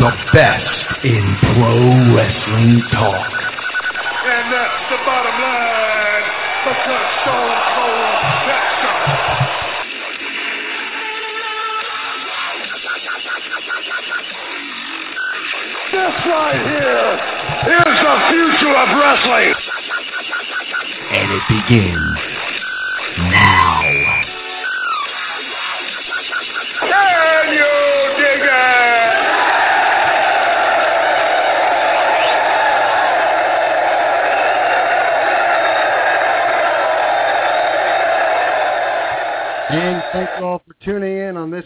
The best in pro wrestling talk. And that's the bottom line. Because Stone Cold Jackson. This right here is the future of wrestling. And it begins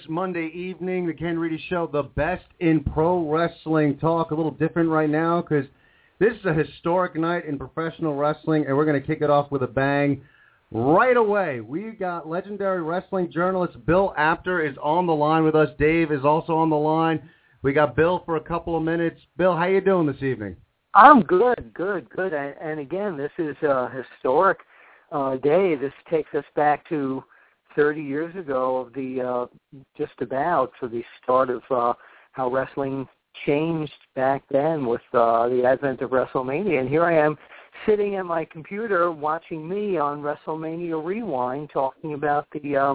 Monday evening, the Ken Reedy Show, the best in pro wrestling talk. A little different right now because this is a historic night in professional wrestling, and we're going to kick it off with a bang right away. We got legendary wrestling journalist Bill Apter is on the line with us. Dave is also on the line. We got Bill for a couple of minutes. Bill, how you doing this evening? I'm good, good, good. And, again, this is a historic uh, day. This takes us back to 30 years ago of the uh, just about for the start of uh, how wrestling changed back then with uh, the advent of WrestleMania. And here I am sitting at my computer watching me on WrestleMania Rewind talking about the uh,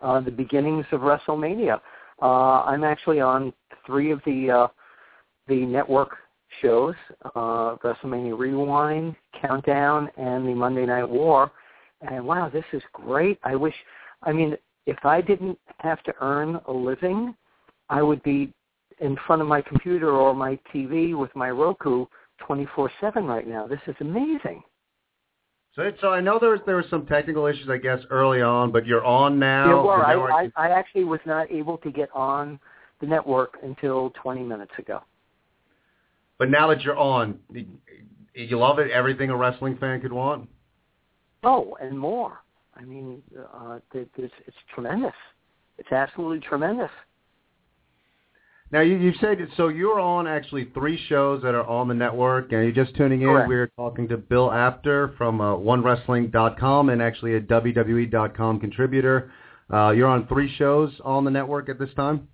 uh, the beginnings of WrestleMania. Uh, I'm actually on three of the uh, the network shows, uh, WrestleMania Rewind, Countdown, and the Monday Night War. And wow, this is great. I wish, I mean, if I didn't have to earn a living, I would be in front of my computer or my TV with my Roku 24/7 right now. This is amazing. So, so I know there was there were some technical issues, I guess, early on, but you're on now. There were. I, I, I actually was not able to get on the network until 20 minutes ago. But now that you're on, you love it. Everything a wrestling fan could want. Oh, and more. I mean, uh, it's, it's tremendous. It's absolutely tremendous. Now you you said so. You're on actually three shows that are on the network, and you're just tuning in. Correct. We're talking to Bill Apter from uh, OneWrestling.com and actually a WWE.com contributor. Uh, you're on three shows on the network at this time.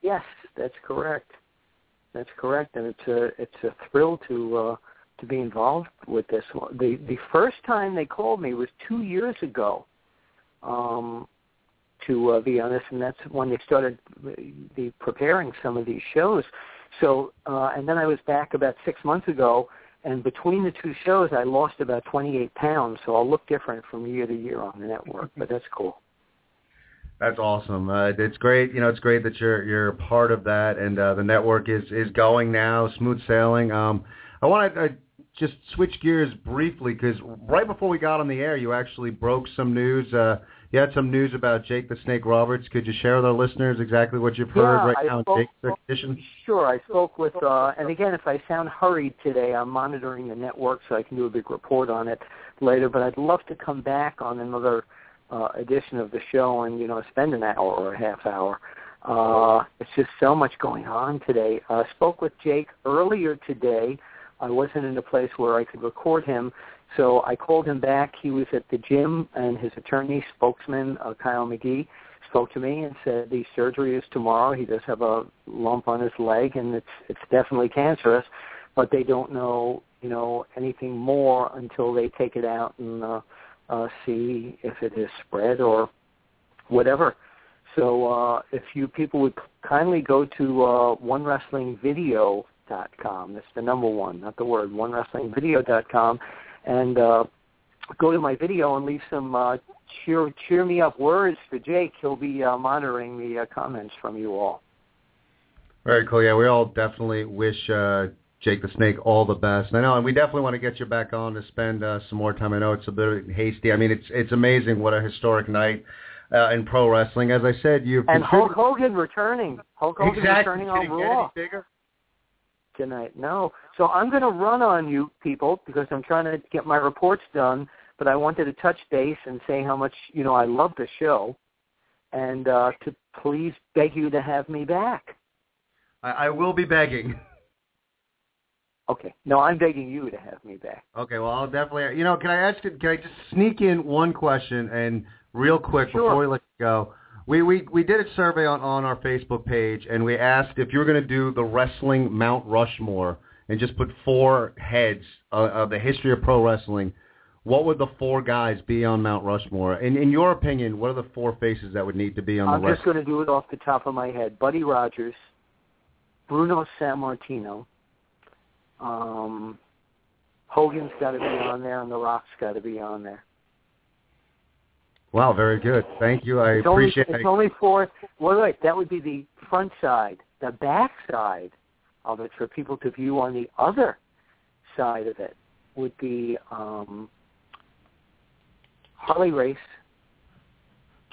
Yes, that's correct. That's correct, and it's a it's a thrill to uh, to be involved with this. one. The the first time they called me was two years ago. Um, to uh, be honest, and that's when they started uh, the preparing some of these shows. So, uh, and then I was back about six months ago, and between the two shows, I lost about 28 pounds. So I'll look different from year to year on the network, but that's cool. That's awesome. Uh, it's great. You know, it's great that you're you're part of that, and uh, the network is is going now, smooth sailing. Um, I want to uh, just switch gears briefly because right before we got on the air, you actually broke some news. Uh, you had some news about Jake the Snake Roberts. Could you share with our listeners exactly what you've heard Yeah, right I now in spoke- Jake's edition? Sure, I spoke with, uh, and again, if I sound hurried today, I'm monitoring the network so I can do a big report on it later. But I'd love to come back on another uh, edition of the show and you know spend an hour or a half hour. Uh, it's just so much going on today. I uh, spoke with Jake earlier today. I wasn't in a place where I could record him, so I called him back. He was at the gym, and his attorney, spokesman uh, Kyle McGee, spoke to me and said the surgery is tomorrow. He does have a lump on his leg, and it's it's definitely cancerous, but they don't know you know anything more until they take it out and uh, uh, see if it has spread or whatever. So uh, if you people would kindly go to uh, onewrestlingvideo.com. That's the number one, not the word. one wrestling video dot com, and uh, go to my video and leave some uh, cheer cheer me up words for Jake. He'll be uh, monitoring the uh, comments from you all. Very cool. Yeah, we all definitely wish uh, Jake the Snake all the best. I know, and we definitely want to get you back on to spend uh, some more time. I know it's a bit hasty. I mean, it's it's amazing what a historic night uh, in pro wrestling. As I said, you've and Hulk Hogan returning. Hulk Hogan exactly. returning on it get any Raw bigger? Tonight. No, so I'm going to run on you people because I'm trying to get my reports done. But I wanted to touch base and say how much you know I love the show, and uh, to please beg you to have me back. I, I will be begging. Okay. No, I'm begging you to have me back. Okay, well, I'll definitely. You know, can I ask you? Can I just sneak in one question and real quick Sure. before we let you go? We we we did a survey on on our Facebook page, and we asked if you were going to do the wrestling Mount Rushmore and just put four heads of, of the history of pro wrestling. What would the four guys be on Mount Rushmore? In in your opinion, what are the four faces that would need to be on the I'm the just going to do it off the top of my head. Buddy Rogers, Bruno Sammartino, um, Hogan's got to be on there, and The Rock's got to be on there. Wow, very good. Thank you. I it's only, appreciate It's it. only four. Well, wait, that would be the front side. The back side of it for people to view on the other side of it would be um, Harley Race,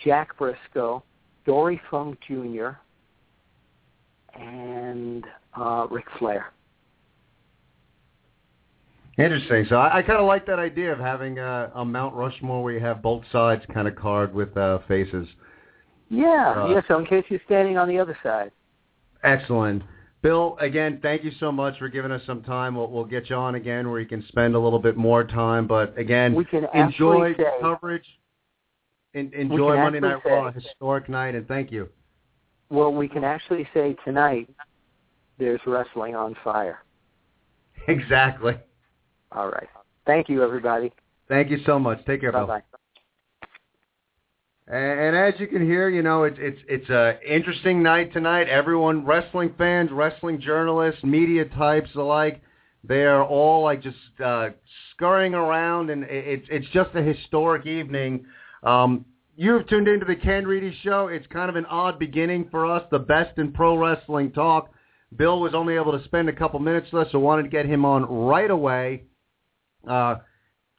Jack Brisco, Dory Funk Jr., and uh, Ric Flair. Interesting. So I, I kind of like that idea of having a, a Mount Rushmore where you have both sides kind of carved with uh, faces. Yeah, Uh, yeah. So in case you're standing on the other side, Excellent. Bill, again, thank you so much for giving us some time. We'll, we'll get you on again where you can spend a little bit more time. But again, we can enjoy say coverage. En- enjoy Monday Night Raw, a historic night, and thank you. well, we can actually say tonight there's wrestling on fire. Exactly. All right. Thank you, everybody. Thank you so much. Take care, Bye Bill. bye. And, and as you can hear, you know, it's it's it's a interesting night tonight. Everyone, wrestling fans, wrestling journalists, media types alike, they are all like just uh, scurrying around, and it's it's just a historic evening. Um, you've tuned into the Ken Reedy Show. It's kind of an odd beginning for us, the best in pro wrestling talk. Bill was only able to spend a couple minutes with us, so wanted to get him on right away. Uh,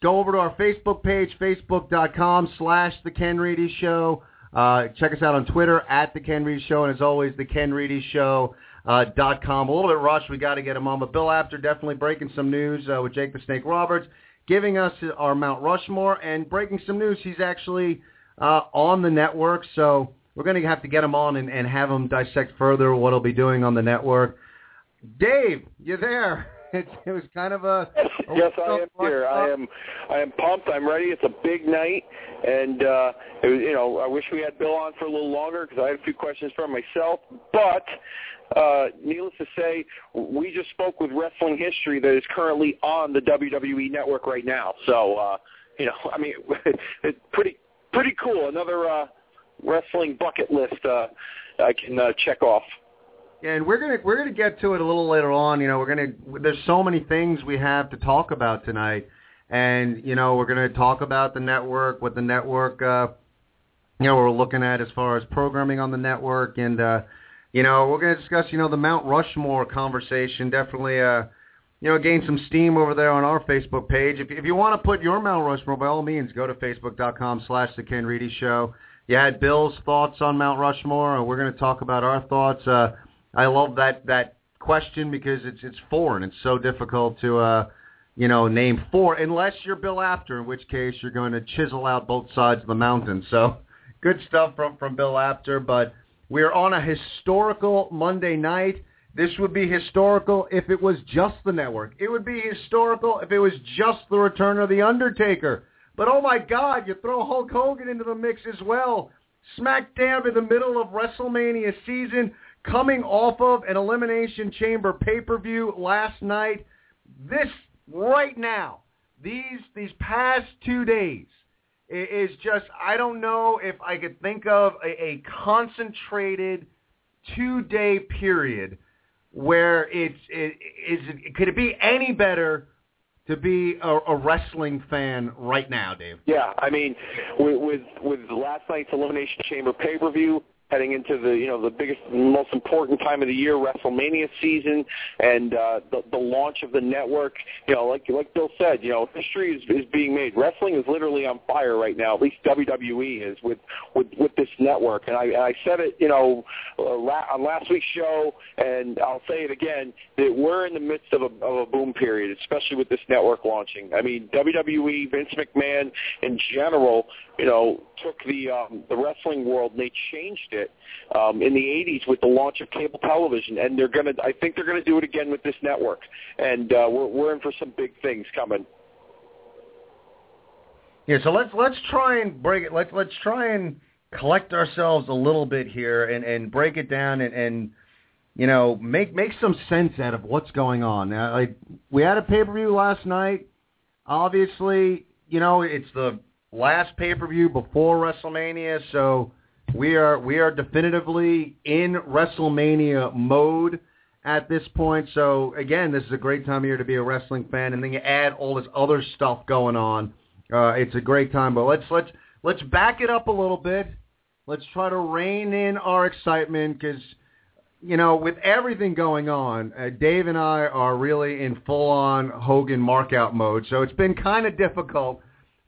go over to our Facebook page, facebook.com slash The Ken Reedy Show. Uh, check us out on Twitter, at The Ken Reedy Show, and as always, The Ken Reedy Show. Uh, dot com. A little bit rushed. We got to get him on. But Bill Apter definitely breaking some news uh, with Jake the Snake Roberts, giving us our Mount Rushmore, and breaking some news. He's actually uh, on the network, so we're going to have to get him on and, and have him dissect further what he'll be doing on the network. Dave, you there? It, it was kind of a, a Yes, I am here. I am. I am pumped. I'm ready. It's a big night, and uh, it was, you know, I wish we had Bill on for a little longer because I had a few questions for myself. But uh, needless to say, we just spoke with Wrestling History that is currently on the WWE Network right now. So, uh, you know, I mean, it's pretty pretty cool. Another uh, wrestling bucket list uh, I can uh, check off. And we're gonna we're gonna get to it a little later on. You know, we're gonna there's so many things we have to talk about tonight, and you know we're gonna talk about the network, what the network, uh, you know, we're looking at as far as programming on the network, and uh, you know we're gonna discuss you know the Mount Rushmore conversation. Definitely, uh, you know, gain some steam over there on our Facebook page. If if you want to put your Mount Rushmore, by all means, go to facebook.com/slash the Ken Reedy Show. You had Bill's thoughts on Mount Rushmore, and we're going to talk about our thoughts. Uh, I love that that question because it's it's foreign. It's so difficult to uh, you know name four unless you're Bill Apter, in which case you're going to chisel out both sides of the mountain. So good stuff from from Bill Apter, But we're on a historical Monday night. This would be historical if it was just the network. It would be historical if it was just the return of the Undertaker. But oh my God, you throw Hulk Hogan into the mix as well. Smack dab in the middle of WrestleMania season coming off of an Elimination Chamber pay-per-view last night. This right now, these these past two days, is just I don't know if I could think of a, a concentrated two-day period where it's it, is could it be any better to be a, a wrestling fan right now, Dave? Yeah, I mean, with with, with last night's Elimination Chamber pay per view, heading into the you know the biggest, most important time of the year, WrestleMania season, and uh, the the launch of the network. You know, like like Bill said, you know, history is is being made. Wrestling is literally on fire right now. At least WWE is with with with this network. And I and I said it, you know, uh, on last week's show, and I'll say it again that we're in the midst of a of a boom period, especially with this network launching. I mean, WWE, Vince McMahon, in general, you know, took the um, the wrestling world and they changed it um, in the 80s with the launch of cable television, and they're gonna. I think they're gonna do it again with this network, and uh, we're we're in for some big things coming. Yeah, so let's let's try and break it. Let's let's try and collect ourselves a little bit here and and break it down and and you know make make some sense out of what's going on. Now, like we had a pay per view last night. Obviously, you know it's the last pay per view before WrestleMania, so we are we are definitively in WrestleMania mode at this point. So again, this is a great time of year to be a wrestling fan, and then you add all this other stuff going on. Uh, it's a great time. But let's let's let's back it up a little bit. Let's try to rein in our excitement because you know with everything going on, uh, Dave and I are really in full on Hogan markout mode. So it's been kind of difficult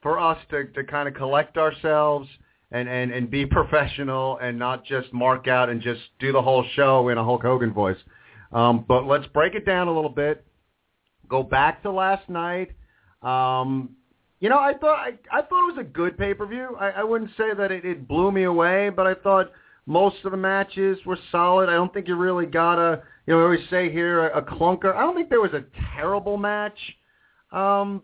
for us to, to kind of collect ourselves and, and, and be professional and not just mark out and just do the whole show in a Hulk Hogan voice. Um, but let's break it down a little bit. Go back to last night. Um, you know, I thought I, I thought it was a good pay per view. I, I wouldn't say that it, it blew me away, but I thought most of the matches were solid. I don't think you really got a you know we always say here a, a clunker. I don't think there was a terrible match. Um,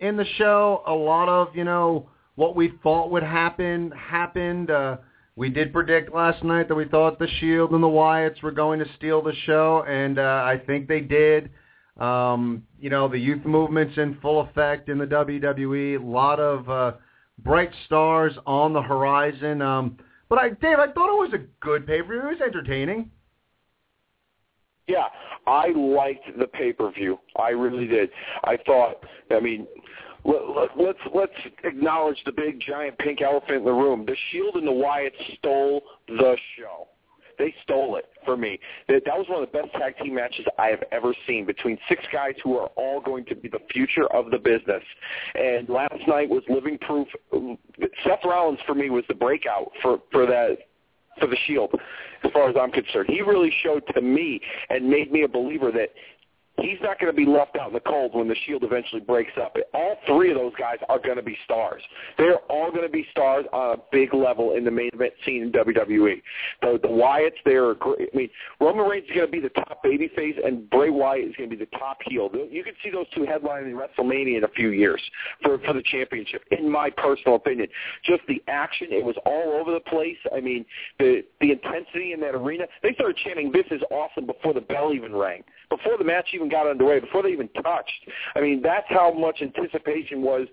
in the show. A lot of, you know, what we thought would happen happened. Uh, we did predict last night that we thought the Shield and the Wyatts were going to steal the show, and uh, I think they did. Um, you know, the youth movement's in full effect in the WWE. A lot of uh, bright stars on the horizon. Um, but I, Dave, I thought it was a good pay-per-view. It was entertaining. Yeah, I liked the pay-per-view. I really did. I thought, I mean, let's let's acknowledge the big giant pink elephant in the room. The Shield and the Wyatts stole the show. They stole it for me. That, that was one of the best tag team matches I have ever seen between six guys who are all going to be the future of the business. And last night was living proof. Seth Rollins for me was the breakout for for that for the Shield, as far as I'm concerned. He really showed to me and made me a believer that he's not going to be left out in the cold when the Shield eventually breaks up. All three of those guys are going to be stars. They're all going to be stars on a big level in the main event scene in WWE. The, the Wyatts, they're great. I mean, Roman Reigns is going to be the top babyface, and Bray Wyatt is going to be the top heel. You can see those two headlining WrestleMania in a few years for for the championship. In my personal opinion, just the action, it was all over the place. I mean, the the intensity in that arena. They started chanting, "This is awesome!" before the bell even rang before the match even got underway, before they even touched. I mean, that's how much anticipation was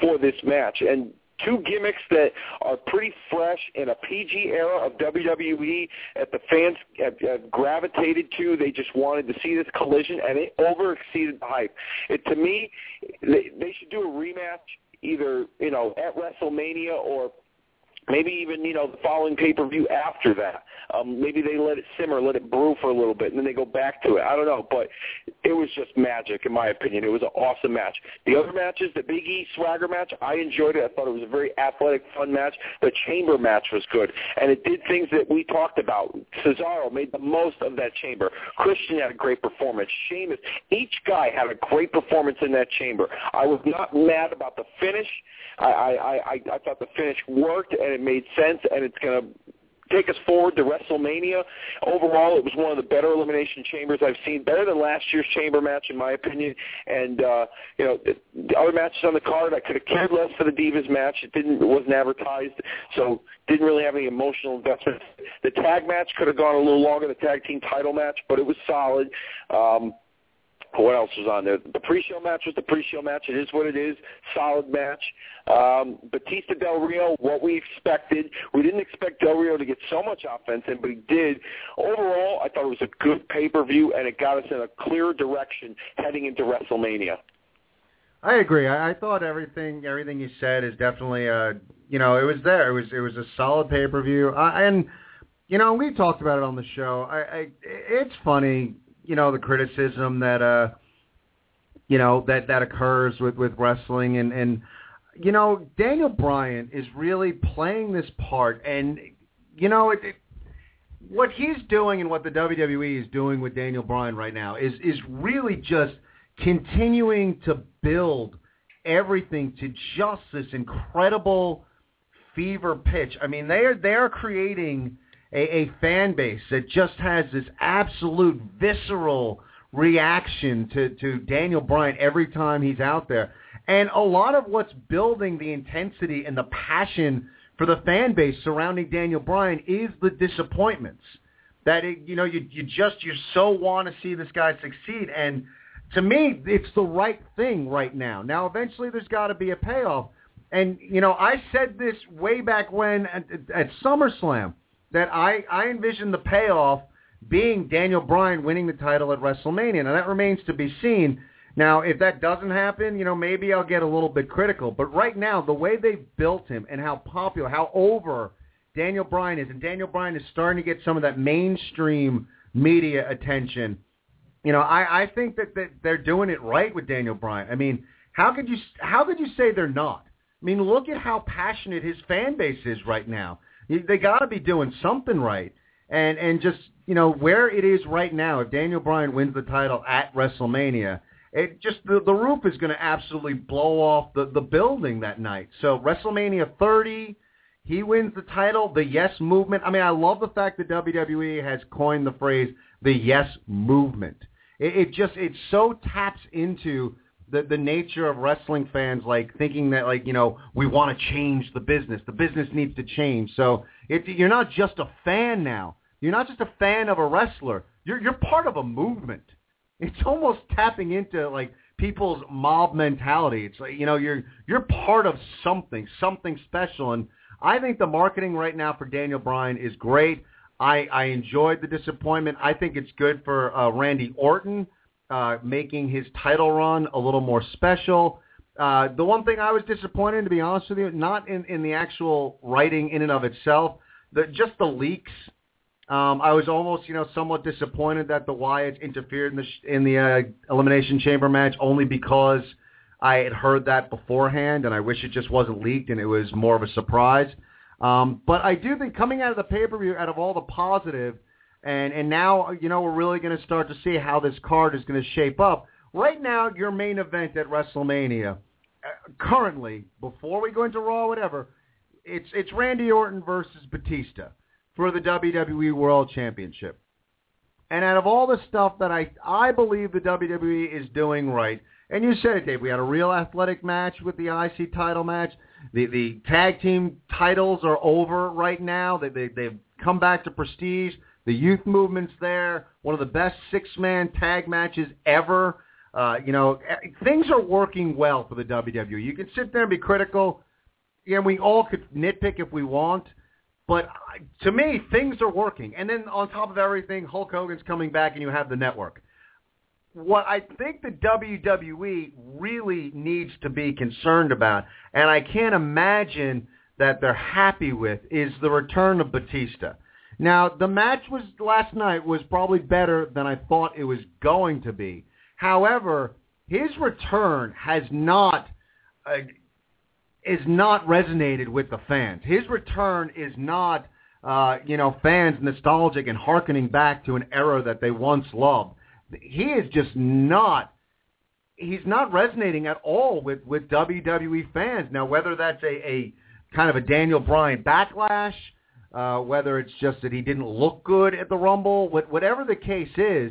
for this match. And two gimmicks that are pretty fresh in a PG era of WWE that the fans have, have gravitated to. They just wanted to see this collision, and it over exceeded the hype. It, to me, they, they should do a rematch either you know at WrestleMania or maybe even you know the following pay per view after that. Um, maybe they let it simmer, let it brew for a little bit, and then they go back to it. I don't know, but it was just magic in my opinion. It was an awesome match. The other matches, the Big E Swagger match, I enjoyed it. I thought it was a very athletic, fun match. The Chamber match was good, and it did things that we talked about. Cesaro made the most of that Chamber. Christian had a great performance. Sheamus, each guy had a great performance in that Chamber. I was not mad about the finish. I I I, I thought the finish worked and it made sense, and it's going to take us forward to WrestleMania. Overall, it was one of the better elimination chambers I've seen, better than last year's chamber match in my opinion. And uh, you know, the, the other matches on the card, I could have cared less for the Divas match. It didn't, it wasn't advertised, so didn't really have any emotional investment. The tag match could have gone a little longer, the tag team title match, but it was solid. Um, what else was on there? The pre-show match was the pre-show match. It is what it is. Solid match. Um, Batista Del Rio, what we expected. We didn't expect Del Rio to get so much offense in, but he did. Overall, I thought it was a good pay-per-view, and it got us in a clear direction heading into WrestleMania. I agree. I, I thought everything everything you said is definitely uh you know it was there. It was it was a solid pay per view. Uh, and you know, we talked about it on the show. I, I it's funny, you know, the criticism that uh you know that that occurs with with wrestling and and you know Daniel Bryan is really playing this part and you know it, it what he's doing and what the WWE is doing with Daniel Bryan right now is is really just continuing to build everything to just this incredible fever pitch. I mean, they are they are creating a, a fan base that just has this absolute visceral reaction to to Daniel Bryan every time he's out there. And a lot of what's building the intensity and the passion for the fan base surrounding Daniel Bryan is the disappointments. That it, you know you you just you so want to see this guy succeed and to me it's the right thing right now. Now eventually there's got to be a payoff. And you know I said this way back when at, at SummerSlam that I I envision the payoff being Daniel Bryan winning the title at WrestleMania. Now that remains to be seen. Now, if that doesn't happen, you know, maybe I'll get a little bit critical. But right now, the way they've built him and how popular, how over Daniel Bryan is, and Daniel Bryan is starting to get some of that mainstream media attention. You know, I, I think that, that they're doing it right with Daniel Bryan. I mean, how could you how could you say they're not? I mean, look at how passionate his fan base is right now. They got to be doing something right. And and just you know where it is right now. If Daniel Bryan wins the title at WrestleMania, it just the, the roof is going to absolutely blow off the the building that night. So WrestleMania 30, he wins the title. The Yes Movement. I mean, I love the fact that WWE has coined the phrase the Yes Movement. It, it just it so taps into the the nature of wrestling fans like thinking that like you know we want to change the business. The business needs to change. So it, you're not just a fan now. You're not just a fan of a wrestler. You're you're part of a movement. It's almost tapping into like people's mob mentality. It's like you know you're you're part of something, something special. And I think the marketing right now for Daniel Bryan is great. I I enjoyed the disappointment. I think it's good for uh, Randy Orton uh, making his title run a little more special. Uh, the one thing I was disappointed, to be honest with you, not in, in the actual writing in and of itself, the, just the leaks. Um, I was almost, you know, somewhat disappointed that the Wyatts interfered in the sh- in the uh, elimination chamber match only because I had heard that beforehand, and I wish it just wasn't leaked and it was more of a surprise. Um, but I do think coming out of the pay per view, out of all the positive, and and now you know we're really going to start to see how this card is going to shape up. Right now, your main event at WrestleMania, uh, currently, before we go into Raw, whatever, it's it's Randy Orton versus Batista for the WWE World Championship. And out of all the stuff that I I believe the WWE is doing right, and you said it, Dave, we had a real athletic match with the IC title match. The the tag team titles are over right now. They, they they've come back to prestige. The youth movement's there. One of the best six-man tag matches ever. Uh, you know, things are working well for the WWE. You can sit there and be critical. Yeah, we all could nitpick if we want, but to me, things are working. And then on top of everything, Hulk Hogan's coming back, and you have the network. What I think the WWE really needs to be concerned about, and I can't imagine that they're happy with, is the return of Batista. Now, the match was last night was probably better than I thought it was going to be. However, his return has not uh, is not resonated with the fans. His return is not uh, you know fans nostalgic and harkening back to an era that they once loved. He is just not he's not resonating at all with with WWE fans. Now, whether that's a, a kind of a Daniel Bryan backlash uh, whether it's just that he didn't look good at the Rumble, what, whatever the case is,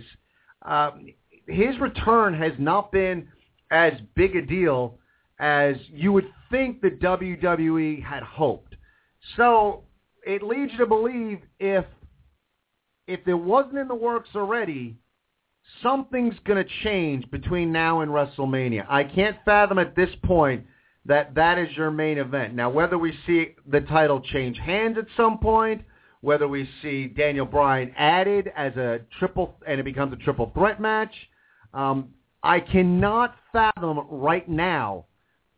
uh, his return has not been as big a deal as you would think the WWE had hoped. So it leads you to believe if if it wasn't in the works already, something's going to change between now and WrestleMania. I can't fathom at this point that that is your main event. Now, whether we see the title change hands at some point, whether we see Daniel Bryan added as a triple and it becomes a triple threat match, um, I cannot fathom right now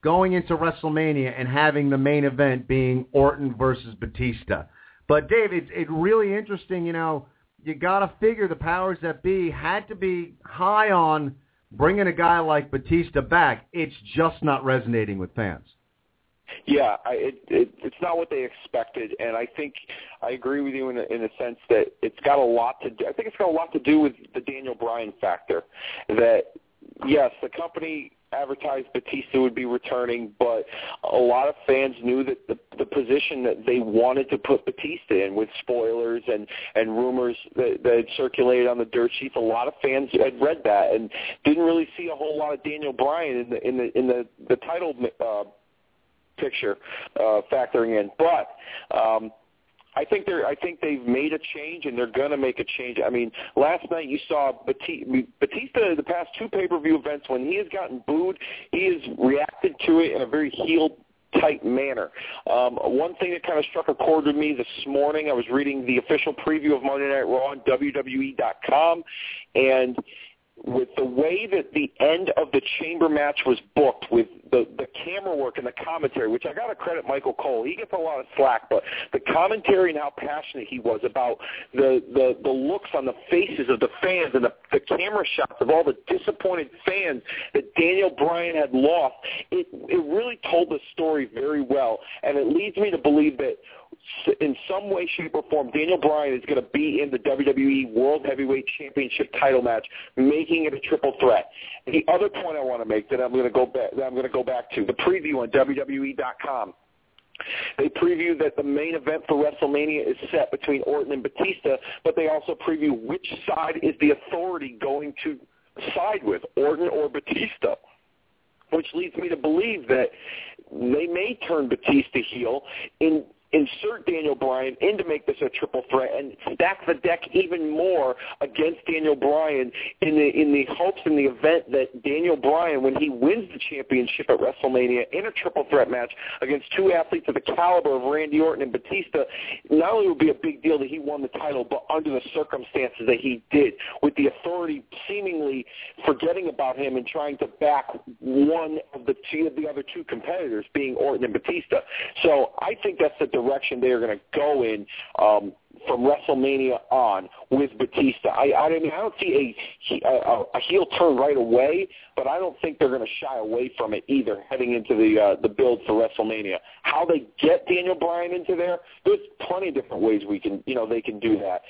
going into WrestleMania and having the main event being Orton versus Batista. But Dave, it's it really interesting. You know, you got to figure the powers that be had to be high on bringing a guy like Batista back. It's just not resonating with fans. Yeah, I, it, it, it's not what they expected, and I think I agree with you in a, in a sense that it's got a lot to do. I think it's got a lot to do with the Daniel Bryan factor. That yes, the company advertised Batista would be returning, but a lot of fans knew that the, the position that they wanted to put Batista in with spoilers and and rumors that, that circulated on the dirt sheets. A lot of fans had read that and didn't really see a whole lot of Daniel Bryan in the in the in the the title uh, picture uh, factoring in. But um, I think they're. I think they've made a change, and they're going to make a change. I mean, last night you saw Batista. The past two pay-per-view events, when he has gotten booed, he has reacted to it in a very heel-type manner. Um, one thing that kind of struck a chord with me this morning, I was reading the official preview of Monday Night Raw on WWE.com, and with the way that the end of the chamber match was booked with the the camera work and the commentary, which I got to credit Michael Cole. He gets a lot of slack, but the commentary and how passionate he was about the the the looks on the faces of the fans and the the camera shots of all the disappointed fans that Daniel Bryan had lost, it it really told the story very well, and it leads me to believe that in some way, shape, or form, Daniel Bryan is going to be in the WWE World Heavyweight Championship title match, making it a triple threat. The other point I want to make that I'm going to go back, that I'm going to go back to the preview on WWE.com. They preview that the main event for WrestleMania is set between Orton and Batista, but they also preview which side is the authority going to side with, Orton or Batista which leads me to believe that they may turn Batista heel in insert Daniel Bryan in to make this a triple threat and stack the deck even more against Daniel Bryan in the in the hopes in the event that Daniel Bryan, when he wins the championship at WrestleMania in a triple threat match against two athletes of the caliber of Randy Orton and Batista, not only would be a big deal that he won the title, but under the circumstances that he did, with the authority seemingly forgetting about him and trying to back one of the two of the other two competitors, being Orton and Batista. So I think that's the direction they are going to go in um, from WrestleMania on with Batista. I, I mean, I don't see a, a, a heel turn right away, but I don't think they're going to shy away from it either heading into the uh, the build for WrestleMania. How they get Daniel Bryan into there, there's plenty of different ways we can, you know, they can do that.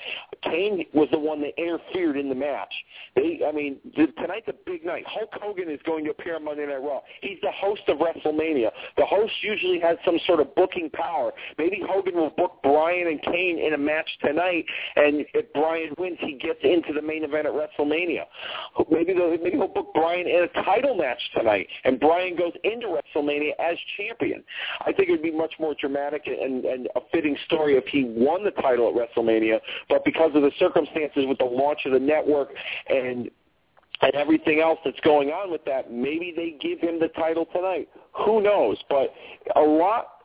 Kane was the one that interfered in the match. They, I mean, the, tonight's a big night. Hulk Hogan is going to appear on Monday Night Raw. He's the host of WrestleMania. The host usually has some sort of booking power. Maybe Hogan will book Bryan and Kane in a match tonight, and if Bryan wins, he gets into the main event at WrestleMania. Maybe they'll, maybe he'll book Bryan in a title match tonight, and Bryan goes into WrestleMania as champion. I think it would be much more dramatic and, and a fitting story if he won the title at WrestleMania, but because of the circumstances with the launch of the network and and everything else that's going on with that, maybe they give him the title tonight. Who knows? But a lot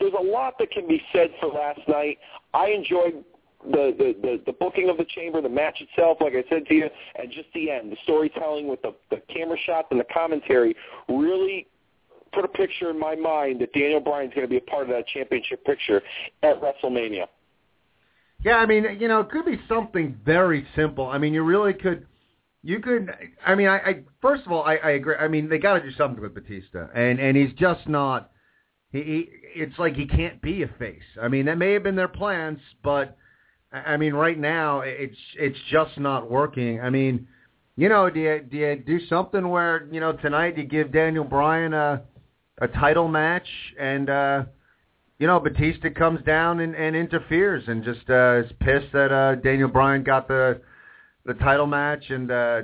there's a lot that can be said for last night. I enjoyed the, the, the, the booking of the chamber, the match itself, like I said to you, and just the end, the storytelling with the, the camera shots and the commentary really put a picture in my mind that Daniel Bryan's going to be a part of that championship picture at WrestleMania. Yeah, I mean, you know, it could be something very simple. I mean, you really could, you could. I mean, I, I first of all, I, I agree. I mean, they got to do something with Batista, and and he's just not. He, he, it's like he can't be a face. I mean, that may have been their plans, but I mean, right now it's it's just not working. I mean, you know, do you do you do something where you know tonight you give Daniel Bryan a a title match and uh you know Batista comes down and, and interferes and just uh is pissed that uh Daniel Bryan got the the title match and uh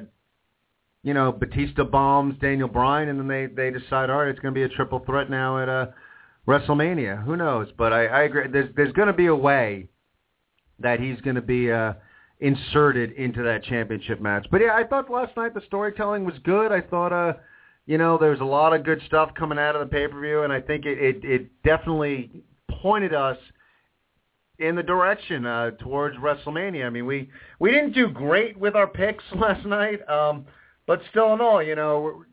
you know Batista bombs Daniel Bryan and then they they decide all right it's going to be a triple threat now at uh WrestleMania. Who knows? But I, I agree. There's there's going to be a way that he's going to be uh, inserted into that championship match. But yeah, I thought last night the storytelling was good. I thought, uh, you know, there was a lot of good stuff coming out of the pay per view, and I think it, it it definitely pointed us in the direction uh, towards WrestleMania. I mean, we we didn't do great with our picks last night, um, but still in all, you know,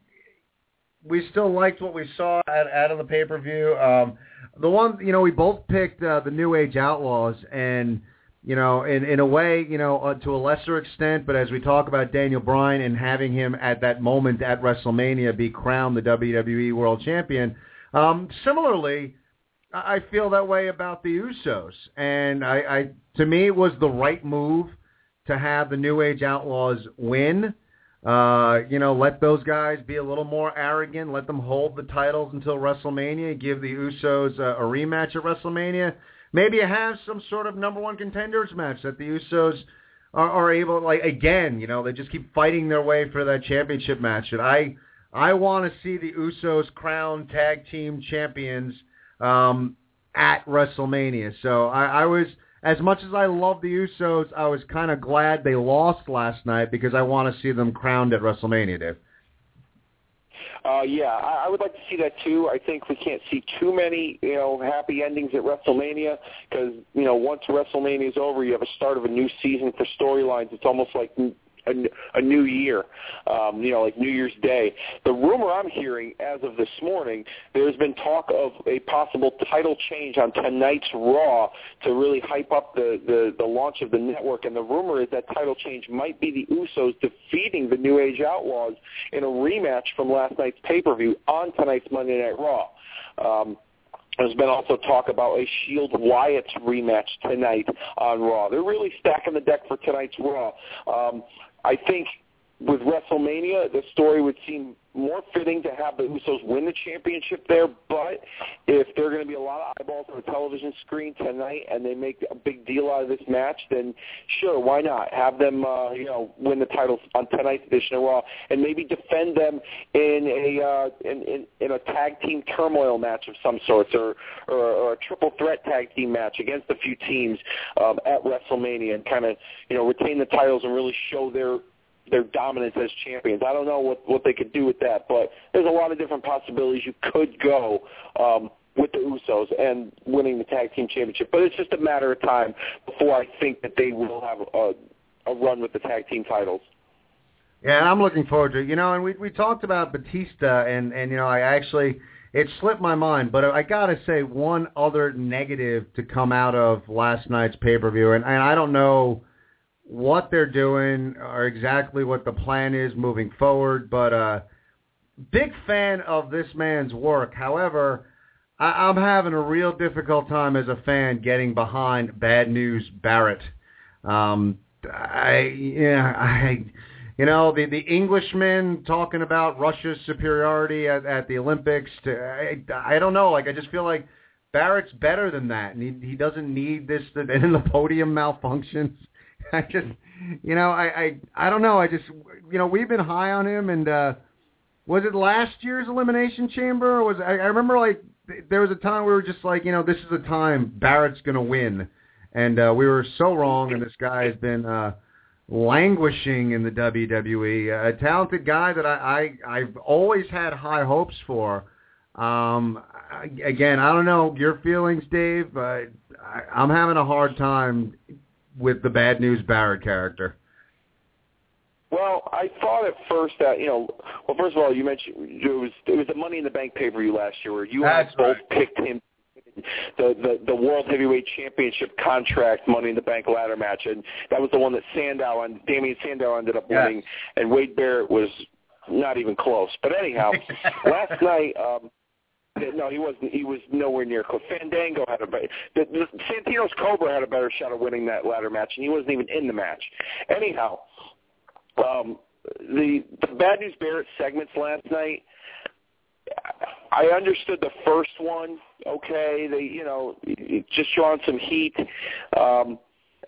we still liked what we saw out, out of the pay per view. Um, the one you know we both picked uh, the New Age Outlaws, and you know in in a way you know uh, to a lesser extent, but as we talk about Daniel Bryan and having him at that moment at WrestleMania be crowned the WWE World Champion, um, similarly. I feel that way about the Usos, and I, I to me it was the right move to have the New Age Outlaws win. Uh, you know, let those guys be a little more arrogant. Let them hold the titles until WrestleMania. Give the Usos a, a rematch at WrestleMania. Maybe have some sort of number one contenders match that the Usos are, are able, like again, you know, they just keep fighting their way for that championship match. And I, I want to see the Usos crown tag team champions um, at WrestleMania. So I, I was as much as I love the Usos, I was kind of glad they lost last night because I want to see them crowned at WrestleMania, Dave. Uh, yeah, I, I would like to see that too. I think we can't see too many, you know, happy endings at WrestleMania because, you know, once WrestleMania is over, you have a start of a new season for storylines. It's almost like a, a new year, um, you know, like New Year's Day. The rumor I'm hearing as of this morning, there's been talk of a possible title change on tonight's Raw to really hype up the, the, the launch of the network. And the rumor is that title change might be the Usos defeating the New Age Outlaws in a rematch from last night's pay-per-view on tonight's Monday Night Raw. Um, there's been also talk about a Shield Wyatt rematch tonight on Raw. They're really stacking the deck for tonight's Raw. Um, I think with WrestleMania, the story would seem more fitting to have the Usos win the championship there. But if there are going to be a lot of eyeballs on the television screen tonight, and they make a big deal out of this match, then sure, why not have them, uh, you know, win the titles on tonight's edition of Raw, and maybe defend them in a uh, in, in in a tag team turmoil match of some sorts, or or, or a triple threat tag team match against a few teams um, at WrestleMania, and kind of you know retain the titles and really show their their dominance as champions. I don't know what what they could do with that, but there's a lot of different possibilities you could go um, with the Usos and winning the tag team championship. But it's just a matter of time before I think that they will have a, a run with the tag team titles. Yeah, and I'm looking forward to it. You know, and we we talked about Batista, and and you know, I actually it slipped my mind, but I gotta say one other negative to come out of last night's pay per view, and, and I don't know what they're doing or exactly what the plan is moving forward, but uh, big fan of this man's work. However, I- I'm having a real difficult time as a fan getting behind Bad News Barrett. Um, I yeah I you know the the Englishman talking about Russia's superiority at, at the Olympics. To, I, I don't know. Like I just feel like Barrett's better than that, and he he doesn't need this. And the podium malfunctions. I just, you know, I, I, I don't know. I just, you know, we've been high on him, and uh, was it last year's Elimination Chamber? Or was I, I remember like there was a time we were just like, you know, this is the time Barrett's gonna win, and uh, we were so wrong, and this guy has been uh, languishing in the WWE. A talented guy that I, I I've always had high hopes for. Um, again, I don't know your feelings, Dave, but I, I'm having a hard time with the bad news Barrett character? Well, I thought at first that you know, well, first of all, you mentioned it was it was the Money in the Bank pay per view last year where you That's and I both right. picked him the, the the World Heavyweight Championship contract Money in the Bank ladder match, and that was the one that Sandow and Damien Sandow ended up Yes. winning, and Wade Barrett was not even close. But anyhow, last night. um no, he wasn't. He was nowhere near. Fandango had a better. The, the, Santino's Cobra had a better shot of winning that ladder match, and he wasn't even in the match. Anyhow, um, the the Bad News Barrett segments last night. I understood the first one. Okay, they you know just showing some heat. Um,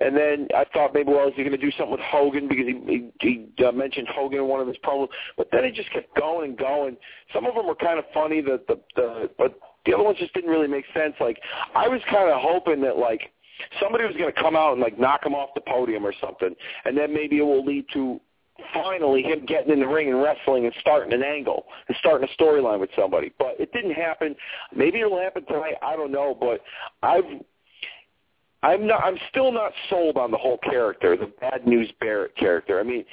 and then I thought maybe, well, is he going to do something with Hogan because he he, he uh, mentioned Hogan in one of his promos, but then it just kept going and going. Some of them were kind of funny, the the, the but the other ones just didn't really make sense. Like I was kind of hoping that like somebody was going to come out and like knock him off the podium or something, and then maybe it will lead to finally him getting in the ring and wrestling and starting an angle and starting a storyline with somebody. But it didn't happen. Maybe it'll happen tonight. I don't know. But I've I'm not. I'm still not sold on the whole character, the Bad News Barrett character. I mean,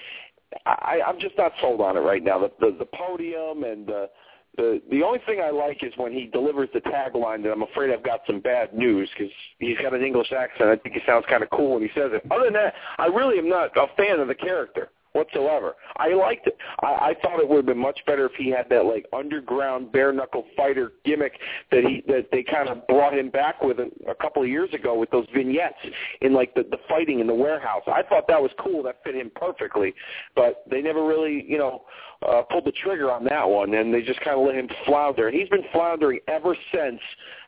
I, I'm just not sold on it right now. The the, the podium and the the the only thing I like is when he delivers the tagline that I'm afraid I've got some bad news because he's got an English accent. I think he sounds kind of cool when he says it. Other than that, I really am not a fan of the character whatsoever. I liked it. I, I thought it would have been much better if he had that like underground bare knuckle fighter gimmick that he that they kind of brought him back with a, a couple of years ago with those vignettes in like the the fighting in the warehouse. I thought that was cool. That fit him perfectly, but they never really you know uh, pulled the trigger on that one, and they just kind of let him flounder. He's been floundering ever since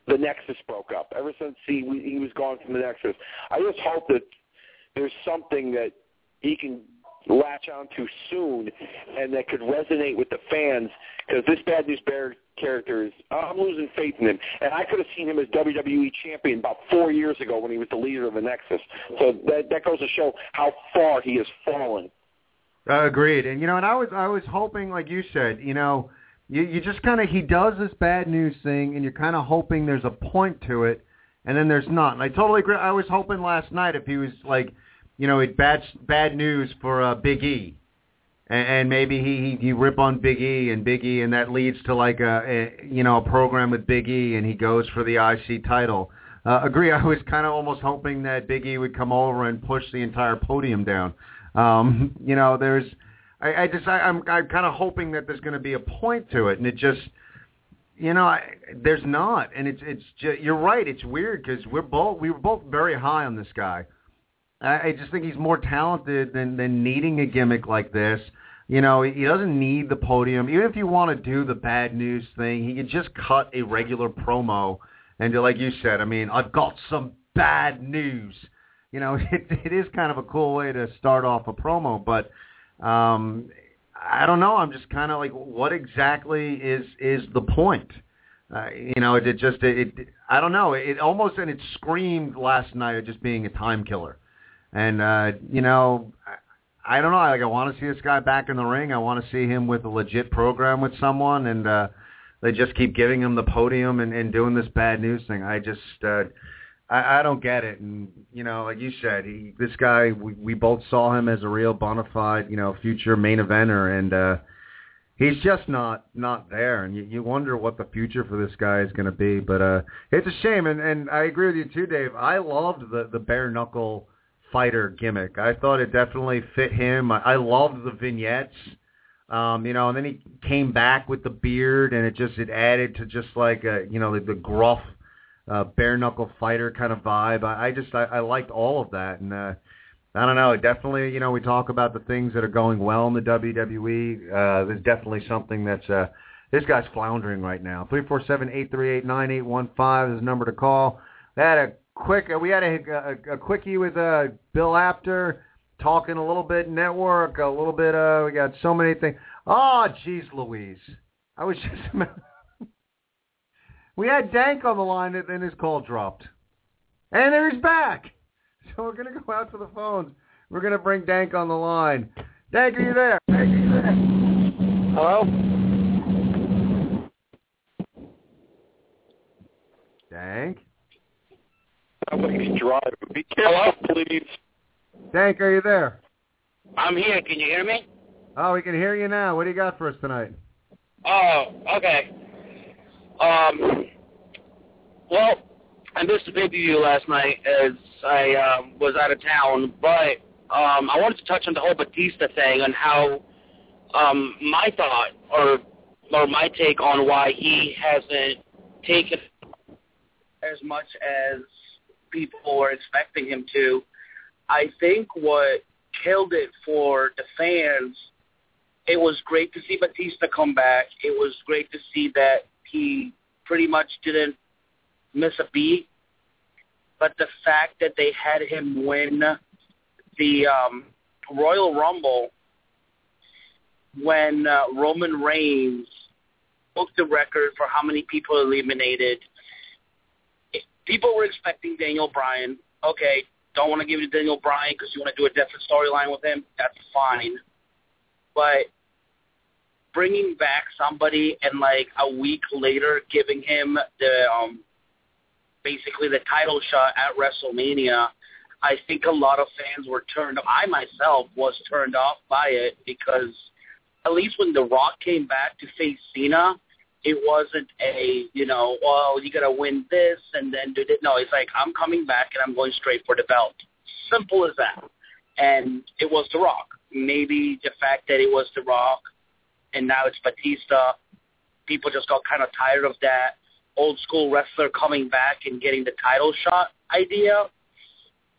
the Nexus broke up. Ever since he he was gone from the Nexus. I just hope that there's something that he can latch on to soon and that could resonate with the fans because this Bad News Bear character is I'm losing faith in him. And I could have seen him as WWE champion about four years ago when he was the leader of the Nexus. So that that goes to show how far he has fallen. Uh, agreed. And you know and I was I was hoping like you said you know you you just kind of he does this bad news thing and you're kind of hoping there's a point to it and then there's not. And I totally agree. I was hoping last night if he was like you know, it bad bad news for uh, Big E, and, and maybe he, he he rip on Big E and Big E, and that leads to like a, a you know a program with Big E, and he goes for the IC title. Uh, agree. I was kind of almost hoping that Big E would come over and push the entire podium down. Um, you know, there's, I, I just, I, I'm, I'm kind of hoping that there's going to be a point to it, and it just, you know, I, there's not, and it's, it's, just, you're right. It's weird because we're both, we were both very high on this guy. I, I just think he's more talented than than needing a gimmick like this. You know, he doesn't need the podium. Even if you want to do the bad news thing, he could just cut a regular promo and, like you said, I mean, I've got some bad news. You know, it, it is kind of a cool way to start off a promo, but um, I don't know. I'm just kind of like, what exactly is is the point? Uh, you know, it, it just it, it I don't know. It almost and it screamed last night of just being a time killer. And uh, you know, I, I don't know. Like I want to see this guy back in the ring. I want to see him with a legit program with someone, and uh, they just keep giving him the podium and, and doing this bad news thing. I just uh, I, I don't get it. And you know, like you said, he, this guy we, we both saw him as a real bona fide, you know, future main eventer, and uh, he's just not not there. And you, you wonder what the future for this guy is going to be. But uh, it's a shame. And and I agree with you too, Dave. I loved the the bare knuckle fighter gimmick. I thought it definitely fit him. I, I loved the vignettes. Um, you know, and then he came back with the beard, and it just it added to just like a you know the, the gruff, uh, bare knuckle fighter kind of vibe. I, I just I, I liked all of that, and uh, I don't know. It definitely you know we talk about the things that are going well in the WWE. Uh, there's definitely something that's uh, this guy's floundering right now. Three four seven eight three eight nine eight one five is the number to call. Had a quick. We had a, a, a quickie with uh, Bill Apter talking a little bit network, a little bit. Uh, we got so many things. Oh, jeez, Louise. I was just. we had Dank on the line, and then his call dropped, and there he's back. So we're gonna go out to the phones. We're gonna bring Dank on the line. Dank, are you there? Dank, are you there? hello Dank. Somebody's driving be careful please Dank, are you there? I'm here. Can you hear me? Oh, we can hear you now. What do you got for us tonight? Oh, okay. Um, well, I missed the pay-per-view last night as I um, was out of town, but um, I wanted to touch on the whole Batista thing and how um, my thought or or my take on why he hasn't taken as much as people were expecting him to. I think what killed it for the fans, it was great to see Batista come back. It was great to see that he pretty much didn't miss a beat. But the fact that they had him win the um, Royal Rumble when uh, Roman Reigns broke the record for how many people eliminated people were expecting Daniel Bryan. Okay, don't want to give it to Daniel Bryan because you want to do a different storyline with him. That's fine. But bringing back somebody and like a week later giving him the um basically the title shot at WrestleMania, I think a lot of fans were turned. I myself was turned off by it because at least when The Rock came back to face Cena, It wasn't a, you know, well, you got to win this and then do this. No, it's like, I'm coming back and I'm going straight for the belt. Simple as that. And it was The Rock. Maybe the fact that it was The Rock and now it's Batista, people just got kind of tired of that old school wrestler coming back and getting the title shot idea.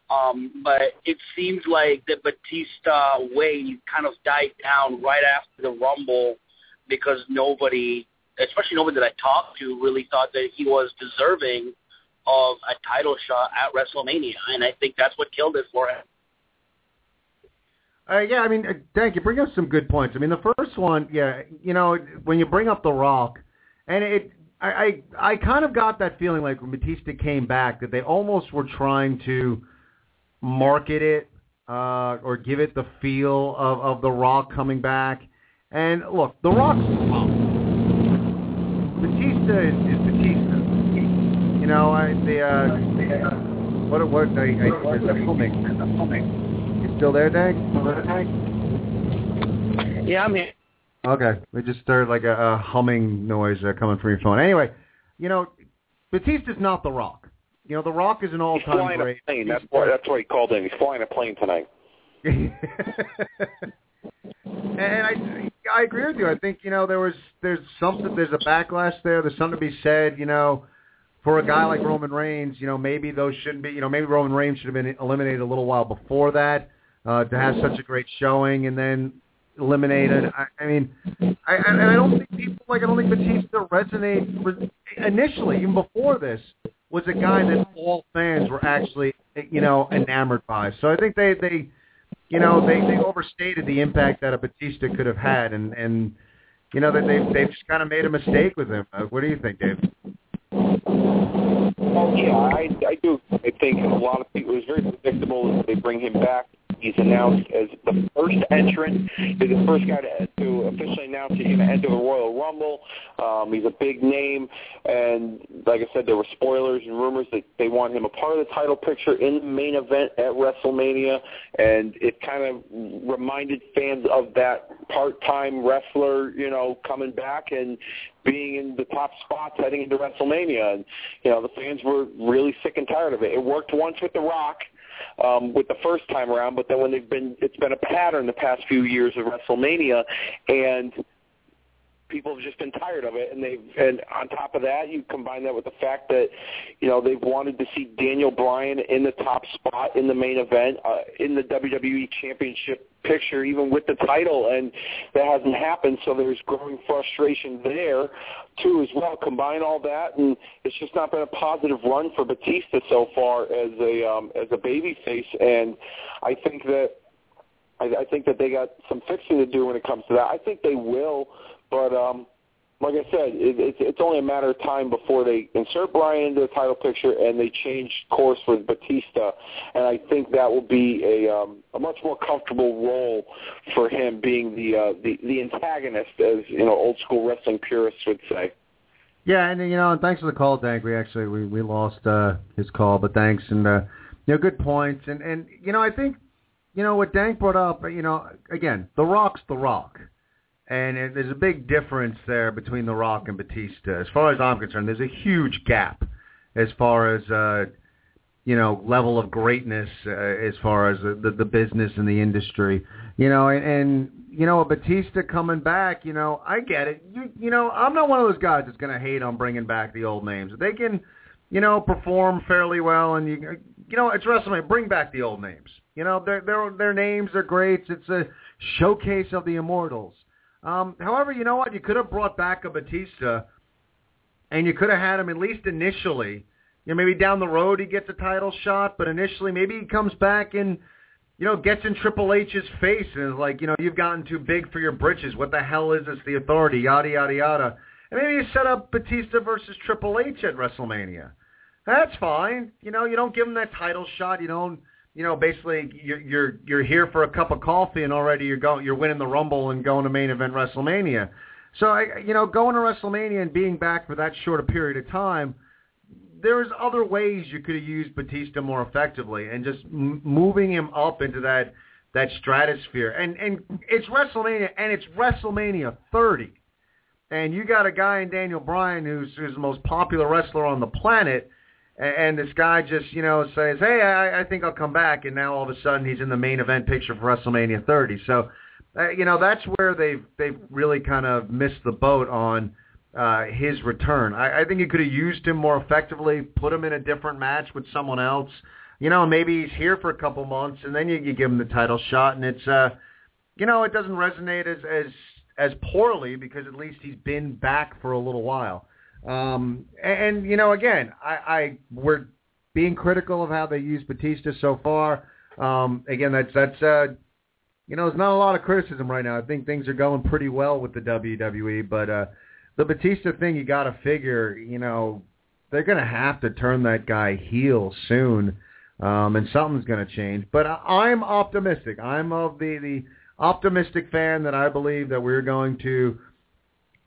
Um, but it seems like the Batista wave kind of died down right after the Rumble because nobody, especially nobody that I talked to, really thought that he was deserving of a title shot at WrestleMania, and I think that's what killed it for him. Uh, yeah, I mean, uh, Dank, you bring up some good points. I mean, the first one, yeah, you know, when you bring up The Rock, and it, I, I, I kind of got that feeling like when Batista came back that they almost were trying to market it uh, or give it the feel of, of The Rock coming back. And look, The Rock. Batista is, is Batista. You know, I, the, uh, what, what, I, I, there's a humming. There's a humming. You still there? Yeah, I'm here. Okay, we just started like a, a humming noise uh, coming from your phone. Anyway, you know, Batista's not The Rock. You know, The Rock is an all-time he's flying great. a plane. That's why. That's why he called in. He's flying a plane tonight. and I I agree with you. I think you know there was there's something there's a backlash there. There's something to be said. You know, for a guy like Roman Reigns, you know maybe those shouldn't be. You know maybe Roman Reigns should have been eliminated a little while before that uh, to have such a great showing and then eliminated. I, I mean, I, and I don't think people like I don't think Batista resonate initially even before this was a guy that all fans were actually you know enamored by. So I think they they you know, they they overstated the impact that a Batista could have had, and and you know that they they've just kind of made a mistake with him. What do you think, Dave? Oh yeah, I I do. I think a lot of people. It was very predictable that they bring him back. He's announced as the first entrant. He's the first guy to, to officially announce he's going to enter the Royal Rumble. Um, he's a big name, and like I said, there were spoilers and rumors that they want him a part of the title picture in the main event at WrestleMania, and it kind of reminded fans of that part-time wrestler, you know, coming back and being in the top spots heading into WrestleMania. And, you know, the fans were really sick and tired of it. It worked once with The Rock um, with the first time around, but then when they've been, it's been a pattern the past few years of WrestleMania, and people have just been tired of it and they've and on top of that you combine that with the fact that you know they've wanted to see Daniel Bryan in the top spot in the main event uh, in the WWE championship picture even with the title and that hasn't happened so there's growing frustration there too as well combine all that and it's just not been a positive run for Batista so far as a um as a baby face and I think that I, I think that they got some fixing to do when it comes to that. I think they will but um, like I said, it, it's it's only a matter of time before they insert Bryan into the title picture and they change course with Batista, and I think that will be a um, a much more comfortable role for him, being the uh, the the antagonist, as you know, old school wrestling purists would say. Yeah, and you know, and thanks for the call, Dank. We actually we we lost uh, his call, but thanks, and uh, you know, good points, and and you know, I think you know what Dank brought up. You know, again, The Rock's The Rock. And it, there's a big difference there between The Rock and Batista. As far as I'm concerned, there's a huge gap as far as uh, you know level of greatness uh, as far as the, the the business and the industry. You know, and, and you know, a Batista coming back. You know, I get it. You you know, I'm not one of those guys that's going to hate on bringing back the old names. They can, you know, perform fairly well, and you you know, it's WrestleMania. Bring back the old names. You know, their their their names are great. It's a showcase of the immortals. Um, however, you know what? You could have brought back a Batista, and you could have had him at least initially. You know, maybe down the road he gets a title shot, but initially maybe he comes back and you know gets in Triple H's face and is like, you know, you've gotten too big for your britches. What the hell is this? The Authority, yada yada yada. And maybe you set up Batista versus Triple H at WrestleMania. That's fine. You know, you don't give him that title shot. You don't you know, basically you're you're you're here for a cup of coffee and already you're going you're winning the Rumble and going to main event WrestleMania. So I you know, going to WrestleMania and being back for that short a period of time, there's other ways you could have used Batista more effectively and just m- moving him up into that that stratosphere. And and it's WrestleMania and it's WrestleMania 30. and you got a guy in Daniel Bryan who's who's the most popular wrestler on the planet, and, this guy just you know says, "Hey, I, I think I'll come back," and now all of a sudden he's in the main event picture for WrestleMania 30. So, uh, you know that's where they've they've really kind of missed the boat on uh, his return. I, I think you could have used him more effectively, put him in a different match with someone else. You know, maybe he's here for a couple months, and then you, you give him the title shot, and it's uh, you know, it doesn't resonate as as as poorly because at least he's been back for a little while. Um, and, and you know, again, I, I we're being critical of how they use Batista so far. Um, again, that's that's uh, you know, there's not a lot of criticism right now. I think things are going pretty well with the WWE, but uh, the Batista thing, you got to figure, you know, they're going to have to turn that guy heel soon, um, and something's going to change. But I, I'm optimistic. I'm of the the optimistic fan that I believe that we're going to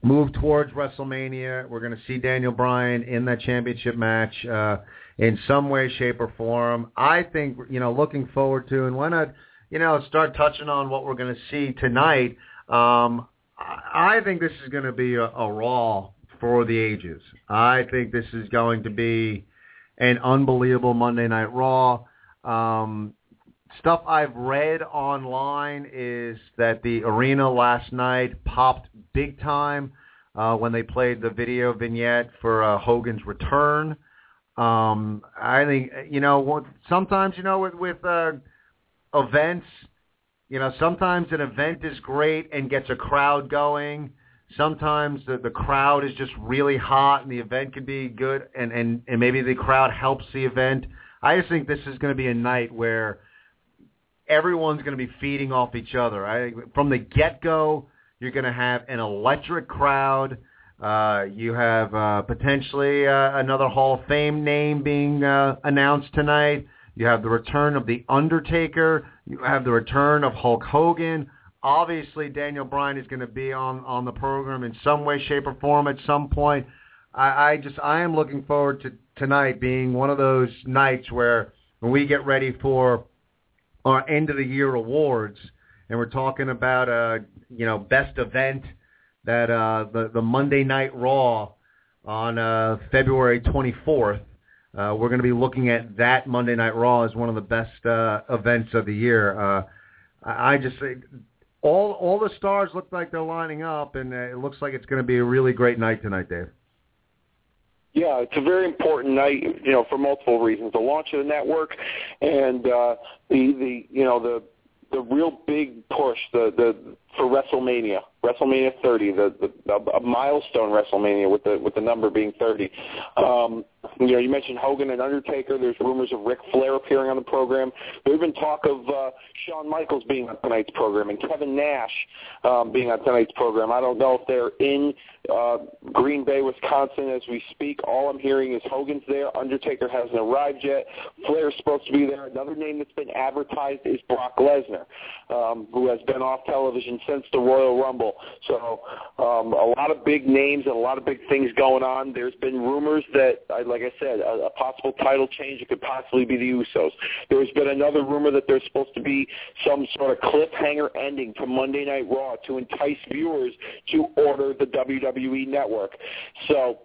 move towards WrestleMania. We're going to see Daniel Bryan in that championship match uh, in some way, shape, or form. I think you know, looking forward to, and why not, you know, start touching on what we're going to see tonight. Um, I think this is going to be a, a Raw for the ages. I think this is going to be an unbelievable Monday Night Raw. Um, stuff I've read online is that the arena last night popped big time uh, when they played the video vignette for uh, Hogan's return. Um, I think you know sometimes you know with with uh, events, you know sometimes an event is great and gets a crowd going. Sometimes the the crowd is just really hot and the event could be good and and and maybe the crowd helps the event. I just think this is going to be a night where everyone's going to be feeding off each other. I, from the get-go, you're going to have an electric crowd. Uh, you have uh, potentially uh, another Hall of Fame name being uh, announced tonight. You have the return of The Undertaker. You have the return of Hulk Hogan. Obviously, Daniel Bryan is going to be on, on the program in some way, shape, or form at some point. I, I just I am looking forward to tonight being one of those nights where when we get ready for our end of the year awards, and we're talking about uh, you know best event that uh, the the Monday Night Raw on uh, February 24th. Uh, we're going to be looking at that Monday Night Raw as one of the best uh, events of the year. Uh, I, I just all all the stars look like they're lining up, and uh, it looks like it's going to be a really great night tonight, Dave. Yeah, it's a very important night, you know, for multiple reasons. The launch of the network and uh the the you know the the real big push the the for WrestleMania, WrestleMania 30, the, the a milestone WrestleMania with the with the number being 30. Um, you know, you mentioned Hogan and Undertaker. There's rumors of Ric Flair appearing on the program. There's been talk of uh, Shawn Michaels being on tonight's program and Kevin Nash um, being on tonight's program. I don't know if they're in uh, Green Bay, Wisconsin as we speak. All I'm hearing is Hogan's there. Undertaker hasn't arrived yet. Flair's supposed to be there. Another name that's been advertised is Brock Lesnar, um, who has been off television since the Royal Rumble. So um, a lot of big names and a lot of big things going on. There's been rumors that, like I said, a, a possible title change. It could possibly be the Usos. There's been another rumor that there's supposed to be some sort of cliffhanger ending to Monday Night Raw to entice viewers to order the WWE Network. So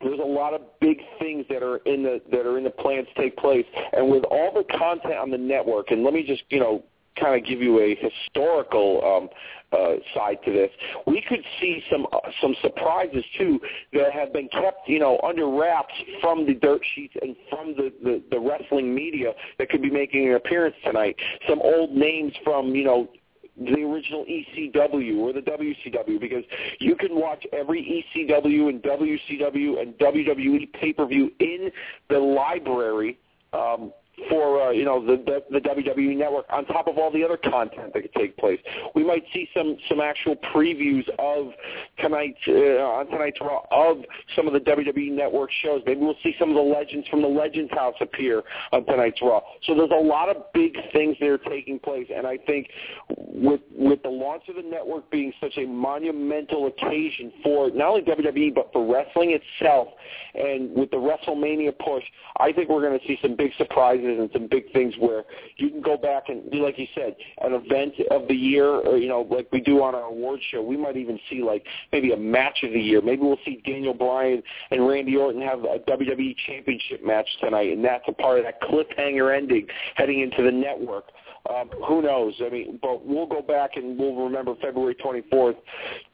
there's a lot of big things that are in the that are in the plans to take place and with all the content on the network and let me just you know kind of give you a historical um, uh, side to this. We could see some uh, some surprises too that have been kept, you know, under wraps from the dirt sheets and from the, the the wrestling media that could be making an appearance tonight. Some old names from, you know, the original ECW or the WCW because you can watch every ECW and WCW and WWE pay-per-view in the library um, for uh, you know the, the the WWE network on top of all the other content that could take place. We might see some some actual previews of tonight's uh, on tonight's Raw of some of the WWE network shows. Maybe we'll see some of the legends from the Legends House appear on tonight's Raw. So there's a lot of big things that are taking place, and I think with with the launch of the network being such a monumental occasion for not only WWE but for wrestling itself, and with the WrestleMania push, I think we're going to see some big surprises surprises and some big things where you can go back and like you said, an event of the year, or you know, like we do on our award show. We might even see like maybe a match of the year. Maybe we'll see Daniel Bryan and Randy Orton have a WWE Championship match tonight, and that's a part of that cliffhanger ending heading into the network. Um, who knows? I mean, but we'll go back and we'll remember February 24th,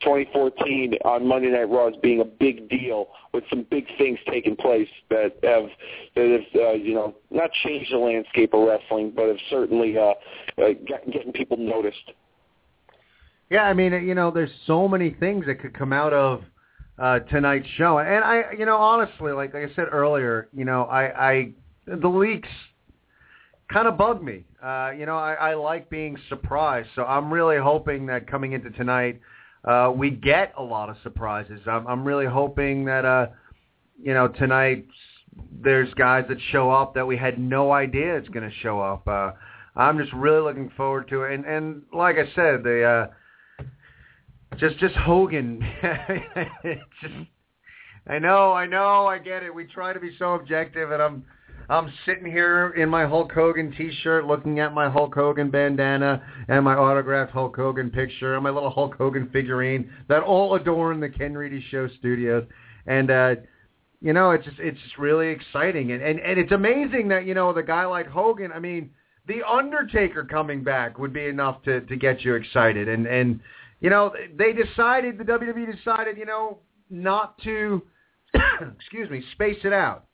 2014 on Monday Night Raw as being a big deal with some big things taking place that have that have uh, you know not changed the landscape of wrestling, but have certainly uh, uh, getting people noticed. Yeah, I mean, you know, there's so many things that could come out of uh, tonight's show, and I, you know, honestly, like, like I said earlier, you know, I, I the leaks kind of bug me. Uh, you know, I, I like being surprised, so I'm really hoping that coming into tonight, uh, we get a lot of surprises. I'm, I'm really hoping that, uh, you know, tonight there's guys that show up that we had no idea it's going to show up. Uh, I'm just really looking forward to it, and and like I said, the uh, just just Hogan. just, I know, I know, I get it. We try to be so objective, and I'm I'm sitting here in my Hulk Hogan T-shirt, looking at my Hulk Hogan bandana and my autographed Hulk Hogan picture and my little Hulk Hogan figurine that all adorn the Ken Reedy Show studios. And uh, you know, it's just it's just really exciting, and and and it's amazing that you know the guy like Hogan. I mean, the Undertaker coming back would be enough to to get you excited, and and you know they decided the WWE decided you know not to excuse me space it out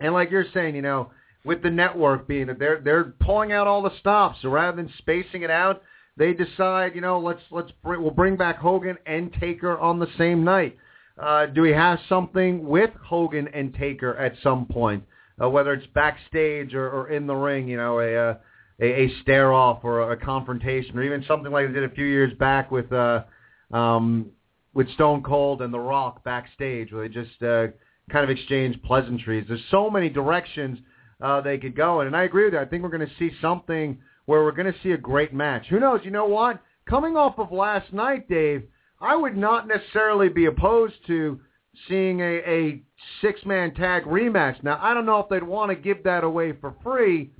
and like you're saying, you know, with the network being that they're they're pulling out all the stops, so rather than spacing it out, they decide, you know, let's let's bring, we'll bring back Hogan and Taker on the same night. Uh, do we have something with Hogan and Taker at some point, uh, whether it's backstage or, or in the ring, you know, a uh, a, a stare off or a, confrontation, or even something like they did a few years back with uh, um, with Stone Cold and The Rock backstage, where they just uh, kind of exchange pleasantries. There's so many directions uh, they could go in, and I agree with you. I think we're going to see something where we're going to see a great match. Who knows? You know what? Coming off of last night, Dave, I would not necessarily be opposed to seeing a, a six-man tag rematch. Now, I don't know if they'd want to give that away for free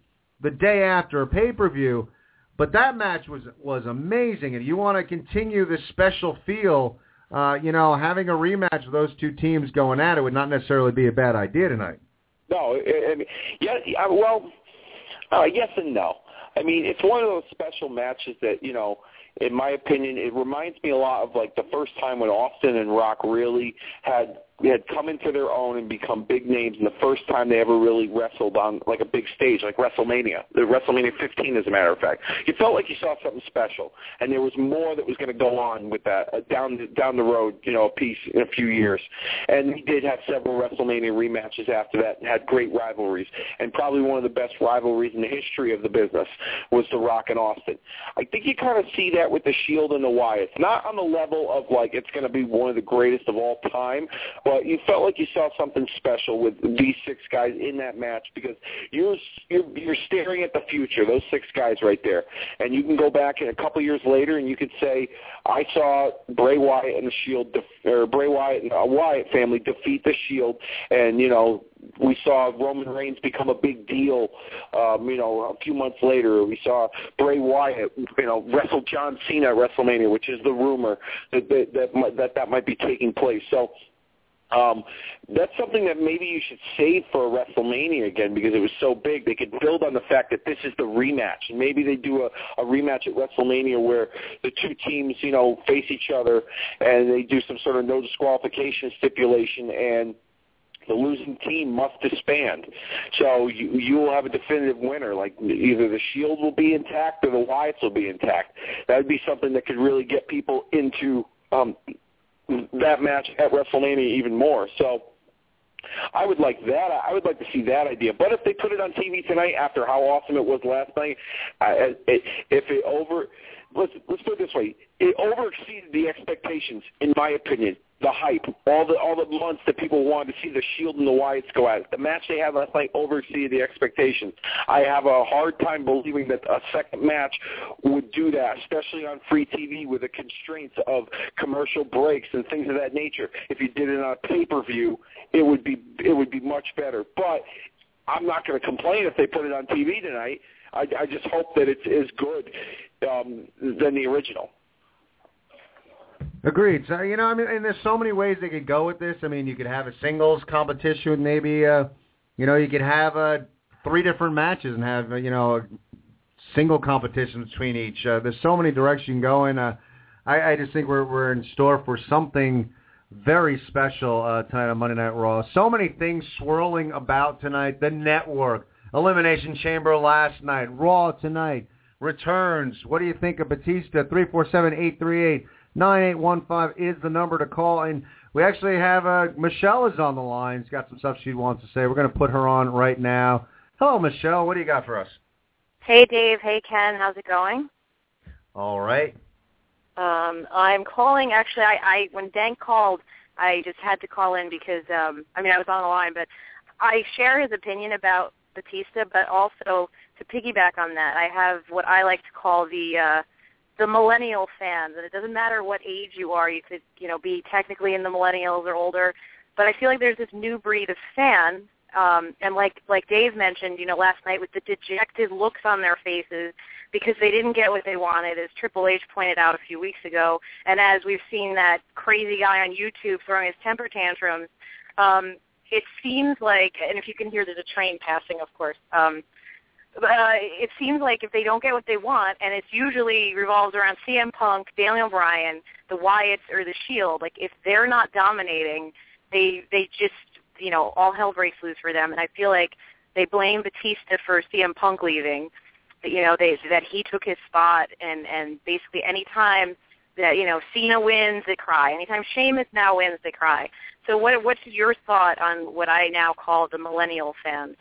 the day after a pay-per-view, but that match was was amazing. And you want to continue this special feel uh, you know, having a rematch of those two teams going at it would not necessarily be a bad idea tonight. No, mean, yeah, well, uh, yes and no. I mean, it's one of those special matches that you know, in my opinion, it reminds me a lot of like the first time when Austin and Rock really had had come into their own and become big names and the first time they ever really wrestled on like a big stage like WrestleMania, the WrestleMania 15 as a matter of fact. You felt like you saw something special and there was more that was going to go on with that uh, down down the road, you know, a piece in a few years. And we did have several WrestleMania rematches after that and had great rivalries and probably one of the best rivalries in the history of the business was The Rock and Austin. I think you kind of see that with the Shield and the Wyatts. Not on the level of like it's going to be one of the greatest of all time, but you felt like you saw something special with these six guys in that match because you're you're, you're staring at the future. Those six guys right there, and you can go back a couple years later, and you could say, I saw Bray Wyatt and the Shield, def- or Bray Wyatt and a Wyatt family defeat the Shield, and you know we saw Roman Reigns become a big deal. Um, you know, a few months later, we saw Bray Wyatt, you know, wrestle John Cena at WrestleMania, which is the rumor that that that, that, that might be taking place. So um, that's something that maybe you should save for WrestleMania again because it was so big. They could build on the fact that this is the rematch, and maybe they do a, a rematch at WrestleMania where the two teams, you know, face each other, and they do some sort of no disqualification stipulation, and the losing team must disband. So you you will have a definitive winner. Like either the Shield will be intact or the Wyatts will be intact. That would be something that could really get people into um, that match at WrestleMania even more. So I would like that. I would like to see that idea. But if they put it on TV tonight, after how awesome it was last night, if it over, let's let's put it this way, it over exceeded the expectations, in my opinion the hype, all the all the months that people wanted to see the Shield and the Wyatts go at it. The match they had last night overexceeded the expectations. I have a hard time believing that a second match would do that, especially on free TV with the constraints of commercial breaks and things of that nature. If you did it on a pay per view, it would be it would be much better. But I'm not going to complain if they put it on TV tonight. I, I just hope that it's as good um, than the original. Agreed. So you know, I mean, and there's so many ways they could go with this. I mean, you could have a singles competition, maybe. Uh, you know, you could have uh, three different matches and have uh, you know a single competition between each. Uh, there's so many directions you can go in. Uh, I, I just think we're we're in store for something very special uh, tonight on Monday Night Raw. So many things swirling about tonight. The network, Elimination Chamber last night, Raw tonight, returns. What do you think of Batista? Three four seven eight three eight. 9815 is the number to call. And we actually have uh, Michelle is on the line. She's got some stuff she wants to say. We're going to put her on right now. Hello, Michelle. What do you got for us? Hey, Dave. Hey, Ken. How's it going? All right. Um, I'm calling. Actually, I, I when Dan called, I just had to call in because um, I mean I was on the line, but I share his opinion about Batista, but also to piggyback on that, I have what I like to call the uh, the millennial fans, and it doesn't matter what age you are. You could, you know, be technically in the millennials or older, but I feel like there's this new breed of fan, um, and like like Dave mentioned, you know, last night with the dejected looks on their faces because they didn't get what they wanted, as Triple H pointed out a few weeks ago, and as we've seen that crazy guy on YouTube throwing his temper tantrums. Um, it seems like, and if you can hear, there's a train passing, of course. Um, uh, it seems like if they don't get what they want, and it usually revolves around CM Punk, Daniel Bryan, the Wyatts, or the Shield. Like if they're not dominating, they they just you know all hell breaks loose for them. And I feel like they blame Batista for CM Punk leaving. You know they that he took his spot, and and basically any time that you know Cena wins, they cry. Anytime Sheamus now wins, they cry. So what what's your thought on what I now call the millennial fans?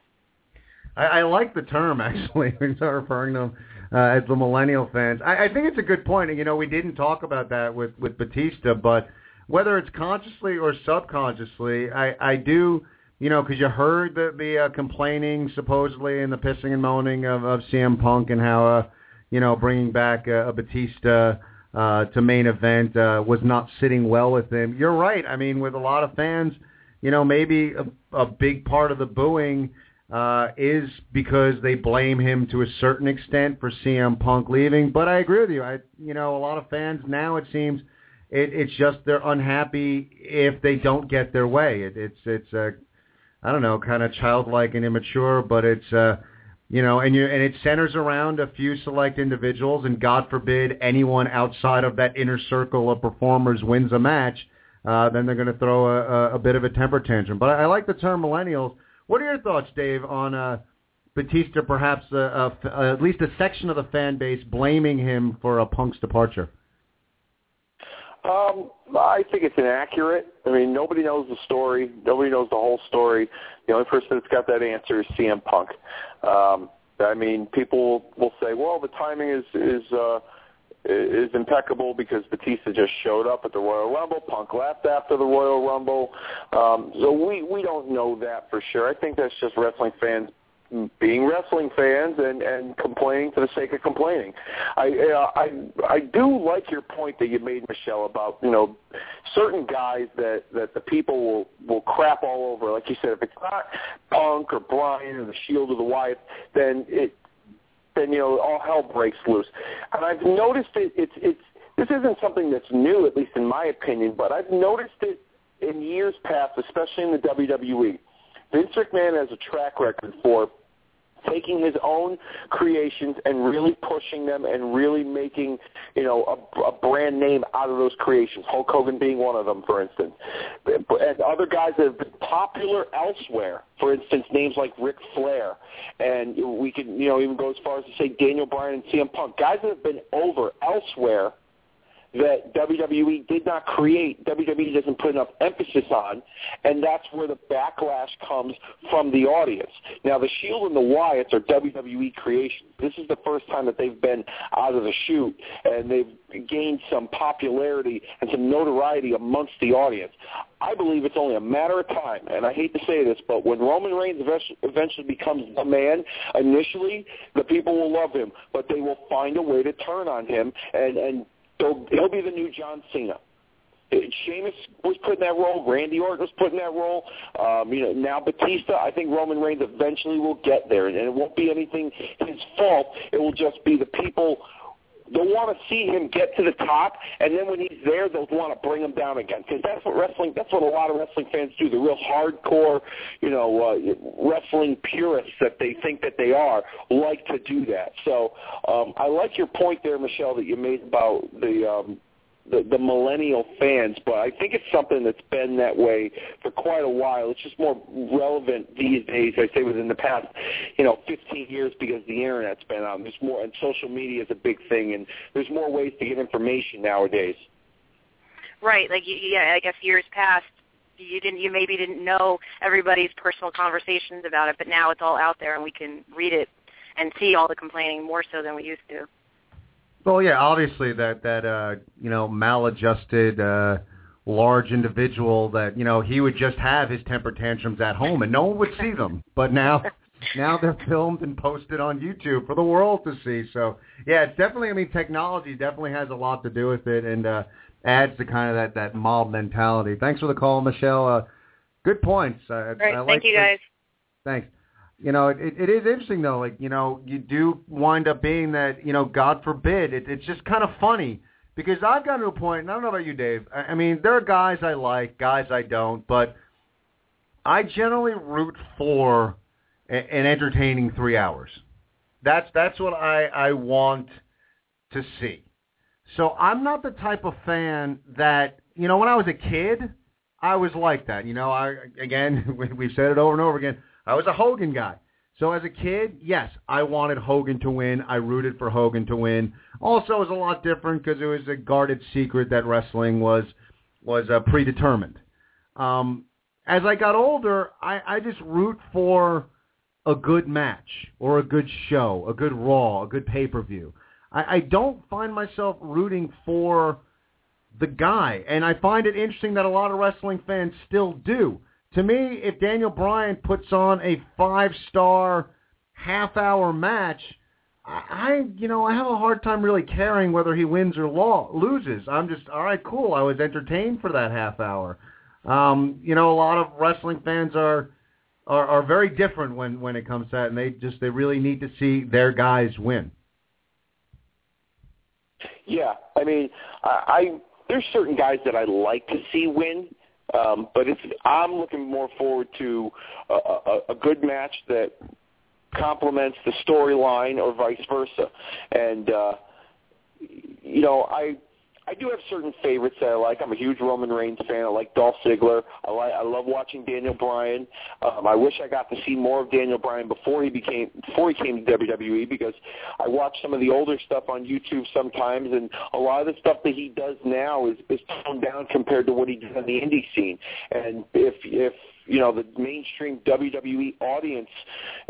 I, I like the term actually. we start referring to them uh, as the millennial fans. I, I think it's a good point. You know, we didn't talk about that with with Batista, but whether it's consciously or subconsciously, I I do. You know, because you heard the the uh, complaining supposedly and the pissing and moaning of, of CM Punk and how uh, you know bringing back uh, a Batista uh, to main event uh, was not sitting well with him. You're right. I mean, with a lot of fans, you know, maybe a, a big part of the booing uh, is because they blame him to a certain extent for CM Punk leaving. But I agree with you. I, you know, a lot of fans now it seems it, it's just they're unhappy if they don't get their way. It, it's it's a, I don't know, kind of childlike and immature, but it's uh, you know, and you and it centers around a few select individuals, and God forbid anyone outside of that inner circle of performers wins a match. Uh, then they're going to throw a, a, a bit of a temper tantrum. But I, I like the term millennials what are your thoughts, Dave, on uh, Batista perhaps uh, uh, uh, at least a section of the fan base blaming him for a Punk's departure? Um, I think it's inaccurate. I mean, nobody knows the story. Nobody knows the whole story. The only person that's got that answer is CM Punk. Um, I mean, people will say, "Well, the timing is is uh, is impeccable because Batista just showed up at the Royal Rumble. Punk left after the Royal Rumble. Um, so we we don't know that for sure. I think that's just wrestling fans being wrestling fans and and complaining for the sake of complaining. I uh, I I do like your point that you made, Michelle, about you know certain guys that that the people will will crap all over. Like you said, if it's not Punk or Bryan or the Shield or the Wyatt, then it then you know all hell breaks loose. And I've noticed it. It's it's this isn't something that's new, at least in my opinion, but I've noticed it in years past, especially in the WWE. Vince McMahon has a track record for taking his own creations and really pushing them and really making, you know, a, a brand name out of those creations. Hulk Hogan being one of them, for instance. And other guys that have been popular elsewhere. For instance, names like Ric Flair. And we can, you know, even go as far as to say Daniel Bryan and CM Punk. Guys that have been over elsewhere – that WWE did not create, WWE doesn't put enough emphasis on, and that's where the backlash comes from the audience. Now, the Shield and the Wyatts are WWE creations. This is the first time that they've been out of the chute, and they've gained some popularity and some notoriety amongst the audience. I believe it's only a matter of time, and I hate to say this, but when Roman Reigns eventually becomes the man, initially the people will love him, but they will find a way to turn on him and and He'll, he'll be the new John Cena. Sheamus was put in that role. Randy Orton was put in that role. Um, you know, now Batista. I think Roman Reigns eventually will get there, and it won't be anything his fault. It will just be the people they'll want to see him get to the top, and then when he's there, they'll want to bring him down again. Because that's what wrestling, that's what a lot of wrestling fans do. The real hardcore, you know, uh, wrestling purists that they think that they are like to do that. So um, I like your point there, Michelle, that you made about the um, the, the millennial fans, but I think it's something that's been that way for quite a while. It's just more relevant these days. I say within the past, you know, 15 years because the internet's been on. There's more, and social media is a big thing, and there's more ways to get information nowadays. Right, like yeah, I guess years past, you didn't, you maybe didn't know everybody's personal conversations about it, but now it's all out there, and we can read it and see all the complaining more so than we used to. Well, yeah, obviously that that uh, you know maladjusted uh, large individual that you know he would just have his temper tantrums at home and no one would see them. But now now they're filmed and posted on YouTube for the world to see. So yeah, it's definitely. I mean, technology definitely has a lot to do with it and uh, adds to kind of that that mob mentality. Thanks for the call, Michelle. Uh, good points. Uh, Great. I like Thank you, guys. Thanks you know, it, it is interesting though. Like, you know, you do wind up being that, you know, God forbid. It, it's just kind of funny because I've gotten to a point. And I don't know about you, Dave. I, I mean, there are guys I like, guys I don't, but I generally root for a, an entertaining three hours. That's that's what I I want to see. So I'm not the type of fan that you know. When I was a kid, I was like that. You know, I again we've said it over and over again. I was a Hogan guy. So as a kid, yes, I wanted Hogan to win. I rooted for Hogan to win. Also, it was a lot different because it was a guarded secret that wrestling was was uh, predetermined. Um, as I got older, I, I just root for a good match or a good show, a good Raw, a good pay-per-view. I, I don't find myself rooting for the guy, and I find it interesting that a lot of wrestling fans still do to me, if Daniel Bryan puts on a five-star half-hour match, I, you know, I have a hard time really caring whether he wins or law, loses. I'm just, all right, cool. I was entertained for that half hour. Um, you know, a lot of wrestling fans are, are are very different when when it comes to that, and they just they really need to see their guys win. Yeah, I mean, I, I there's certain guys that I like to see win. Um, but it's I'm looking more forward to a, a, a good match that complements the storyline or vice versa. And uh, you know, I I do have certain favorites that I like. I'm a huge Roman Reigns fan. I like Dolph Ziggler. I like I love watching Daniel Bryan. Um, I wish I got to see more of Daniel Bryan before he became before he came to WWE because I watch some of the older stuff on YouTube sometimes, and a lot of the stuff that he does now is is toned down compared to what he did on the indie scene. And if if you know the mainstream WWE audience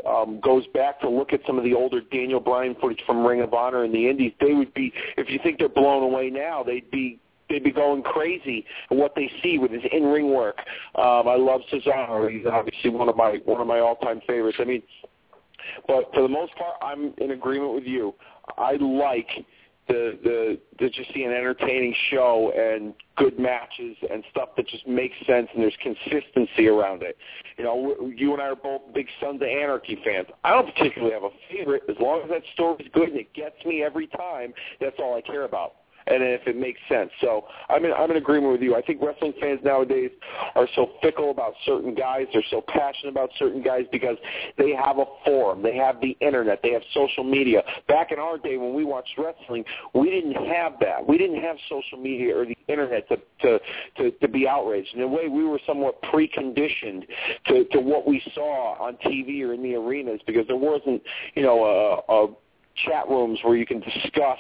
um, goes back to look at some of the older Daniel Bryan footage from Ring of Honor and the Indies, they would be if you think they're blown away now, they'd be they'd be going crazy at what they see with his in-ring work. Um, I love Cesaro; he's obviously one of my one of my all-time favorites. I mean, but for the most part, I'm in agreement with you. I like the the to just see an entertaining show and good matches and stuff that just makes sense and there's consistency around it. You know, you and I are both big Sons of Anarchy fans. I don't particularly have a favorite as long as that story's good and it gets me every time. That's all I care about and if it makes sense. So I'm in, I'm in agreement with you. I think wrestling fans nowadays are so fickle about certain guys. They're so passionate about certain guys because they have a forum. They have the internet. They have social media. Back in our day when we watched wrestling, we didn't have that. We didn't have social media or the internet to to to, to be outraged. In a way, we were somewhat preconditioned to to what we saw on TV or in the arenas because there wasn't, you know, a, a chat rooms where you can discuss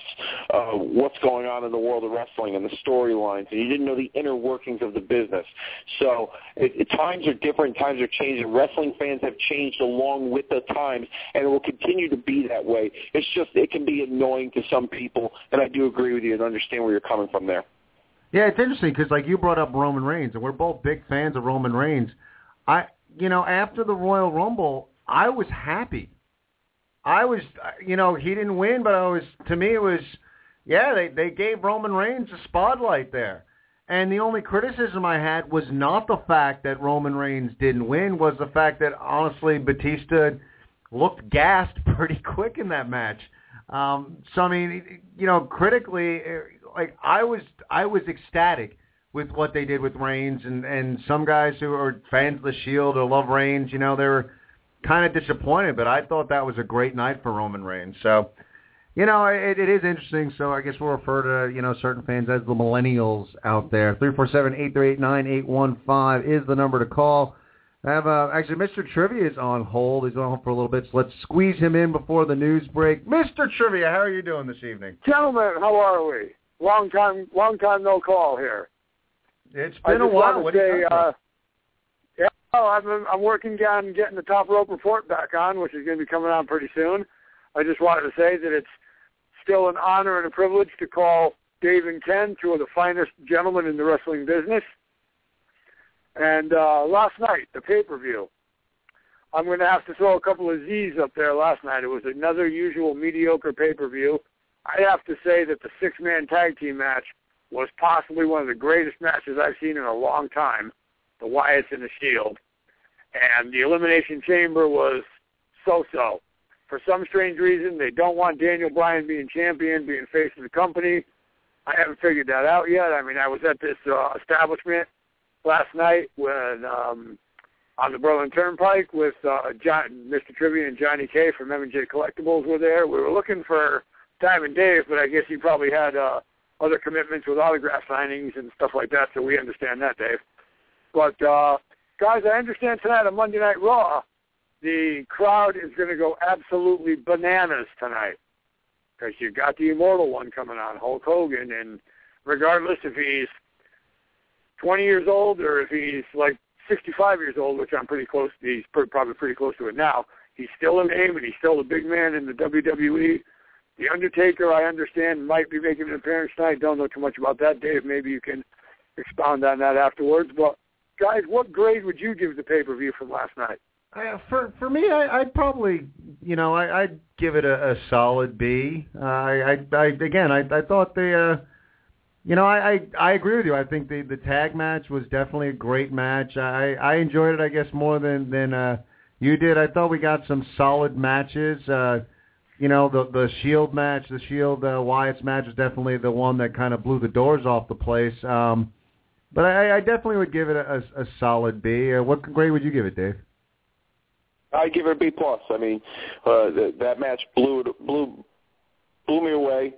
uh, what's going on in the world of wrestling and the storylines, and you didn't know the inner workings of the business. So it, it, times are different, times are changing. Wrestling fans have changed along with the times, and it will continue to be that way. It's just it can be annoying to some people, and I do agree with you and understand where you're coming from there. Yeah, it's interesting because like you brought up Roman Reigns, and we're both big fans of Roman Reigns. I, you know, after the Royal Rumble, I was happy I was, you know, he didn't win, but I was. To me, it was, yeah, they they gave Roman Reigns a spotlight there, And the only criticism I had was not the fact that Roman Reigns didn't win, was the fact that honestly Batista looked gassed pretty quick in that match. Um, so I mean, you know, critically, eh, like I was, I was ecstatic with what they did with Reigns, and and some guys who are fans of the Shield or love Reigns, you know, they were kind of disappointed. But I thought that was a great night for Roman Reigns. So you know, it, it is interesting. So I guess we'll refer to you know certain fans as the millennials out there. Three four seven eight three eight nine eight one five is the number to call. I have uh, actually Mr. Trivia is on hold. He's on hold for a little bit, so let's squeeze him in before the news break. Mr. Trivia, how are you doing this evening? Gentlemen, how are we? Long time, long time no call here. It's been a while. What to do you say, uh, oh, I'm I'm working on getting the top rope report back on, which is going to be coming on pretty soon. I just wanted to say that it's still an honor and a privilege to call Dave and Ken two of the finest gentlemen in the wrestling business. And uh, last night, the pay-per-view, I'm going to have to throw a couple of Z's up there last night. It was another usual mediocre pay-per-view. I have to say that the six-man tag team match was possibly one of the greatest matches I've seen in a long time, the Wyatts and the Shield. And the Elimination Chamber was so-so. For some strange reason, they don't want Daniel Bryan being champion, being face of the company. I haven't figured that out yet. I mean, I was at this uh, establishment last night when um, on the Berlin Turnpike with uh, John, Mr. Trivia and Johnny K from M&J Collectibles were there. We were looking for Diamond Dave, but I guess he probably had uh, other commitments with autograph signings and stuff like that, so we understand that, Dave. But uh, guys, I understand tonight on Monday Night Raw, the crowd is going to go absolutely bananas tonight because you got the immortal one coming on, Hulk Hogan, and regardless if he's 20 years old or if he's like 65 years old, which I'm pretty close, he's probably pretty close to it now. He's still a name and he's still a big man in the WWE. The Undertaker, I understand, might be making an appearance tonight. Don't know too much about that, Dave. Maybe you can expound on that afterwards. But guys, what grade would you give the pay per view from last night? Uh, for for me, I, I'd probably, you know, I, I'd give it a, a solid B. Uh, I, I, I again, I, I thought the, uh, you know, I, I, I agree with you. I think the the tag match was definitely a great match. I, I enjoyed it, I guess, more than than uh, you did. I thought we got some solid matches. Uh, you know, the the Shield match, the Shield uh, Wyatt's match was definitely the one that kind of blew the doors off the place. Um, but I, I definitely would give it a, a, a solid B. Uh, what grade would you give it, Dave? I give it a B plus. I mean, uh, th- that match blew blew blew me away.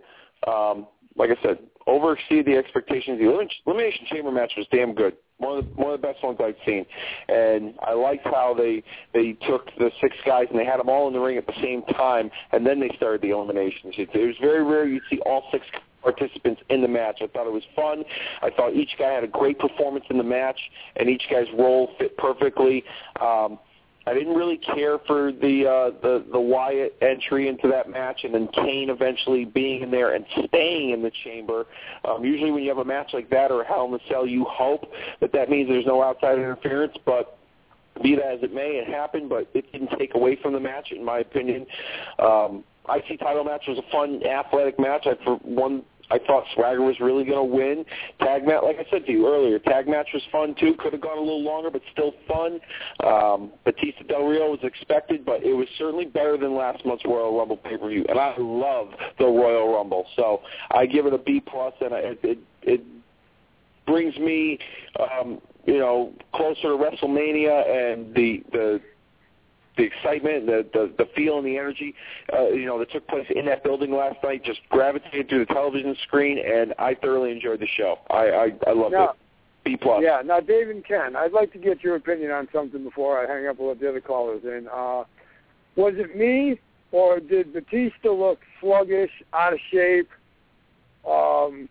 Um, like I said, over exceeded the expectations. The elimination chamber match was damn good. One of the one of the best ones I've seen, and I liked how they they took the six guys and they had them all in the ring at the same time, and then they started the eliminations. It, it was very rare you'd see all six participants in the match. I thought it was fun. I thought each guy had a great performance in the match, and each guy's role fit perfectly. Um, I didn't really care for the uh, the the Wyatt entry into that match, and then Kane eventually being in there and staying in the chamber. Um, usually, when you have a match like that or a Hell in a Cell, you hope that that means there's no outside interference, but. Be that as it may, it happened, but it didn't take away from the match, in my opinion. Um, IC title match was a fun, athletic match. I for one I thought Swagger was really going to win. Tag match, like I said to you earlier, tag match was fun too. Could have gone a little longer, but still fun. Um, Batista Del Rio was expected, but it was certainly better than last month's Royal Rumble pay per view. And I love the Royal Rumble, so I give it a B plus, and I, it, it brings me, um, you know, closer to WrestleMania and the the the excitement, the, the the feel and the energy, uh, you know, that took place in that building last night just gravitated to the television screen, and I thoroughly enjoyed the show. I I, I loved Now- it. B plus. Yeah. Now, Dave and Ken, I'd like to get your opinion on something before I hang up with the other callers And Uh, was it me, or did Batista look sluggish, out of shape? Um,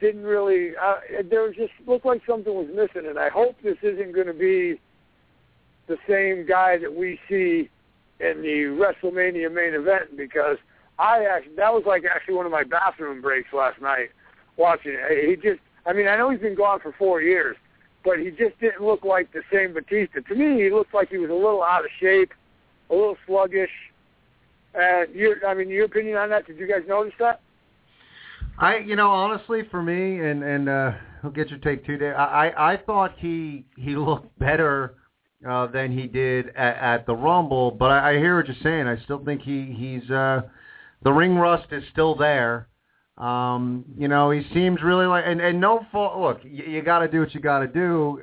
didn't really. Uh, there was just looked like something was missing, and I hope this isn't going to be the same guy that we see in the WrestleMania main event because I actually that was like actually one of my bathroom breaks last night watching it. He just I mean I know he's been gone for four years, but he just didn't look like the same Batista. To me, he looked like he was a little out of shape, a little sluggish. And your I mean your opinion on that? Did you guys notice that? I, you know, honestly, for me, and and uh, I'll get your take too, Dave. I I, I thought he he looked better uh, than he did at, at the Rumble, but I, I hear what you're saying. I still think he he's uh, the ring rust is still there. Um, you know, he seems really like and and no fault. Look, you, you got to do what you got to do.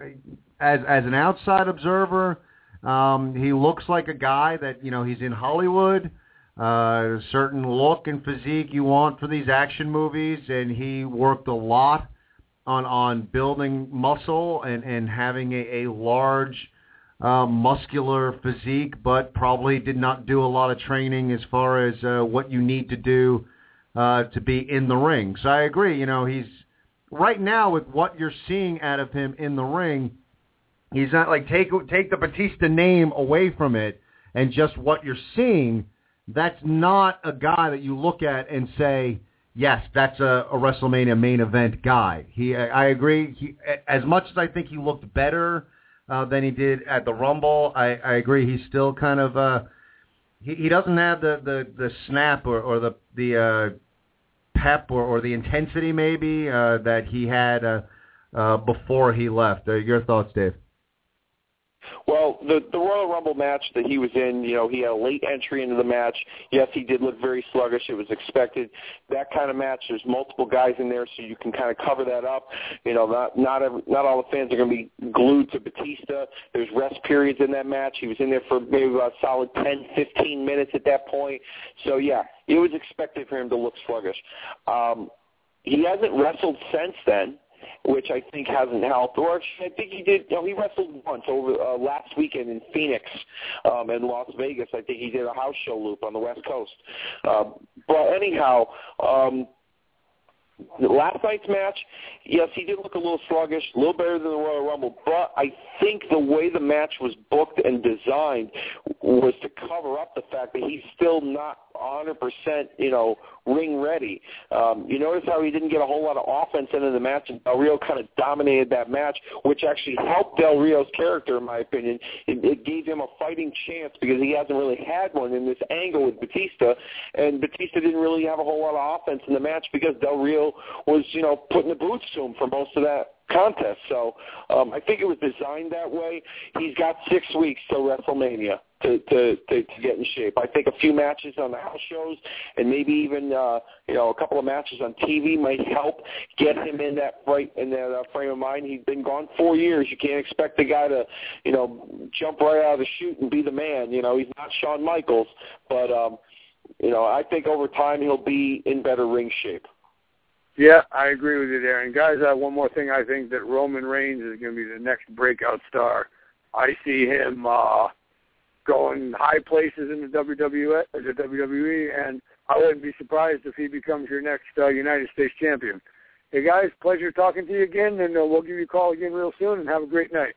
As as an outside observer, um, he looks like a guy that you know he's in Hollywood. Uh, a certain look and physique you want for these action movies, and he worked a lot on on building muscle and and having a, a large uh, muscular physique, but probably did not do a lot of training as far as uh, what you need to do uh, to be in the ring. So I agree. You know, he's right now with what you're seeing out of him in the ring. He's not like take take the Batista name away from it and just what you're seeing. That's not a guy that you look at and say, yes, that's a, a WrestleMania main event guy. He, I agree. He, as much as I think he looked better uh, than he did at the Rumble, I, I agree. He's still kind of uh, he, he doesn't have the the, the snap or, or the the uh, pep or, or the intensity maybe uh, that he had uh, uh, before he left. Uh, your thoughts, Dave? Well, the the Royal Rumble match that he was in, you know, he had a late entry into the match. Yes, he did look very sluggish. It was expected. That kind of match, there's multiple guys in there, so you can kind of cover that up. You know, not not every, not all the fans are going to be glued to Batista. There's rest periods in that match. He was in there for maybe about a solid 10, 15 minutes at that point. So yeah, it was expected for him to look sluggish. Um, he hasn't wrestled since then which I think hasn't helped. Or I think he did. You know, he wrestled once over uh, last weekend in Phoenix um, and Las Vegas. I think he did a house show loop on the West Coast. Uh, but anyhow, um, last night's match, yes, he did look a little sluggish, a little better than the Royal Rumble, but I think the way the match was booked and designed was to cover up the fact that he's still not 100%, you know, ring ready. Um, you notice how he didn't get a whole lot of offense into the match, and Del Rio kind of dominated that match, which actually helped Del Rio's character, in my opinion. It, it gave him a fighting chance because he hasn't really had one in this angle with Batista, and Batista didn't really have a whole lot of offense in the match because Del Rio was, you know, putting the boots to him for most of that contest. So um, I think it was designed that way. He's got six weeks till WrestleMania to, to, to, to get in shape. I think a few matches on the house shows and maybe even uh, you know a couple of matches on TV might help get him in that right in that uh, frame of mind. He's been gone four years. You can't expect the guy to you know jump right out of the chute and be the man. You know he's not Shawn Michaels, but um, you know I think over time he'll be in better ring shape. Yeah, I agree with you there. And guys, uh, one more thing, I think that Roman Reigns is going to be the next breakout star. I see him uh, going high places in the WWE, the WWE, and I wouldn't be surprised if he becomes your next uh, United States champion. Hey guys, pleasure talking to you again, and uh, we'll give you a call again real soon. And have a great night.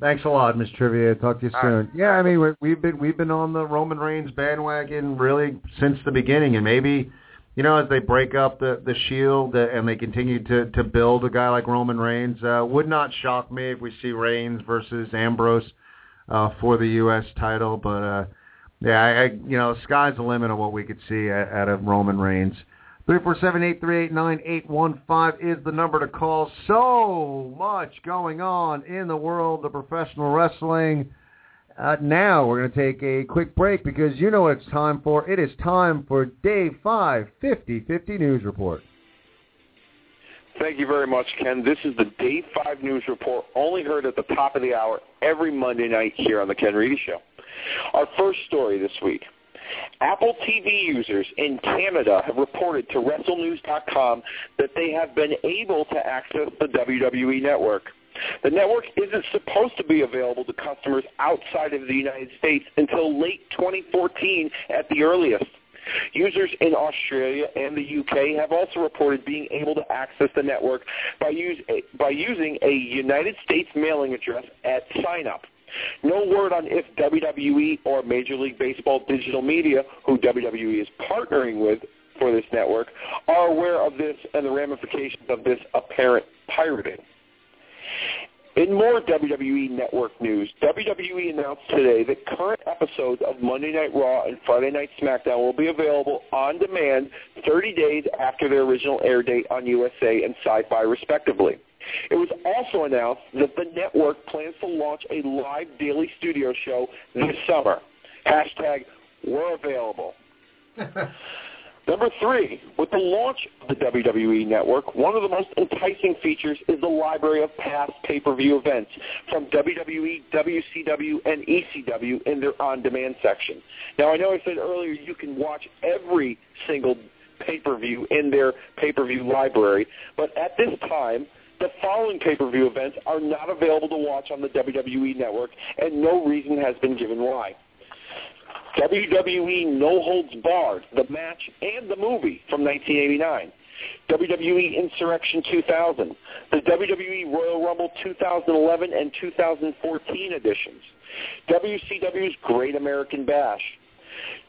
Thanks a lot, Miss Trivia. Talk to you soon. right. Yeah, I mean we've been we've been on the Roman Reigns bandwagon really since the beginning, and maybe you know as they break up the the Shield uh, and they continue to to build a guy like Roman Reigns, uh, would not shock me if we see Reigns versus Ambrose uh, for the U.S. title. But uh, yeah, I, I you know sky's the limit of what we could see out, of Roman Reigns. Three four seven eight three eight nine eight one five is the number to call. So much going on in the world of professional wrestling. Uh, now we're going to take a quick break because you know what it's time for. It is time for Day 5 50-50 News Report. Thank you very much, Ken. This is the Day 5 News Report, only heard at the top of the hour every Monday night here on The Ken Reedy Show. Our first story this week. Apple TV users in Canada have reported to WrestleNews.com that they have been able to access the WWE Network. The network isn't supposed to be available to customers outside of the United States until late 2014 at the earliest. Users in Australia and the UK have also reported being able to access the network by, use, by using a United States mailing address at sign-up. No word on if WWE or Major League Baseball Digital Media, who WWE is partnering with for this network, are aware of this and the ramifications of this apparent pirating. In more WWE Network news, WWE announced today that current episodes of Monday Night Raw and Friday Night SmackDown will be available on demand 30 days after their original air date on USA and Syfy, respectively. It was also announced that the network plans to launch a live daily studio show this summer. Hashtag we're available. Number three, with the launch of the WWE Network, one of the most enticing features is the library of past pay-per-view events from WWE, WCW, and ECW in their on-demand section. Now, I know I said earlier you can watch every single pay-per-view in their pay-per-view library, but at this time, the following pay-per-view events are not available to watch on the WWE Network, and no reason has been given why. WWE No Holds Barred, the match and the movie from 1989. WWE Insurrection 2000, the WWE Royal Rumble 2011 and 2014 editions, WCW's Great American Bash,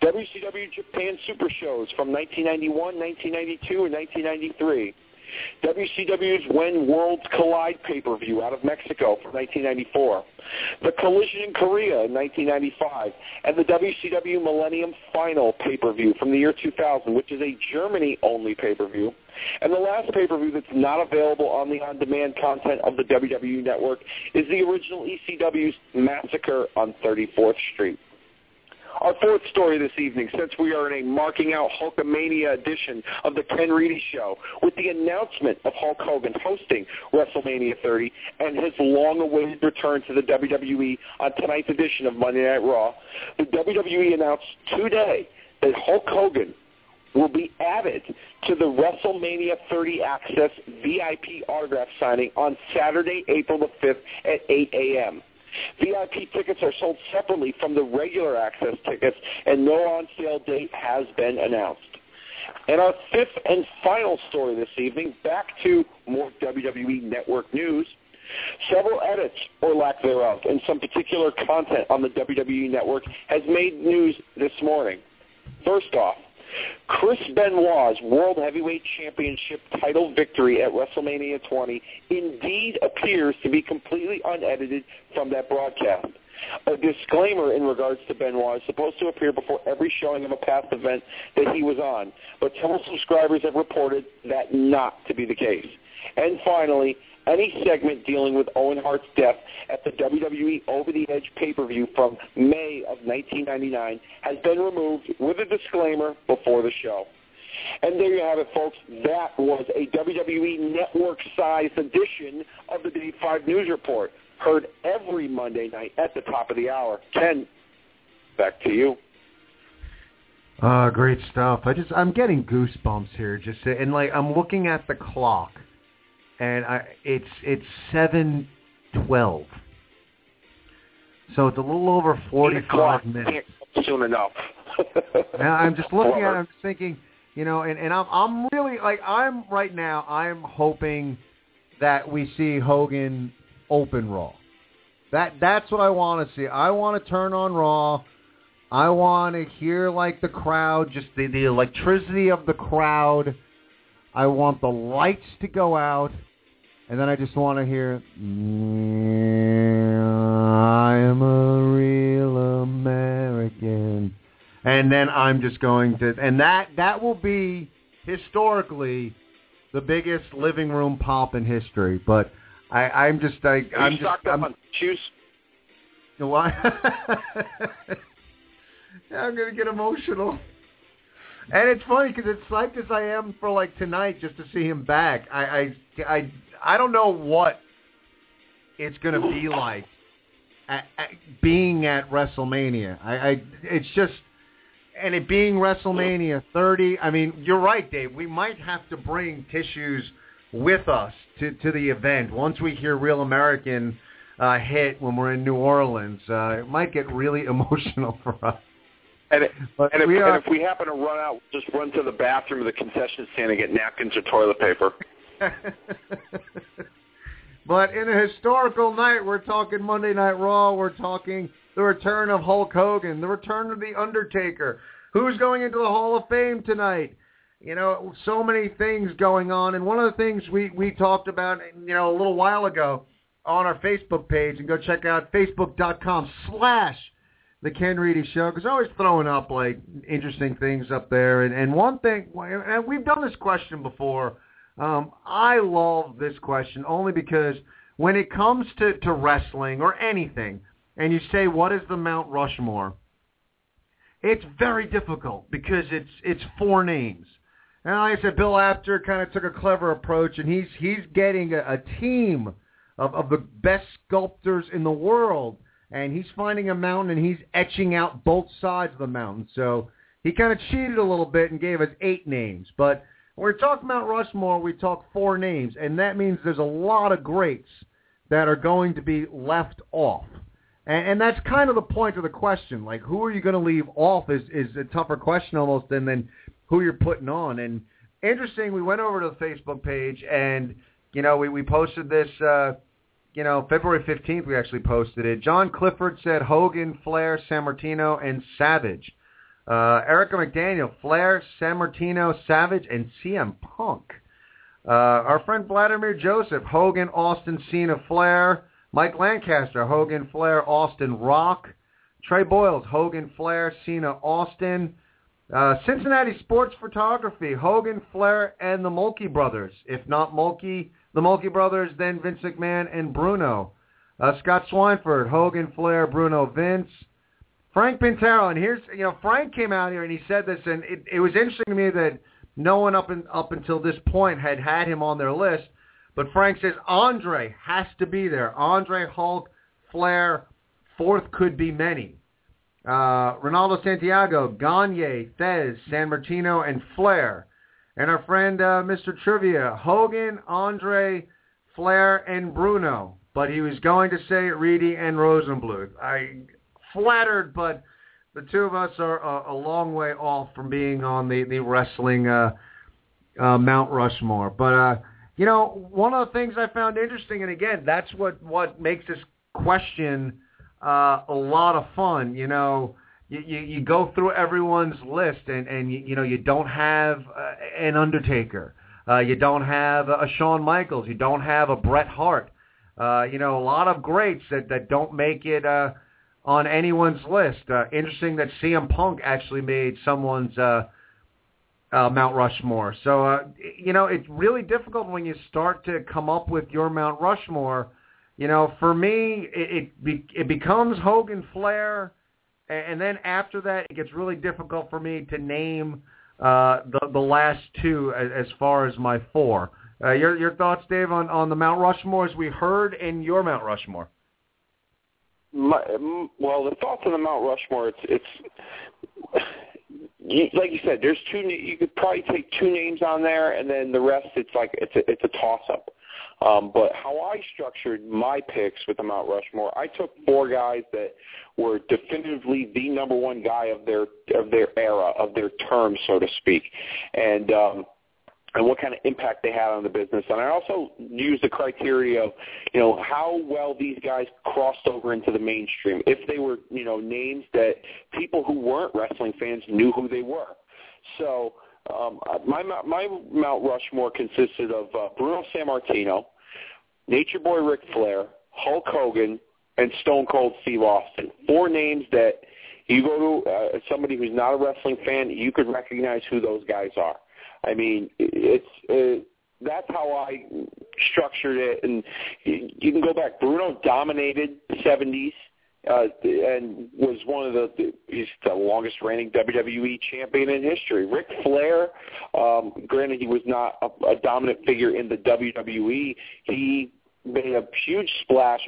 WCW Japan Super Shows from 1991, 1992, and 1993, WCW's When Worlds Collide pay-per-view out of Mexico from 1994, the Collision in Korea in 1995, and the WCW Millennium Final pay-per-view from the year 2000, which is a Germany-only pay-per-view. And the last pay-per-view that's not available on the on-demand content of the WWE Network is the original ECW's Massacre on 34th Street. Our fourth story this evening, since we are in a marking out Hulkamania edition of the Ken Reedy Show, with the announcement of Hulk Hogan hosting WrestleMania 30 and his long-awaited return to the WWE on tonight's edition of Monday Night Raw, the WWE announced today that Hulk Hogan will be added to the WrestleMania 30 Access VIP autograph signing on Saturday, April the 5th at 8 a.m. VIP tickets are sold separately from the regular access tickets, and no on-sale date has been announced. And our fifth and final story this evening, back to more WWE Network news. Several edits, or lack thereof, in some particular content on the WWE Network has made news this morning. First off, Chris Benoit's World Heavyweight Championship title victory at WrestleMania 20 indeed appears to be completely unedited from that broadcast. A disclaimer in regards to Benoit is supposed to appear before every showing of a past event that he was on, but several subscribers have reported that not to be the case. And finally, any segment dealing with Owen Hart's death at the WWE Over the Edge pay-per-view from May of 1999 has been removed with a disclaimer before the show. And there you have it, folks. That was a WWE Network-sized edition of the Day 5 News Report, heard every Monday night at the top of the hour. Ken, back to you. Uh, great stuff. I just I'm getting goosebumps here. Just and like I'm looking at the clock and I, it's it's seven twelve. So it's a little over forty five minutes. Soon enough. now I'm just looking at it, I'm just thinking, you know, and, and I'm I'm really like I'm right now I'm hoping that we see Hogan open Raw. That that's what I want to see. I want to turn on Raw. I want to hear like the crowd, just the, the electricity of the crowd. I want the lights to go out. And then I just want to hear, I am a real American. And then I'm just going to, and that, that will be historically the biggest living room pop in history. But I, I'm just, I, I'm just, I'm, on shoes. Why? I'm gonna get emotional. And it's funny because it's psyched as I am for like tonight just to see him back. I, I, I I don't know what it's going to be like at, at being at WrestleMania. I, I it's just and it being WrestleMania 30. I mean, you're right, Dave. We might have to bring tissues with us to to the event once we hear Real American uh, hit when we're in New Orleans. Uh, it might get really emotional for us. And, it, and, if, we are- and if we happen to run out, just run to the bathroom or the concession stand and get napkins or toilet paper. but in a historical night, we're talking Monday Night Raw. We're talking the return of Hulk Hogan, the return of The Undertaker. Who's going into the Hall of Fame tonight? You know, so many things going on. And one of the things we, we talked about, you know, a little while ago on our Facebook page, and go check out facebook.com slash the Ken Reedy Show, because always throwing up, like, interesting things up there. And, and one thing, and we've done this question before, Um, I love this question only because when it comes to, to wrestling or anything, and you say, what is the Mount Rushmore? It's very difficult because it's it's four names. And like I said, Bill Apter kind of took a clever approach, and he's he's getting a, a team of, of the best sculptors in the world, and he's finding a mountain and he's etching out both sides of the mountain. So he kind of cheated a little bit and gave us eight names. But when we talk Mount Rushmore, we talk four names, and that means there's a lot of greats that are going to be left off. And, and that's kind of the point of the question. Like, who are you going to leave off is, is a tougher question almost than, than who you're putting on. And interesting, we went over to the Facebook page, and, you know, we, we posted this, uh, you know, February 15th we actually posted it. John Clifford said Hogan, Flair, Sammartino, and Savage. Uh, Erica McDaniel, Flair, Sammartino, Savage, and CM Punk. Uh, our friend Vladimir Joseph, Hogan, Austin, Cena, Flair. Mike Lancaster, Hogan, Flair, Austin, Rock. Trey Boyles, Hogan, Flair, Cena, Austin. Uh, Cincinnati Sports Photography, Hogan, Flair, and the Mulkey Brothers. If not Mulkey, the Mulkey Brothers, then Vince McMahon and Bruno. Uh, Scott Swineford, Hogan, Flair, Bruno, Vince. Frank Pintero, and here's you know Frank came out here and he said this, and it, it was interesting to me that no one up in, up until this point had had him on their list. But Frank says Andre has to be there. Andre, Hulk, Flair, fourth could be many. Uh, Ronaldo Santiago, Gagne, Thesz, San Martino, and Flair. And our friend uh, Mr. Trivia, Hogan, Andre, Flair, and Bruno. But he was going to say Reedy and Rosenbluth. I flattered, but the two of us are a, a long way off from being on the the wrestling uh, uh, Mount Rushmore. But uh, you know, one of the things I found interesting, and again, that's what what makes this question uh, a lot of fun. You know, you, you, you go through everyone's list, and and you, you know you don't have uh, an Undertaker, uh, you don't have a Shawn Michaels, you don't have a Bret Hart. Uh, you know, a lot of greats that that don't make it. Uh, on anyone's list. Uh, interesting that CM Punk actually made someone's uh, uh, Mount Rushmore. So uh, you know, it's really difficult when you start to come up with your Mount Rushmore. You know, for me, it it, be, it becomes Hogan, Flair, and, then after that, it gets really difficult for me to name uh, the the last two as, as far as my four. Uh, your your thoughts, Dave, on on the Mount Rushmore as we heard in your Mount Rushmore? My, well, the thoughts on the Mount Rushmore, it's it's you, like you said. There's two. You could probably take two names on there, and then the rest, it's like it's a, it's a toss up. Um, but how I structured my picks with the Mount Rushmore, I took four guys that were definitively the number one guy of their of their era, of their term, so to speak, and. um and what kind of impact they had on the business. And I also used the criteria of, you know, how well these guys crossed over into the mainstream. If they were, you know, names that people who weren't wrestling fans knew who they were. So um, my my Mount Rushmore consisted of uh, Bruno Sammartino, Nature Boy Ric Flair, Hulk Hogan, and Stone Cold Steve Austin. Four names that you go to uh, somebody who's not a wrestling fan, you could recognize who those guys are. I mean, it's it, that's how I structured it. And you can go back. Bruno dominated the '70s uh, and was one of the he's the longest reigning WWE champion in history. Ric Flair, um, granted he was not a, a dominant figure in the WWE, he made a huge splash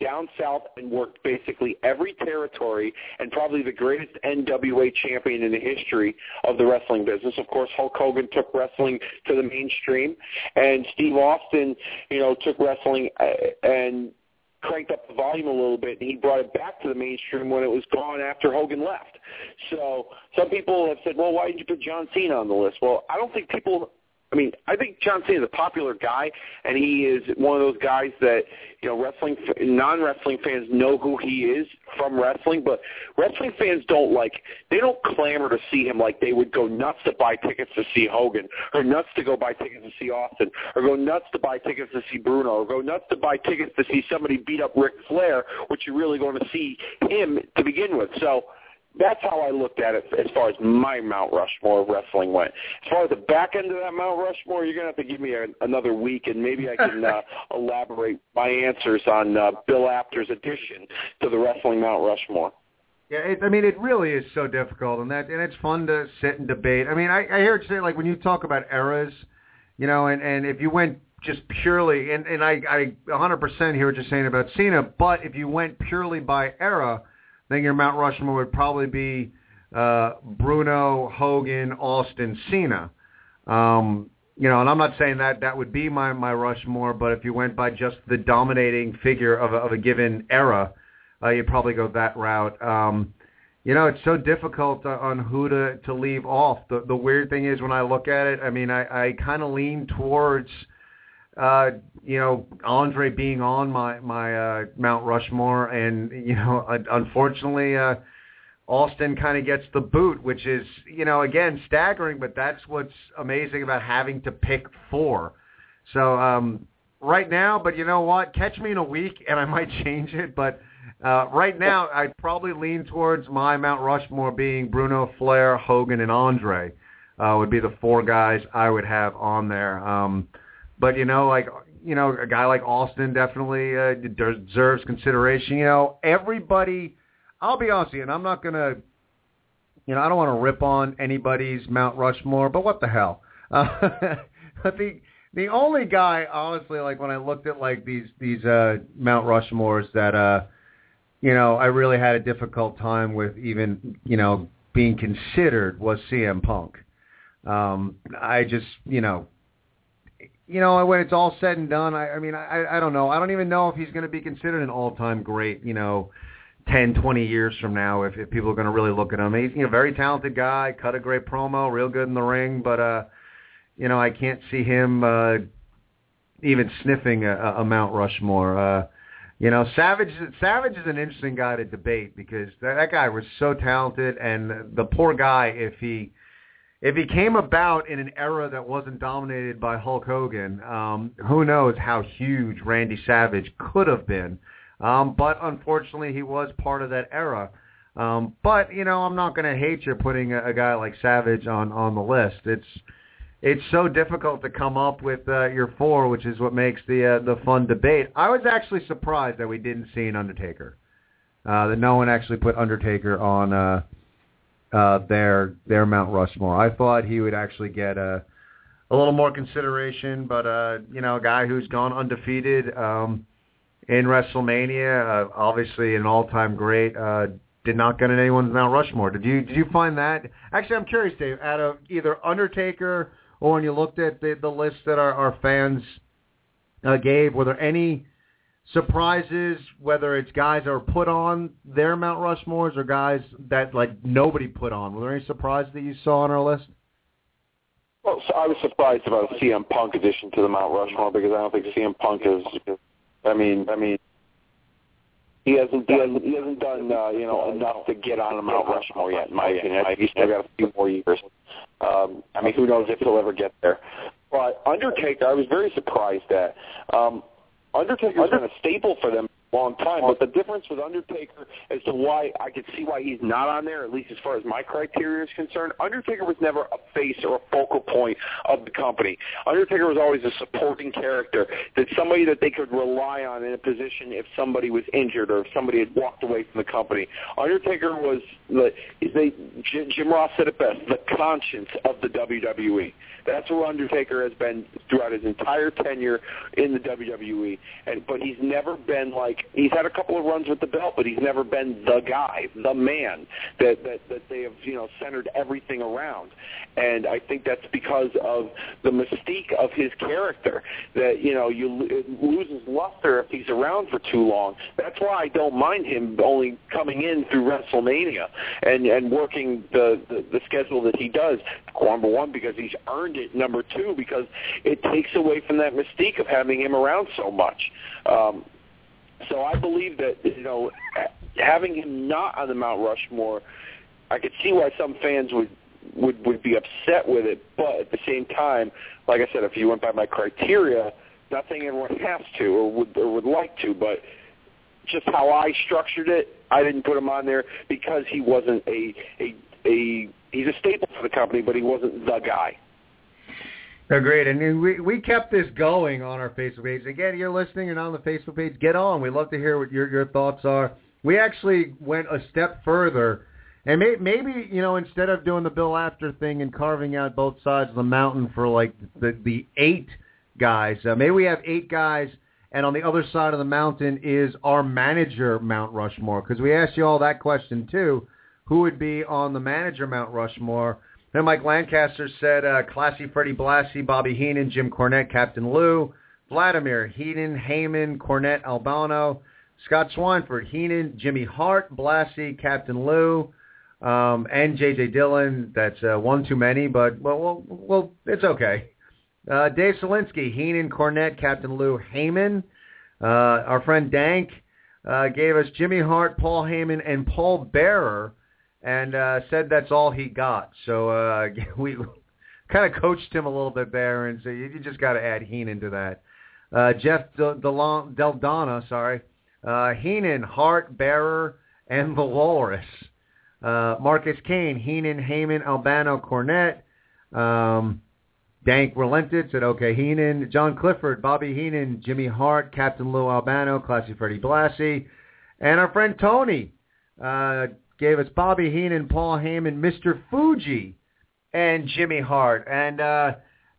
down south and worked basically every territory and probably the greatest NWA champion in the history of the wrestling business. Of course, Hulk Hogan took wrestling to the mainstream, and Steve Austin, you know, took wrestling uh, and cranked up the volume a little bit, and he brought it back to the mainstream when it was gone after Hogan left. So some people have said, well, why did you put John Cena on the list? Well, I don't think people I mean, I think John Cena is a popular guy, and he is one of those guys that you know, wrestling non-wrestling fans know who he is from wrestling, but wrestling fans don't like they don't clamor to see him like they would go nuts to buy tickets to see Hogan, or nuts to go buy tickets to see Austin, or go nuts to buy tickets to see Bruno, or go nuts to buy tickets to see somebody beat up Ric Flair, which you're really going to see him to begin with. So that's how I looked at it as far as my Mount Rushmore wrestling went. As far as the back end of that Mount Rushmore, you're gonna have to give me a, another week, and maybe I can uh, elaborate my answers on uh, Bill Apter's addition to the wrestling Mount Rushmore. Yeah, it, I mean, it really is so difficult, and that and it's fun to sit and debate. I mean, I, I hear you say like when you talk about eras, you know, and and if you went just purely, and and I I 100% hear what you're saying about Cena, but if you went purely by era, then your Mount Rushmore would probably be uh, Bruno, Hogan, Austin, Cena. Um, you know, and I'm not saying that that would be my my Rushmore, but if you went by just the dominating figure of a, of a given era, uh, you'd probably go that route. Um, you know, it's so difficult uh, on who to to leave off. The the weird thing is when I look at it, I mean, I I kind of lean towards uh, you know, Andre being on my my uh, Mount Rushmore, and you know, unfortunately, uh, Austin kind of gets the boot, which is you know again staggering, but that's what's amazing about having to pick four. So um, right now, but you know what? Catch me in a week, and I might change it. But uh, right now, I'd probably lean towards my Mount Rushmore being Bruno, Flair, Hogan, and Andre. Uh, would be the four guys I would have on there. Um, but you know, like you know, a guy like Austin definitely uh, deserves consideration. You know, everybody. I'll be honest with you, and I'm not gonna. You know, I don't want to rip on anybody's Mount Rushmore, but what the hell? Uh, the the only guy, honestly, like when I looked at like these these uh, Mount Rushmores that uh, you know I really had a difficult time with even you know being considered was CM Punk. Um, I just you know you know, when it's all said and done, I, I mean, I, I don't know. I don't even know if he's going to be considered an all-time great, you know, ten, twenty years from now, if, if people are going to really look at him. He's you know, a very talented guy, cut a great promo, real good in the ring, but, uh, you know, I can't see him uh, even sniffing a, a Mount Rushmore. Uh, you know, Savage Savage is an interesting guy to debate because that, that guy was so talented, and the poor guy, if he if he came about in an era that wasn't dominated by Hulk Hogan, um, who knows how huge Randy Savage could have been. Um, but unfortunately, he was part of that era. Um, but you know, I'm not going to hate you putting a, a guy like Savage on on the list. It's it's so difficult to come up with uh, your four, which is what makes the uh, the fun debate. I was actually surprised that we didn't see an Undertaker. Uh, that no one actually put Undertaker on. Uh, uh, their their Mount Rushmore. I thought he would actually get a a little more consideration, but uh, you know, a guy who's gone undefeated um, in WrestleMania, uh, obviously an all-time great, uh, did not get in anyone's Mount Rushmore. Did you did you find that? Actually, I'm curious, Dave. Out of either Undertaker or when you looked at the the list that our, our fans uh, gave, were there any surprises, whether it's guys that are put on their Mount Rushmores or guys that like nobody put on. Were there any surprises that you saw on our list? Well, so I was surprised about CM Punk addition to the Mount Rushmore because I don't think CM Punk is. I mean, I mean, he hasn't done he hasn't done uh, you know enough to get on a Mount Rushmore yet. In my opinion, he's still got a few more years. Um, I mean, who knows if he'll ever get there? But Undertaker, I was very surprised at. Um, Undertaker's Under- been a staple for them long time, but the difference with Undertaker as to why I could see why he's not on there, at least as far as my criteria is concerned, Undertaker was never a face or a focal point of the company. Undertaker was always a supporting character, that somebody that they could rely on in a position if somebody was injured or if somebody had walked away from the company. Undertaker was the they Jim Ross said it best, the conscience of the WWE. That's who Undertaker has been throughout his entire tenure in the WWE. And but he's never been like he's had a couple of runs with the belt, but he's never been the guy, the man that that, that they have you know centered everything around. And I think that's because of the mystique of his character. That you know you it loses luster if he's around for too long. That's why I don't mind him only coming in through WrestleMania and and working the the, the schedule that he does. Number one because he's earned it. Number two, because it takes away from that mystique of having him around so much. Um, so I believe that you know having him not on the Mount Rushmore, I could see why some fans would would would be upset with it. But at the same time, like I said, if you went by my criteria, not saying everyone has to or would or would like to, but just how I structured it, I didn't put him on there because he wasn't a a a he's a staple for the company, but he wasn't the guy. Agreed. And we we kept this going on our Facebook page. Again, you're listening and on the Facebook page. Get on. We'd love to hear what your your thoughts are. We actually went a step further, and may, maybe you know instead of doing the Bill Apter thing and carving out both sides of the mountain for like the the eight guys, uh, maybe we have eight guys, and on the other side of the mountain is our manager Mount Rushmore because we asked you all that question too. Who would be on the manager Mount Rushmore? Then Mike Lancaster said uh, Classy Freddie Blassie, Bobby Heenan, Jim Cornette, Captain Lou, Vladimir, Heenan, Heyman, Cornette, Albano, Scott Swanford, Heenan, Jimmy Hart, Blassie, Captain Lou, um, and J.J. Dillon. That's uh, one too many, but well, well, well it's okay. Uh, Dave Selinsky, Heenan, Cornette, Captain Lou, Heyman. Uh, our friend Dank uh, gave us Jimmy Hart, Paul Heyman, and Paul Bearer and uh, said that's all he got. So uh, we kind of coached him a little bit there and said you just got to add Heenan to that. Uh, Jeff Del- Del- Deldana, sorry, uh, Heenan, Hart, Bearer, and Walrus. Uh, Marcus Kane, Heenan, Heyman, Albano, Cornette. Um, Dank relented, said, okay, Heenan, John Clifford, Bobby Heenan, Jimmy Hart, Captain Lou Albano, Classy Freddie Blassie, and our friend Tony uh, gave us Bobby Heenan, Paul Heyman, Mr. Fuji, and Jimmy Hart. And uh,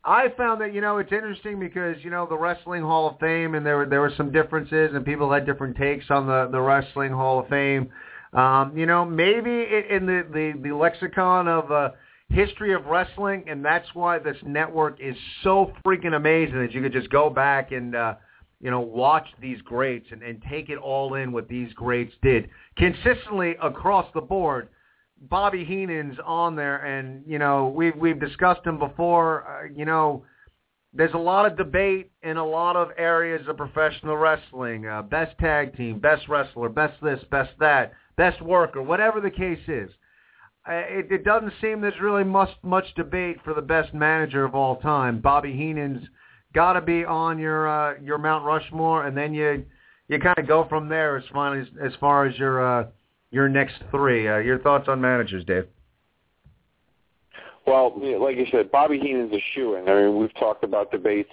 I found that you know it's interesting because you know the Wrestling Hall of Fame, and there were there were some differences, and people had different takes on the the Wrestling Hall of Fame. Um, you know, maybe in the the, the lexicon of uh, history of wrestling, and that's why this network is so freaking amazing that you could just go back and. Uh, you know, watch these greats and, and take it all in what these greats did consistently across the board. Bobby Heenan's on there, and you know we've we've discussed him before. Uh, you know, there's a lot of debate in a lot of areas of professional wrestling. Uh, best tag team, best wrestler, best this, best that, best worker, whatever the case is. Uh, it, it doesn't seem there's really much much debate for the best manager of all time. Bobby Heenan's got to be on your uh, your Mount Rushmore, and then you you kind of go from there as far as as far as your uh, your next three. Uh, your thoughts on managers, Dave? Well, like you said, Bobby Heenan's a shoe-in. I mean, we've talked about debates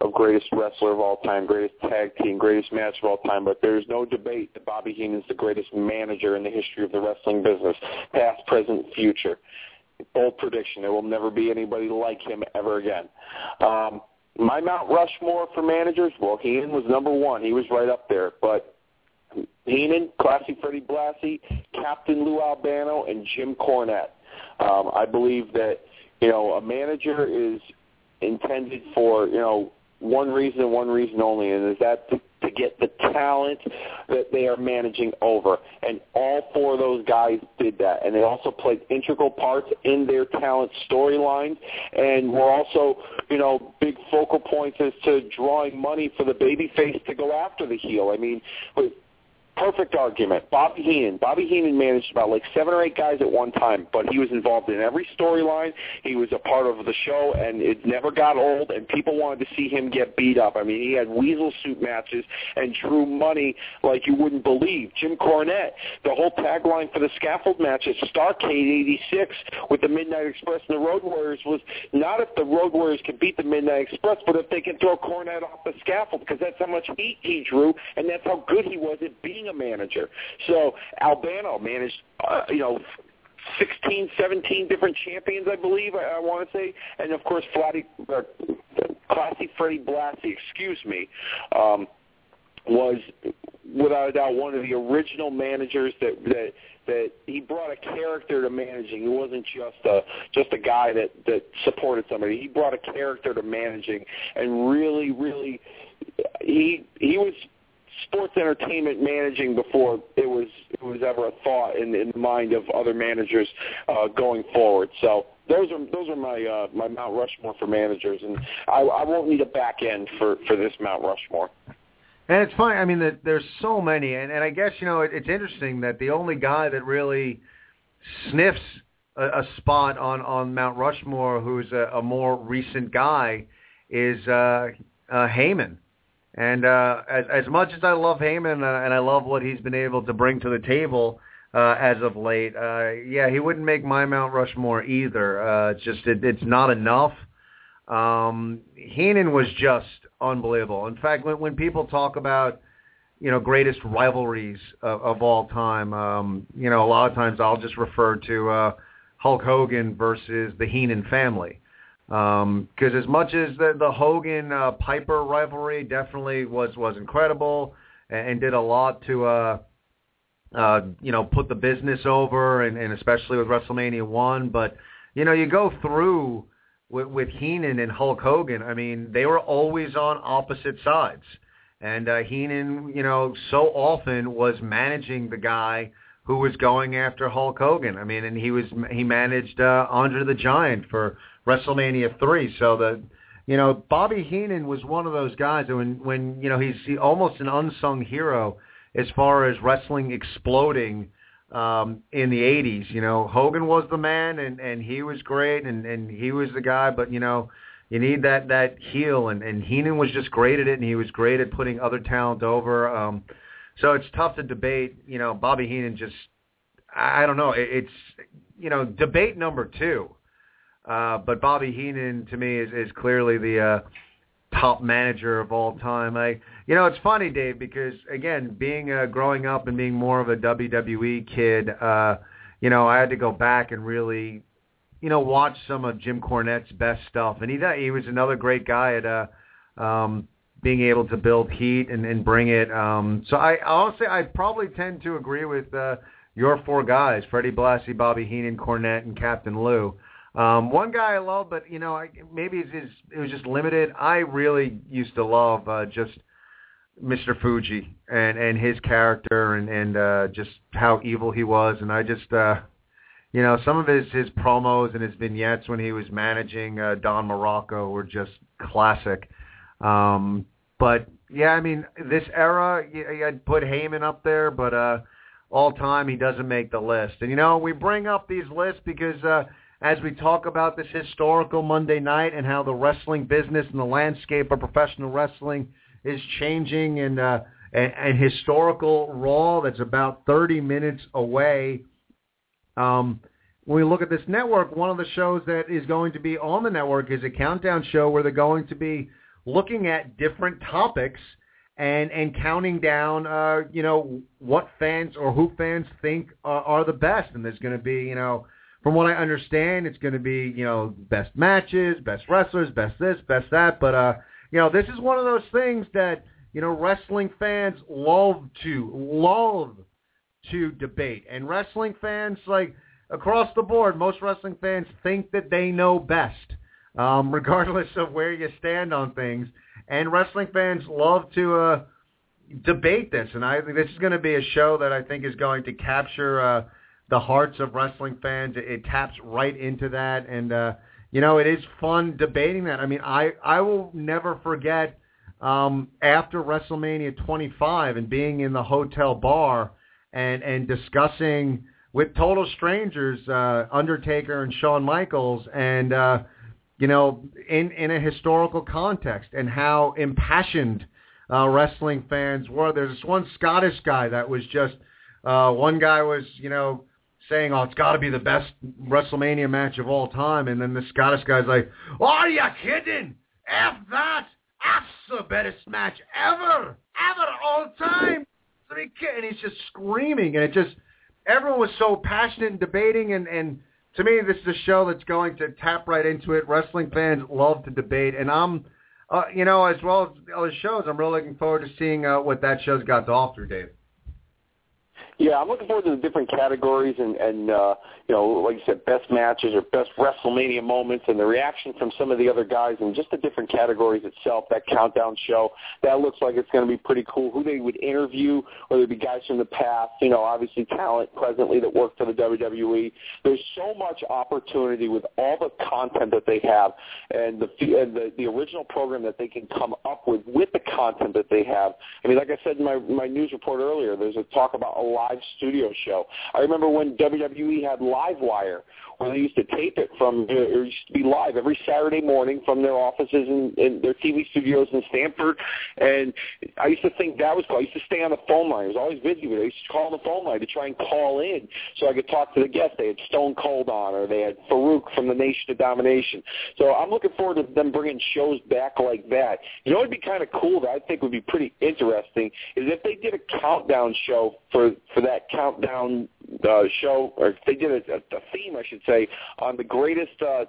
of greatest wrestler of all time, greatest tag team, greatest match of all time, but there's no debate that Bobby Heenan's the greatest manager in the history of the wrestling business, past, present, future. Bold prediction: there will never be anybody like him ever again. Um, my Mount Rushmore for managers, well, Heenan was number one. He was right up there. But Heenan, Classy Freddie Blassie, Captain Lou Albano, and Jim Cornette. Um, I believe that, you know, a manager is intended for, you know, one reason and one reason only, and is that to, get the talent that they are managing over. And all four of those guys did that. And they also played integral parts in their talent storylines and were also, you know, big focal points as to drawing money for the babyface to go after the heel. I mean, perfect argument. Bobby Heenan. Bobby Heenan managed about like seven or eight guys at one time, but he was involved in every storyline. He was a part of the show, and it never got old. And people wanted to see him get beat up. I mean, he had weasel suit matches and drew money like you wouldn't believe. Jim Cornette. The whole tagline for the scaffold match at Starcade '86 with the Midnight Express and the Road Warriors was not if the Road Warriors can beat the Midnight Express, but if they can throw Cornette off the scaffold, because that's how much heat he drew, and that's how good he was at being a manager. So Albano managed, uh, you know, 16, 17 different champions, I believe, I, I want to say, and of course, Flatty, uh, Classy Freddie Blassie, excuse me, um, was without a doubt one of the original managers that that that he brought a character to managing. He wasn't just a just a guy that that supported somebody. He brought a character to managing, and really, really, he he was sports entertainment managing before it was it was ever a thought in, in the mind of other managers uh, going forward. So those are those are my uh, my Mount Rushmore for managers, and I, I won't need a back end for for this Mount Rushmore. And it's funny. I mean, that there's so many, and, and I guess you know it, it's interesting that the only guy that really sniffs a, a spot on on Mount Rushmore, who's a, a more recent guy, is uh, uh, Heyman. And uh, as, as much as I love Heyman uh, and I love what he's been able to bring to the table uh, as of late, uh, yeah, he wouldn't make my Mount Rushmore either. Uh, it's just it, it's not enough. Um, Heenan was just unbelievable. In fact, when, when people talk about you know greatest rivalries of, of all time, um, you know a lot of times I'll just refer to uh, Hulk Hogan versus the Heenan family. Because um, as much as the, the Hogan uh, Piper rivalry definitely was was incredible and, and did a lot to uh, uh, you know put the business over and, and especially with WrestleMania one, but you know you go through with, with Heenan and Hulk Hogan. I mean they were always on opposite sides, and uh, Heenan you know so often was managing the guy who was going after Hulk Hogan. I mean, and he was he managed uh, Andre the Giant for WrestleMania three. So the you know Bobby Heenan was one of those guys that when when you know he's he, almost an unsung hero as far as wrestling exploding um, in the '80s. You know Hogan was the man and and he was great and and he was the guy, but you know. You need that that heel, and and Heenan was just great at it, and he was great at putting other talent over. Um, so it's tough to debate. You know, Bobby Heenan just, I don't know. It's, you know, debate number two. Uh, but Bobby Heenan to me is, is clearly the uh, top manager of all time. I, you know, it's funny, Dave, because again, being uh, growing up and being more of a WWE kid, uh, you know, I had to go back and really, you know, watch some of Jim Cornette's best stuff, and he he was another great guy at uh, um, being able to build heat and, and bring it. Um, so I, I'll say I probably tend to agree with uh, your four guys: Freddie Blassie, Bobby Heenan, Cornette, and Captain Lou. Um, one guy I love, but you know, I, maybe it's, it's, it was just limited. I really used to love uh, just Mr. Fuji and and his character and and uh, just how evil he was, and I just. uh you know, some of his his promos and his vignettes when he was managing uh, Don Muraco were just classic. Um, but yeah, I mean, this era, I'd put Heyman up there, but uh, all time he doesn't make the list. And you know, we bring up these lists because uh, as we talk about this historical Monday night and how the wrestling business and the landscape of professional wrestling is changing and uh, and, historical Raw that's about 30 minutes away. Um, when we look at this network, one of the shows that is going to be on the network is a countdown show where they're going to be looking at different topics and and counting down, uh, you know, what fans or who fans think are, are the best. And there's going to be, you know, from what I understand, it's going to be, you know, best matches, best wrestlers, best this, best that. But, uh, you know, this is one of those things that, you know, wrestling fans love to, love to debate. And wrestling fans, like, across the board, most wrestling fans think that they know best, um, regardless of where you stand on things. And wrestling fans love to uh, debate this. And I think this is going to be a show that I think is going to capture uh, – the hearts of wrestling fans. It, it taps right into that, and uh, you know it is fun debating that. I mean, I I will never forget um, after WrestleMania 25 and being in the hotel bar and and discussing with total strangers uh, Undertaker and Shawn Michaels and uh, you know in in a historical context and how impassioned uh, wrestling fans were. There's this one Scottish guy that was just uh, one guy was you know saying, "Oh, it's got to be the best WrestleMania match of all time," and then the Scottish guy's like, "Are you kidding? F that! That's the best match ever, ever, all time!" And he's just screaming, and it just everyone was so passionate and debating, and and to me, this is a show that's going to tap right into it. Wrestling fans love to debate, and I'm. Uh, you know, as well as other shows, I'm really looking forward to seeing uh, what that show's got to offer, Dave. Yeah, I'm looking forward to the different categories and, and uh, you know, like you said, best matches or best WrestleMania moments and the reaction from some of the other guys and just the different categories itself, that countdown show. That looks like it's going to be pretty cool. Who they would interview, whether it be guys from the past, you know, obviously talent presently that work for the WWE. There's so much opportunity with all the content that they have and the, and the, the original program that they can come up with with the content that they have. I mean, like I said in my, my news report earlier, there's a talk about a live studio show. I remember when WWE had Livewire, they used to tape it from, uh, or used to be live every Saturday morning from their offices and, and their TV studios in Stamford. And I used to think that was cool. I used to stay on the phone line. I was always busy with it. I used to call on the phone line to try and call in so I could talk to the guests. They had Stone Cold on, or they had Faarooq from the Nation of Domination. So I'm looking forward to them bringing shows back like that. You know, it'd be kind of cool that I think would be pretty interesting is if they did a countdown show for for that countdown uh, show, or if they did a, a theme, I should say, on the greatest uh,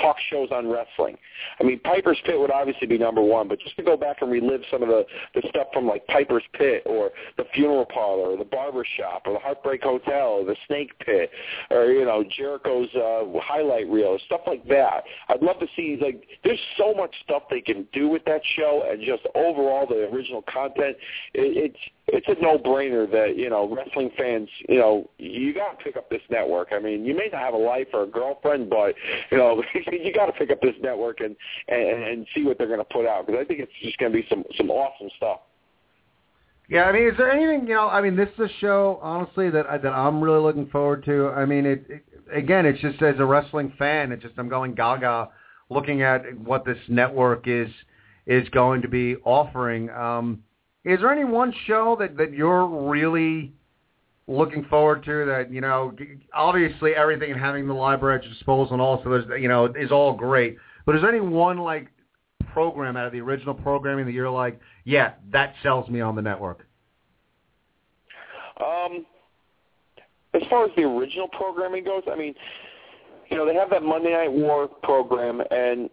talk shows on wrestling. I mean, Piper's Pit would obviously be number one, but just to go back and relive some of the the stuff from like Piper's Pit or the Funeral Parlor or the Barber Shop or the Heartbreak Hotel or the Snake Pit or you know Jericho's uh, highlight reel, stuff like that. I'd love to see like there's so much stuff they can do with that show and just overall the original content. It, it's it's a no-brainer that you know wrestling fans, you know, you got to pick up this network. I mean, you may not have a life or a girlfriend, but you know, you got to pick up this network and and, and see what they're going to put out because I think it's just going to be some some awesome stuff. Yeah, I mean, is there anything you know? I mean, this is a show honestly that I, that I'm really looking forward to. I mean, it, it again, it's just as a wrestling fan, it's just I'm going gaga looking at what this network is is going to be offering. Um, is there any one show that that you're really looking forward to that you know obviously everything and having the library at your disposal and also there's you know is all great but is there any one like program out of the original programming that you're like yeah that sells me on the network um as far as the original programming goes i mean you know they have that monday night war program and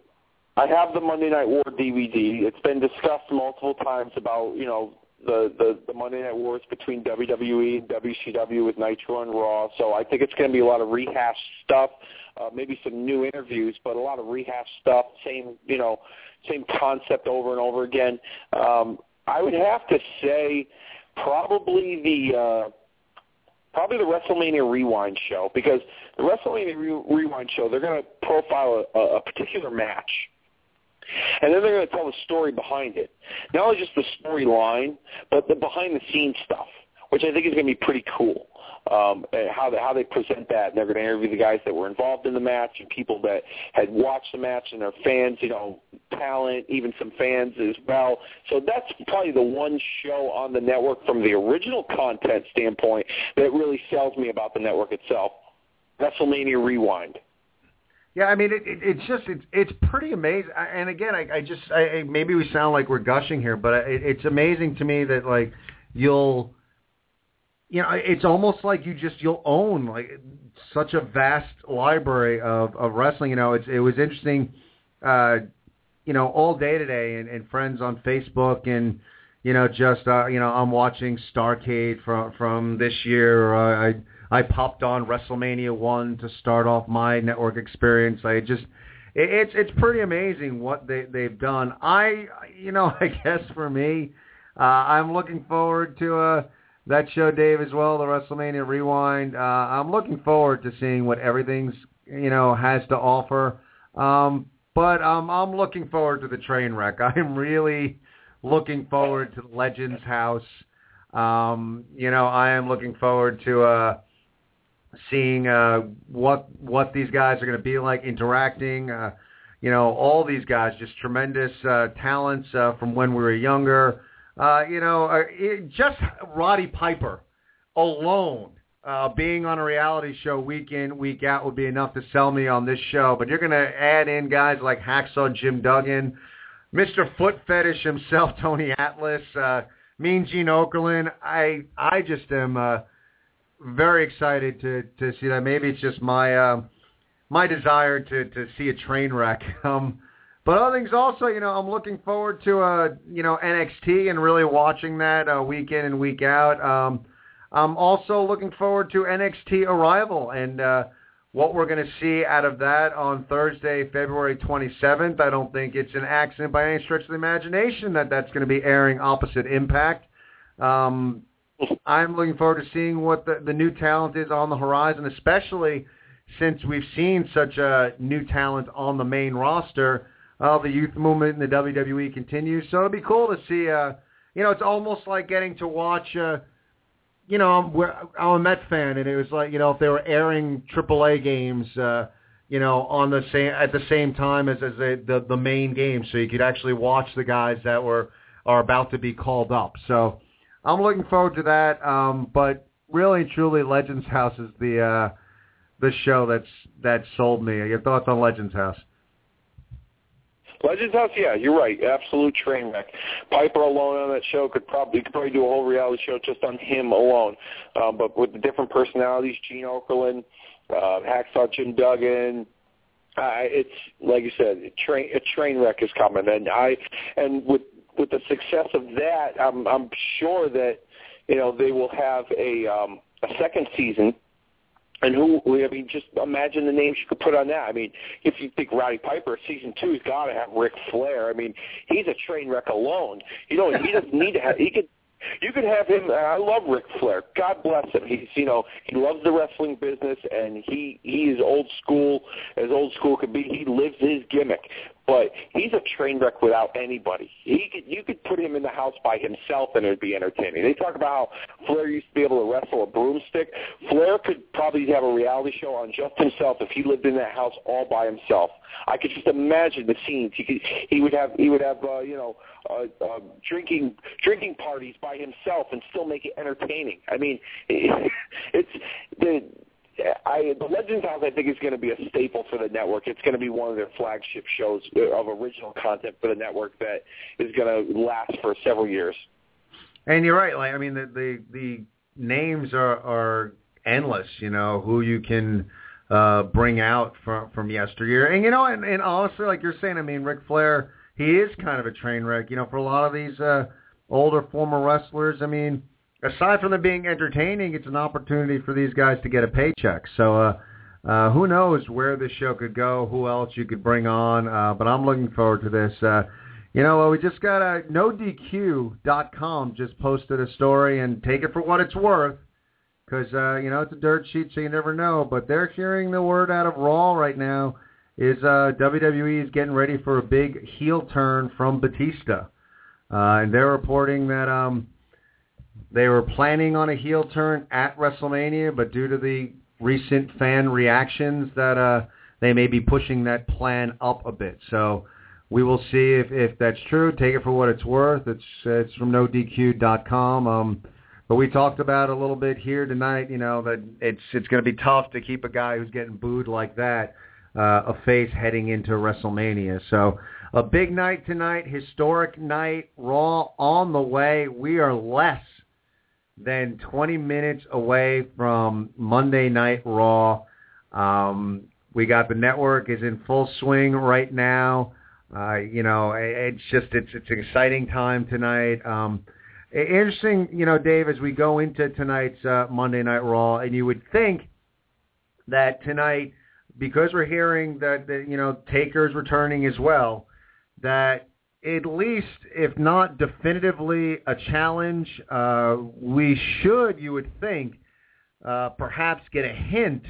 I have the Monday Night War DVD. It's been discussed multiple times about you know the, the, the Monday Night Wars between WWE and WCW with Nitro and Raw. So I think it's going to be a lot of rehash stuff, uh, maybe some new interviews, but a lot of rehash stuff. Same, you know, same concept over and over again. Um, I would have to say probably the uh, probably the WrestleMania Rewind show because the WrestleMania Re- Rewind show they're going to profile a, a particular match and then they're going to tell the story behind it. Not only just the storyline, but the behind-the-scenes stuff, which I think is going to be pretty cool. Um, how they, how they present that, and they're going to interview the guys that were involved in the match and people that had watched the match and their fans, you know, talent, even some fans as well. So that's probably the one show on the network from the original content standpoint that really sells me about the network itself. WrestleMania Rewind. Yeah, I mean, it, it, it's just it's it's pretty amazing. And again, I, I just I, maybe we sound like we're gushing here, but it, it's amazing to me that like you'll, you know, it's almost like you just you'll own like such a vast library of of wrestling. You know, it's it was interesting, uh, you know, all day today, and, and friends on Facebook and you know just uh, you know I'm watching Starcade from from this year. Uh, I I popped on WrestleMania one to start off my network experience. I just it, it's it's pretty amazing what they they've done. I you know I guess for me, uh, I'm looking forward to uh, that show, Dave, as well. The WrestleMania Rewind. Uh, I'm looking forward to seeing what everything's you know has to offer. Um, but um, I'm looking forward to the train wreck. I'm really looking forward to the Legends House. Um, you know, I am looking forward to uh, seeing uh, what what these guys are going to be like interacting. Uh, you know, all these guys just tremendous uh, talents uh, from when we were younger. Uh, you know, uh, it, just Roddy Piper alone uh, being on a reality show week in week out would be enough to sell me on this show. But you're going to add in guys like Hacksaw Jim Duggan, Mr. Foot Fetish himself, Tony Atlas, uh, Mean Gene Okerlund. I I just am. Uh, very excited to to see that. Maybe it's just my uh, my desire to to see a train wreck. Um, but other things also, you know, I'm looking forward to uh, you know NXT and really watching that uh, week in and week out. Um, I'm also looking forward to NXT Arrival and uh, what we're going to see out of that on Thursday, February 27th. I don't think it's an accident by any stretch of the imagination that that's going to be airing opposite Impact. Um, I'm looking forward to seeing what the, the new talent is on the horizon, especially since we've seen such a new talent on the main roster. Uh, the youth movement in the WWE continues, so it'll be cool to see. Uh, you know, it's almost like getting to watch. Uh, you know, I'm, I'm a Met fan, and it was like, you know, if they were airing AAA games, uh, you know, on the same at the same time as as the, the the main game, so you could actually watch the guys that were are about to be called up. So I'm looking forward to that. Um, but really, truly, Legends House is the uh, the show that's that sold me. Your thoughts on Legends House? Legends House, yeah, you're right. Absolute train wreck. Piper alone on that show could probably could probably do a whole reality show just on him alone. Um, but with the different personalities, Gene Okerlund, uh, Hacksaw Jim Duggan, uh, it's like you said, a train a train wreck is coming, and I and with with the success of that, I'm I'm sure that you know they will have a um, a second season and who, I mean, just imagine the names you could put on that. I mean, if you think Roddy Piper, season two, he's got to have Ric Flair. I mean, he's a train wreck alone. You know, he doesn't need to have, he could, you could have him. I love Ric Flair. God bless him. He's you know he loves the wrestling business and he he is old school as old school could be. He lives his gimmick but he's a train wreck without anybody. He could you could put him in the house by himself and it'd be entertaining. They talk about how Flair used to be able to wrestle a broomstick. Flair could probably have a reality show on just himself if he lived in that house all by himself. I could just imagine the scenes. He could he would have he would have uh, you know uh, uh, drinking drinking parties by himself and still make it entertaining. I mean, it's the I, the Legends House, I think, is going to be a staple for the network. It's going to be one of their flagship shows of original content for the network that is going to last for several years. And you're right. Like I mean, the the, the names are are endless. You know who you can uh, bring out from from yesteryear. And you know, and, and honestly, like you're saying, I mean, Ric Flair, he is kind of a train wreck. You know, for a lot of these uh, older former wrestlers, I mean aside from them being entertaining, it's an opportunity for these guys to get a paycheck. So uh, uh, who knows where this show could go, who else you could bring on. Uh, but I'm looking forward to this. Uh, you know, we just got a NoDQ.com just posted a story, and take it for what it's worth, because uh, you know it's a dirt sheet, so you never know. But they're hearing the word out of Raw right now is uh, WWE is getting ready for a big heel turn from Batista, uh, and they're reporting that um, they were planning on a heel turn at WrestleMania, but due to the recent fan reactions, that uh, they may be pushing that plan up a bit. So we will see if, if that's true. Take it for what it's worth. It's it's from NoDQ.com. Um, but we talked about a little bit here tonight. You know that it's it's going to be tough to keep a guy who's getting booed like that uh, a face heading into WrestleMania. So a big night tonight, historic night, Raw on the way. We are less than 20 minutes away from Monday Night Raw. Um, we got the network is in full swing right now. Uh, you know, it's just it's it's an exciting time tonight. Um, interesting, you know, Dave, as we go into tonight's uh, Monday Night Raw, and you would think that tonight, because we're hearing that, that you know Taker's returning as well, that at least, if not definitively a challenge, uh, we should, you would think, uh, perhaps get a hint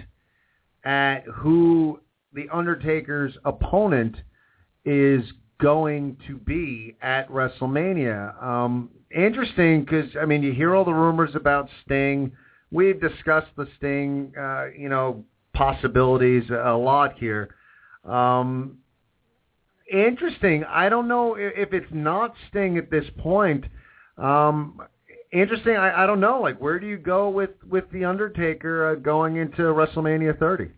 at who the Undertaker's opponent is going to be at WrestleMania. Um, interesting because, I mean, you hear all the rumors about Sting. We've discussed the Sting, uh, you know, possibilities a lot here. Um, interesting. I don't know if it's not Sting at this point. Um, interesting. I, I don't know. Like, where do you go with with the Undertaker uh, going into WrestleMania 30?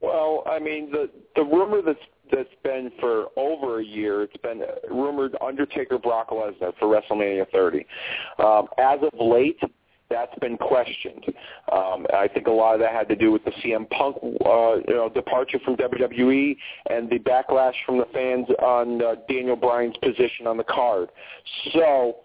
Well, I mean, the the rumor that's that's been for over a year. It's been rumored Undertaker Brock Lesnar for WrestleMania 30. Um, as of late, that's been questioned. Um, I think a lot of that had to do with the CM Punk uh, you know, departure from WWE and the backlash from the fans on uh, Daniel Bryan's position on the card. So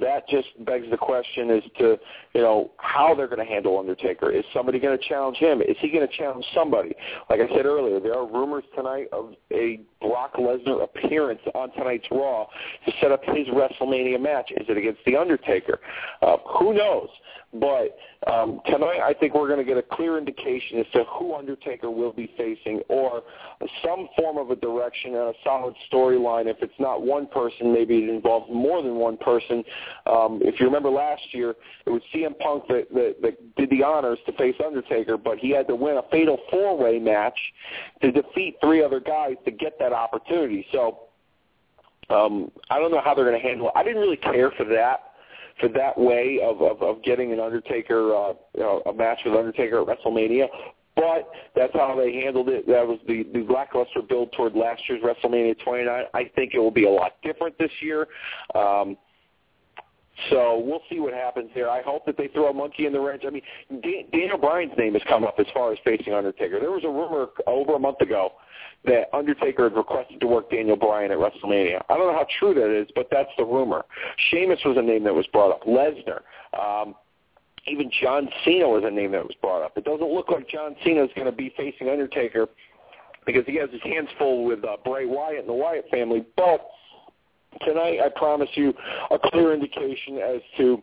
that just begs the question as to you know how they're going to handle Undertaker. Is somebody going to challenge him? Is he going to challenge somebody? Like I said earlier, there are rumors tonight of a Brock Lesnar appearance on tonight's Raw to set up his WrestleMania match. Is it against the Undertaker? Uh, who knows? But um, tonight, I think we're going to get a clear indication as to who Undertaker will be facing, or some form of a direction and a solid storyline. If it's not one person, maybe it involves more than one person Um, if you remember last year, it was CM Punk that, that, that did the honors to face Undertaker, but he had to win a fatal four-way match to defeat three other guys to get that opportunity. So um, I don't know how they're going to handle it. I didn't really care for that for that way of of, of getting an Undertaker uh, you know, a match with Undertaker at WrestleMania. But that's how they handled it. That was the, the lackluster build toward last year's WrestleMania 29. I think it will be a lot different this year. Um, so we'll see what happens there. I hope that they throw a monkey in the wrench. I mean, Dan- Daniel Bryan's name has come up as far as facing Undertaker. There was a rumor over a month ago that Undertaker had requested to work Daniel Bryan at WrestleMania. I don't know how true that is, but that's the rumor. Sheamus was a name that was brought up. Lesnar. Um, even John Cena was a name that was brought up. It doesn't look like John Cena is going to be facing Undertaker because he has his hands full with uh, Bray Wyatt and the Wyatt family. But tonight, I promise you a clear indication as to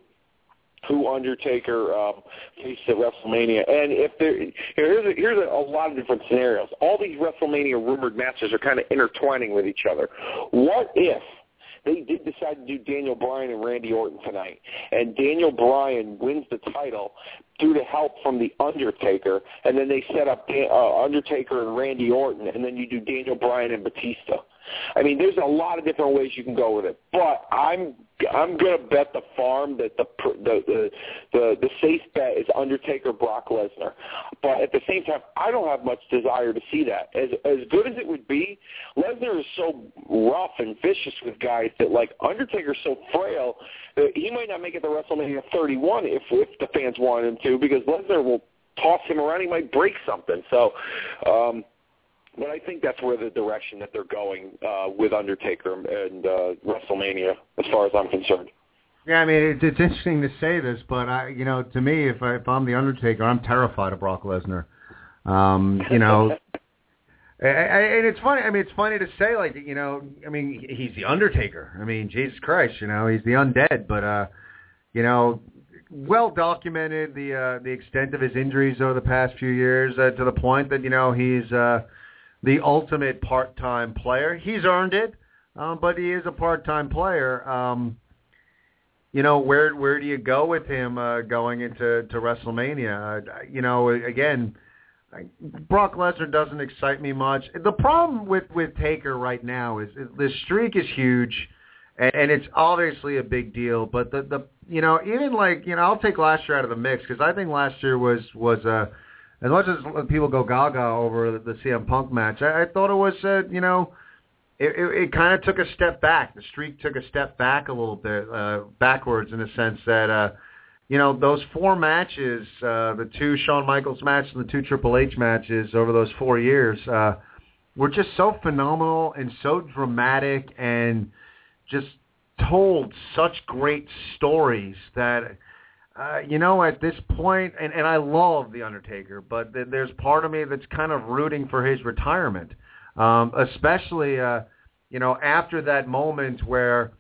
who Undertaker um, faced at WrestleMania. And if there, here's a, here's a, a lot of different scenarios. All these WrestleMania rumored matches are kind of intertwining with each other. What if they did decide to do Daniel Bryan and Randy Orton tonight, and Daniel Bryan wins the title due to help from the Undertaker, and then they set up uh, Undertaker and Randy Orton, and then you do Daniel Bryan and Batista. I mean, there's a lot of different ways you can go with it, but I'm I'm to bet the farm that the the the the, the safe bet is Undertaker Brock Lesnar. But at the same time, I don't have much desire to see that. As as good as it would be, Lesnar is so rough and vicious with guys that like Undertaker's so frail that he might not make it to WrestleMania 31 if if the fans want him to because Lesnar will toss him around. He might break something. So. um but I think that's where the direction that they're going uh, with Undertaker and uh, WrestleMania, as far as I'm concerned. Yeah, I mean it's, it's interesting to say this, but I, you know, to me, if, I, if I'm the Undertaker, I'm terrified of Brock Lesnar. Um, you know, I, I, and it's funny. I mean, it's funny to say, like, you know, I mean, he's the Undertaker. I mean, Jesus Christ, you know, he's the undead, but uh, you know, well documented the uh, the extent of his injuries over the past few years uh, to the point that you know he's. Uh, the ultimate part-time player. He's earned it, um, but he is a part-time player. Um, you know, where where do you go with him uh, going into to WrestleMania? Uh, you know, again, Brock Lesnar doesn't excite me much. The problem with with Taker right now is, is the streak is huge, and, and it's obviously a big deal. But the the you know even like you know I'll take last year out of the mix because I think last year was was a as much as people go gaga over the, the CM Punk match, I, I thought it was, uh, you know, it, it, it kind of took a step back. The streak took a step back a little bit, uh, backwards in the sense that, uh, you know, those four matches, uh, the two Shawn Michaels matches and the two Triple H matches over those four years, uh, were just so phenomenal and so dramatic and just told such great stories that uh, you know, at this point, and, and I love The Undertaker, but th- there's part of me that's kind of rooting for his retirement, um, especially, uh, you know, after that moment where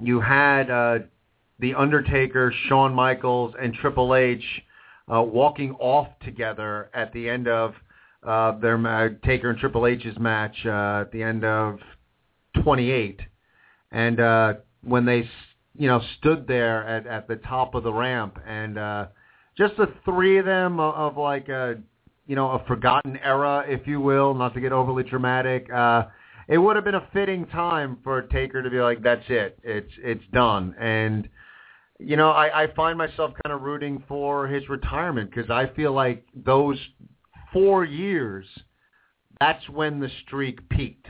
you had uh, The Undertaker, Shawn Michaels, and Triple H uh, walking off together at the end of uh, their uh, Taker and Triple H's match uh, at the end of 28. And uh, when they you know, stood there at, at the top of the ramp, and uh, just the three of them of, of like a, you know, a forgotten era, if you will, not to get overly dramatic. Uh, it would have been a fitting time for Taker to be like, "That's it, it's it's done," and you know, I, I find myself kind of rooting for his retirement because I feel like those four years, that's when the streak peaked.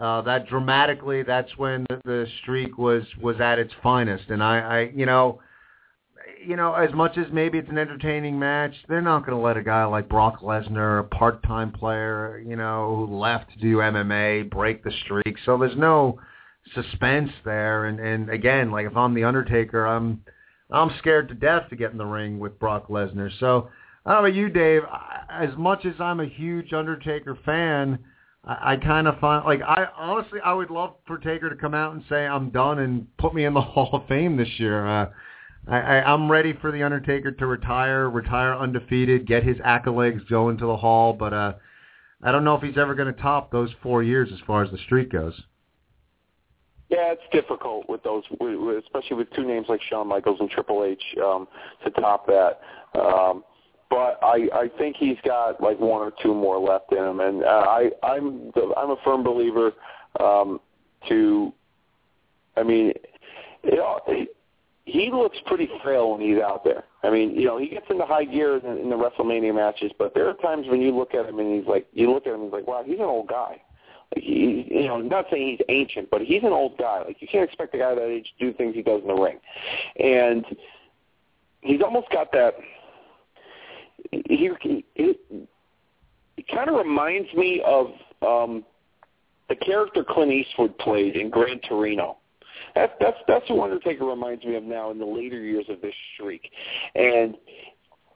Uh, that dramatically, that's when the, streak was was at its finest. And I, I, you know, you know, as much as maybe it's an entertaining match, they're not going to let a guy like Brock Lesnar, a part-time player, you know, who left to do MMA, break the streak. So there's no suspense there. And and again, like if I'm the Undertaker, I'm I'm scared to death to get in the ring with Brock Lesnar. So don't know you, Dave. As much as I'm a huge Undertaker fan I, I kind of find like I honestly I would love for Taker to come out and say I'm done and put me in the Hall of Fame this year. Uh, I, I, I'm ready for the Undertaker to retire, retire undefeated, get his accolades, go into the Hall. But uh, I don't know if he's ever going to top those four years as far as the streak goes. Yeah, it's difficult with those, especially with two names like Shawn Michaels and Triple H um, to top that. Um, but I, I think he's got like one or two more left in him, and uh, I, I'm, I'm a firm believer um, to. I mean, it, he looks pretty frail when he's out there. I mean, you know, he gets into high gear in, in the WrestleMania matches, but there are times when you look at him and he's like, you look at him and he's like, wow, he's an old guy. He, you know, not saying he's ancient, but he's an old guy. Like you can't expect a guy that age to do things he does in the ring, and he's almost got that. He he, he, kind of reminds me of um the character Clint Eastwood played in Gran Torino. That's that's that's who Undertaker reminds me of now in the later years of this streak, and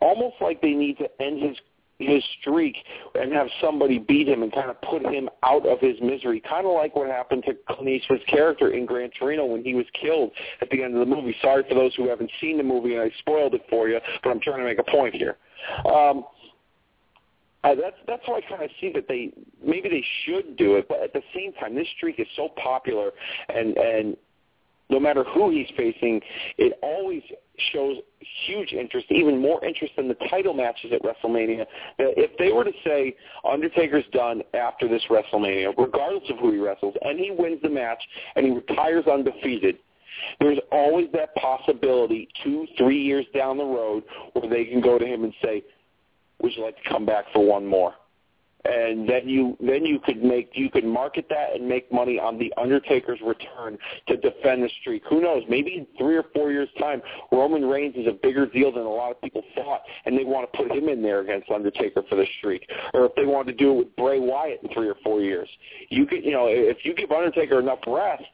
almost like they need to end his his streak and have somebody beat him and kind of put him out of his misery, kind of like what happened to Clint Eastwood's character in Gran Torino when he was killed at the end of the movie. Sorry for those who haven't seen the movie and I spoiled it for you, but I'm trying to make a point here. Um, uh, that's that's why I kind of see that they maybe they should do it, but at the same time, this streak is so popular, and and no matter who he's facing, it always shows huge interest, even more interest than the title matches at WrestleMania. If they were to say Undertaker's done after this WrestleMania, regardless of who he wrestles, and he wins the match and he retires undefeated, there's always that possibility two, three years down the road where they can go to him and say, would you like to come back for one more? and then you then you could make you could market that and make money on the Undertaker's return to defend the streak. Who knows? Maybe in three or four years' time, Roman Reigns is a bigger deal than a lot of people thought, and they want to put him in there against Undertaker for the streak. Or if they want to do it with Bray Wyatt in three or four years, you could you know if you give Undertaker enough rest,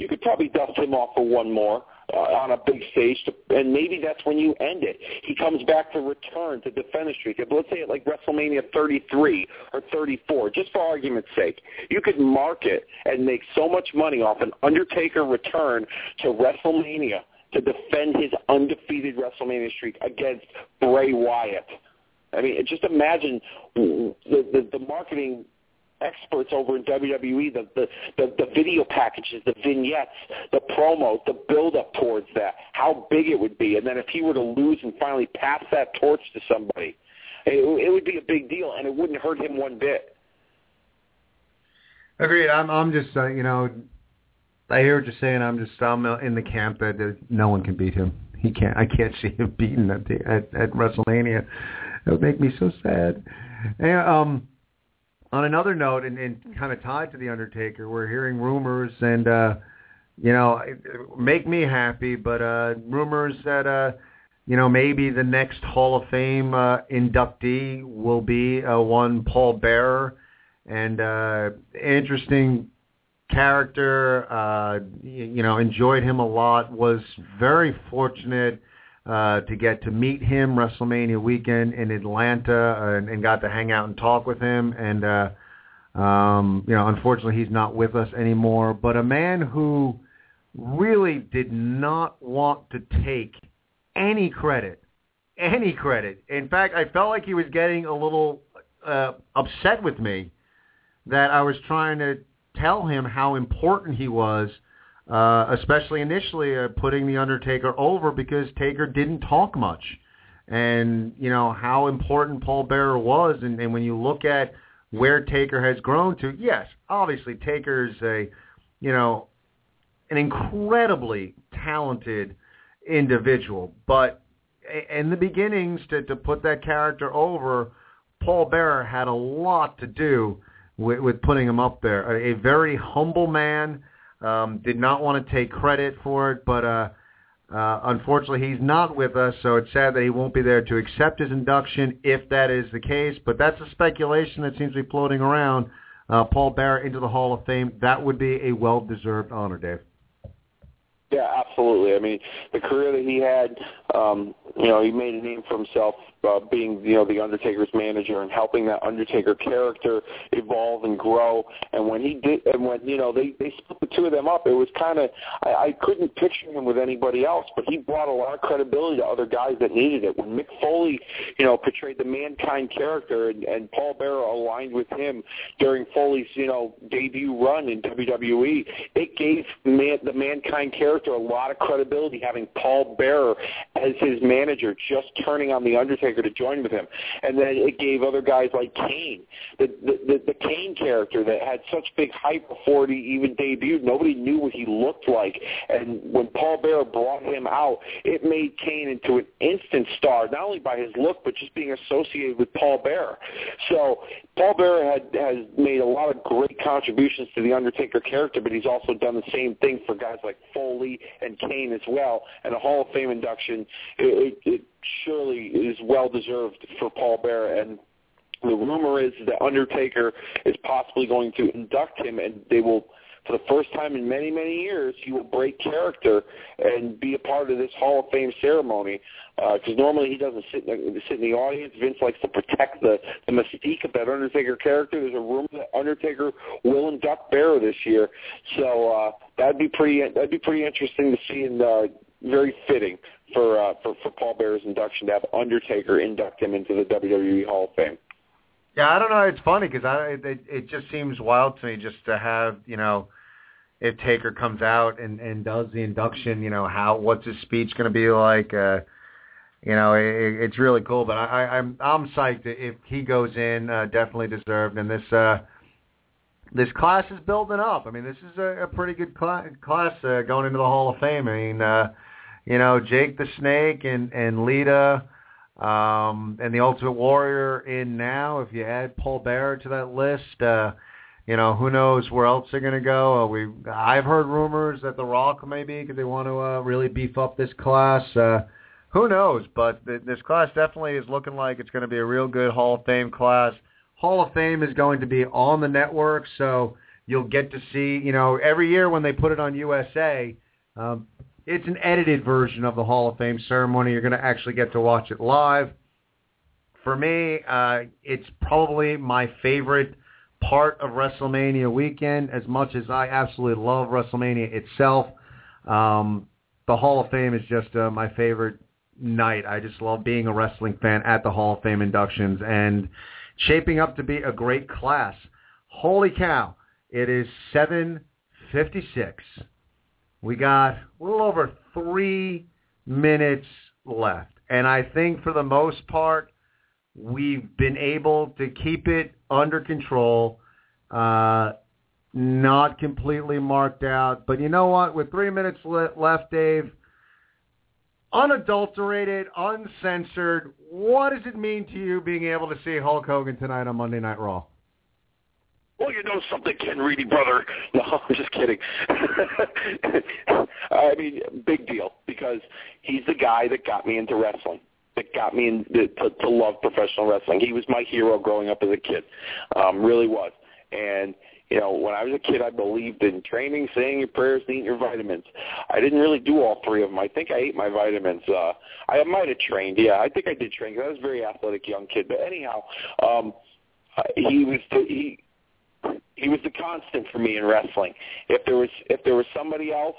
you could probably dust him off for one more uh, on a big stage, to, and maybe that's when you end it. He comes back to return to defend the streak. Let's say it like WrestleMania 33 or 34, just for argument's sake, you could market and make so much money off an Undertaker return to WrestleMania to defend his undefeated WrestleMania streak against Bray Wyatt. I mean, just imagine the, the, the marketing experts over in WWE, the, the, the, the video packages, the vignettes, the promo, the build-up towards that, how big it would be. And then if he were to lose and finally pass that torch to somebody, it, it would be a big deal, and it wouldn't hurt him one bit. Agreed. I'm, I'm just, uh, you know, I hear what you're saying. I'm just, I'm in the camp that, that no one can beat him. He can't. I can't see him beaten at the, at, at WrestleMania. It would make me so sad. And, um, on another note, and, and kind of tied to the Undertaker, we're hearing rumors, and uh, you know, make me happy, but uh, rumors that uh, you know maybe the next Hall of Fame uh, inductee will be uh, one Paul Bearer, and uh, interesting character. Uh, you, you know, enjoyed him a lot. Was very fortunate uh, to get to meet him WrestleMania weekend in Atlanta and, and got to hang out and talk with him. And uh, um, you know, unfortunately, he's not with us anymore. But a man who really did not want to take any credit, any credit. In fact, I felt like he was getting a little uh, upset with me that I was trying to tell him how important he was uh, especially initially uh, putting the Undertaker over because Taker didn't talk much, and you know how important Paul Bearer was, and, and when you look at where Taker has grown to, yes, obviously Taker's a, you know, an incredibly talented individual, but in the beginnings to to put that character over, Paul Bearer had a lot to do with, with putting him up there. A, a very humble man um, did not want to take credit for it, but uh, uh, unfortunately he's not with us, so it's sad that he won't be there to accept his induction if that is the case. But that's a speculation that seems to be floating around. Uh, Paul Bearer into the Hall of Fame. That would be a well-deserved honor, Dave. Yeah, absolutely. I mean, the career that he had, um, you know, he made a name for himself uh, being you know the Undertaker's manager and helping that Undertaker character evolve and grow. And when he did, and when you know they they split the two of them up, it was kind of I, I couldn't picture him with anybody else, but he brought a lot of credibility to other guys that needed it. When Mick Foley, you know, portrayed the mankind character, and, and Paul Bearer aligned with him during Foley's you know debut run in WWE, it gave man, the mankind character a lot of credibility having Paul Bearer as his manager, just turning on the Undertaker to join with him, and then it gave other guys like Kane, the the, the, Kane character that had such big hype before he even debuted. Nobody knew what he looked like, and when Paul Bearer brought him out, it made Kane into an instant star, not only by his look but just being associated with Paul Bearer. So Paul Bearer had has made a lot of great contributions to the Undertaker character, but he's also done the same thing for guys like Foley and Kane as well. And a Hall of Fame induction, it, it, surely is well deserved for Paul Bearer. And the rumor is that Undertaker is possibly going to induct him, and they will for the first time in many, many years, he will break character and be a part of this Hall of Fame ceremony. Because uh, normally he doesn't sit in, the, sit in the audience. Vince likes to protect the, the mystique of that Undertaker character. There's a rumor that Undertaker will induct Bearer this year, so uh, that'd be pretty that'd be pretty interesting to see and uh, very fitting for, uh, for for Paul Bearer's induction to have Undertaker induct him into the WWE Hall of Fame. Yeah, I don't know. It's funny because I it, it just seems wild to me just to have you know if Taker comes out and and does the induction, you know how what's his speech going to be like. uh you know, it, it's really cool. But I, I, I'm I'm psyched if he goes in. Uh, definitely deserved. And this uh, this class is building up. I mean, this is a, a pretty good cl- class uh, going into the Hall of Fame. I mean, uh, you know, Jake the Snake and and Lita um, and the Ultimate Warrior in now. If you add Paul Bearer to that list, uh, you know who knows where else they're going to go. Uh, we I've heard rumors that The Rock maybe because they want to uh, really beef up this class. Uh, who knows? But th- this class definitely is looking like it's going to be a real good Hall of Fame class. Hall of Fame is going to be on the network, so you'll get to see. You know, every year when they put it on USA, um, it's an edited version of the Hall of Fame ceremony. You're going to actually get to watch it live. For me, uh, it's probably my favorite part of WrestleMania weekend. As much as I absolutely love WrestleMania itself, um, the Hall of Fame is just uh, my favorite night. I just love being a wrestling fan at the Hall of Fame inductions and shaping up to be a great class. Holy cow! It is 756. We got a little over three minutes left. And I think for the most part, we've been able to keep it under control, uh, not completely marked out. But you know what? With three minutes le- left, Dave, unadulterated, uncensored, what does it mean to you being able to see Hulk Hogan tonight on Monday Night Raw? Well, you know something, Ken Reedy, brother. No, I'm just kidding. I mean, big deal because he's the guy that got me into wrestling, that got me in, to, to love professional wrestling. He was my hero growing up as a kid, um, really was. And you know, when I was a kid, I believed in training, saying your prayers, eating your vitamins. I didn't really do all three of them. I think I ate my vitamins. Uh, I might have trained. Yeah, I think I did train. Cause I was a very athletic young kid. But anyhow, um, he was the, he he was the constant for me in wrestling. If there was if there was somebody else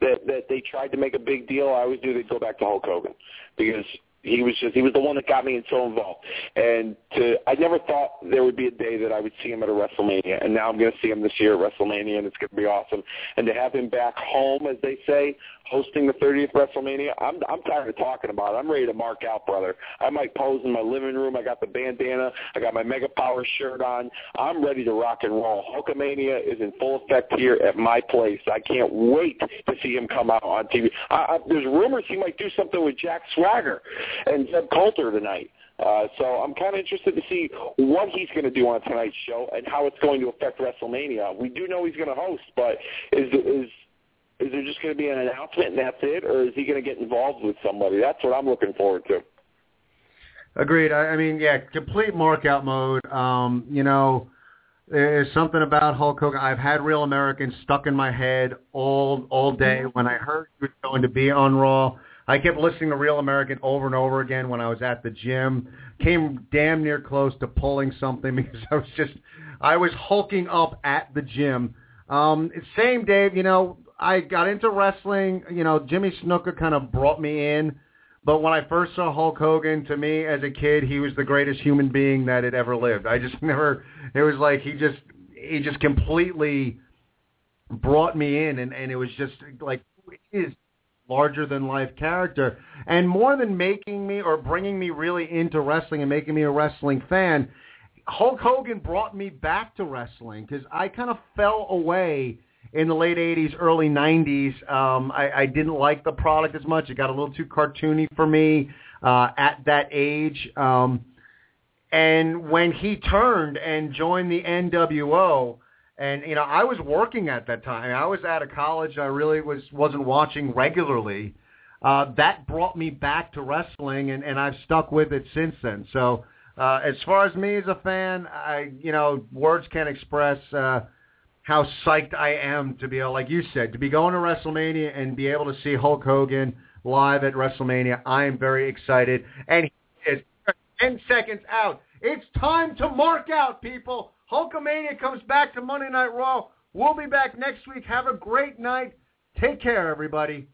that that they tried to make a big deal, I always knew they'd go back to Hulk Hogan because he was just he was the one that got me so involved. And to I never thought there would be a day that I would see him at a WrestleMania, and now I'm going to see him this year at WrestleMania, and it's going to be awesome. And to have him back home, as they say, hosting the 30th WrestleMania, I'm I'm tired of talking about it. I'm ready to mark out, brother. I might pose in my living room. I got the bandana. I got my Mega Power shirt on. I'm ready to rock and roll. Hulkamania is in full effect here at my place. I can't wait to see him come out on TV. I, I, there's rumors he might do something with Jack Swagger and Zeb Colter tonight. Uh, so I'm kind of interested to see what he's going to do on tonight's show and how it's going to affect WrestleMania. We do know he's going to host, but is is is there just going to be an announcement and that's it, or is he going to get involved with somebody? That's what I'm looking forward to. Agreed. I, I mean, yeah, complete markout mode. Um, you know, there's something about Hulk Hogan. I've had Real Americans stuck in my head all all day. When I heard he was going to be on Raw, I kept listening to Real American over and over again when I was at the gym. Came damn near close to pulling something because I was just I was hulking up at the gym. Um, same, Dave. You know, I got into wrestling. You know, Jimmy Snuka kind of brought me in. But when I first saw Hulk Hogan, to me as a kid, he was the greatest human being that had ever lived. I just never. It was like he just he just completely brought me in, and and it was just like his larger than life character. And more than making me or bringing me really into wrestling and making me a wrestling fan, Hulk Hogan brought me back to wrestling because I kind of fell away in the late 80s, early 90s. Um, I, I didn't like the product as much. It got a little too cartoony for me uh, at that age. Um, and when he turned and joined the NWO, and you know, I was working at that time. I was out of college. I really was wasn't watching regularly. Uh, that brought me back to wrestling, and, and I've stuck with it since then. So, uh, as far as me as a fan, I you know, words can't express uh, how psyched I am to be able, like you said, to be going to WrestleMania and be able to see Hulk Hogan live at WrestleMania. I am very excited, and he is ten seconds out. It's time to mark out, people. Hulkamania comes back to Monday Night Raw. We'll be back next week. Have a great night. Take care, everybody.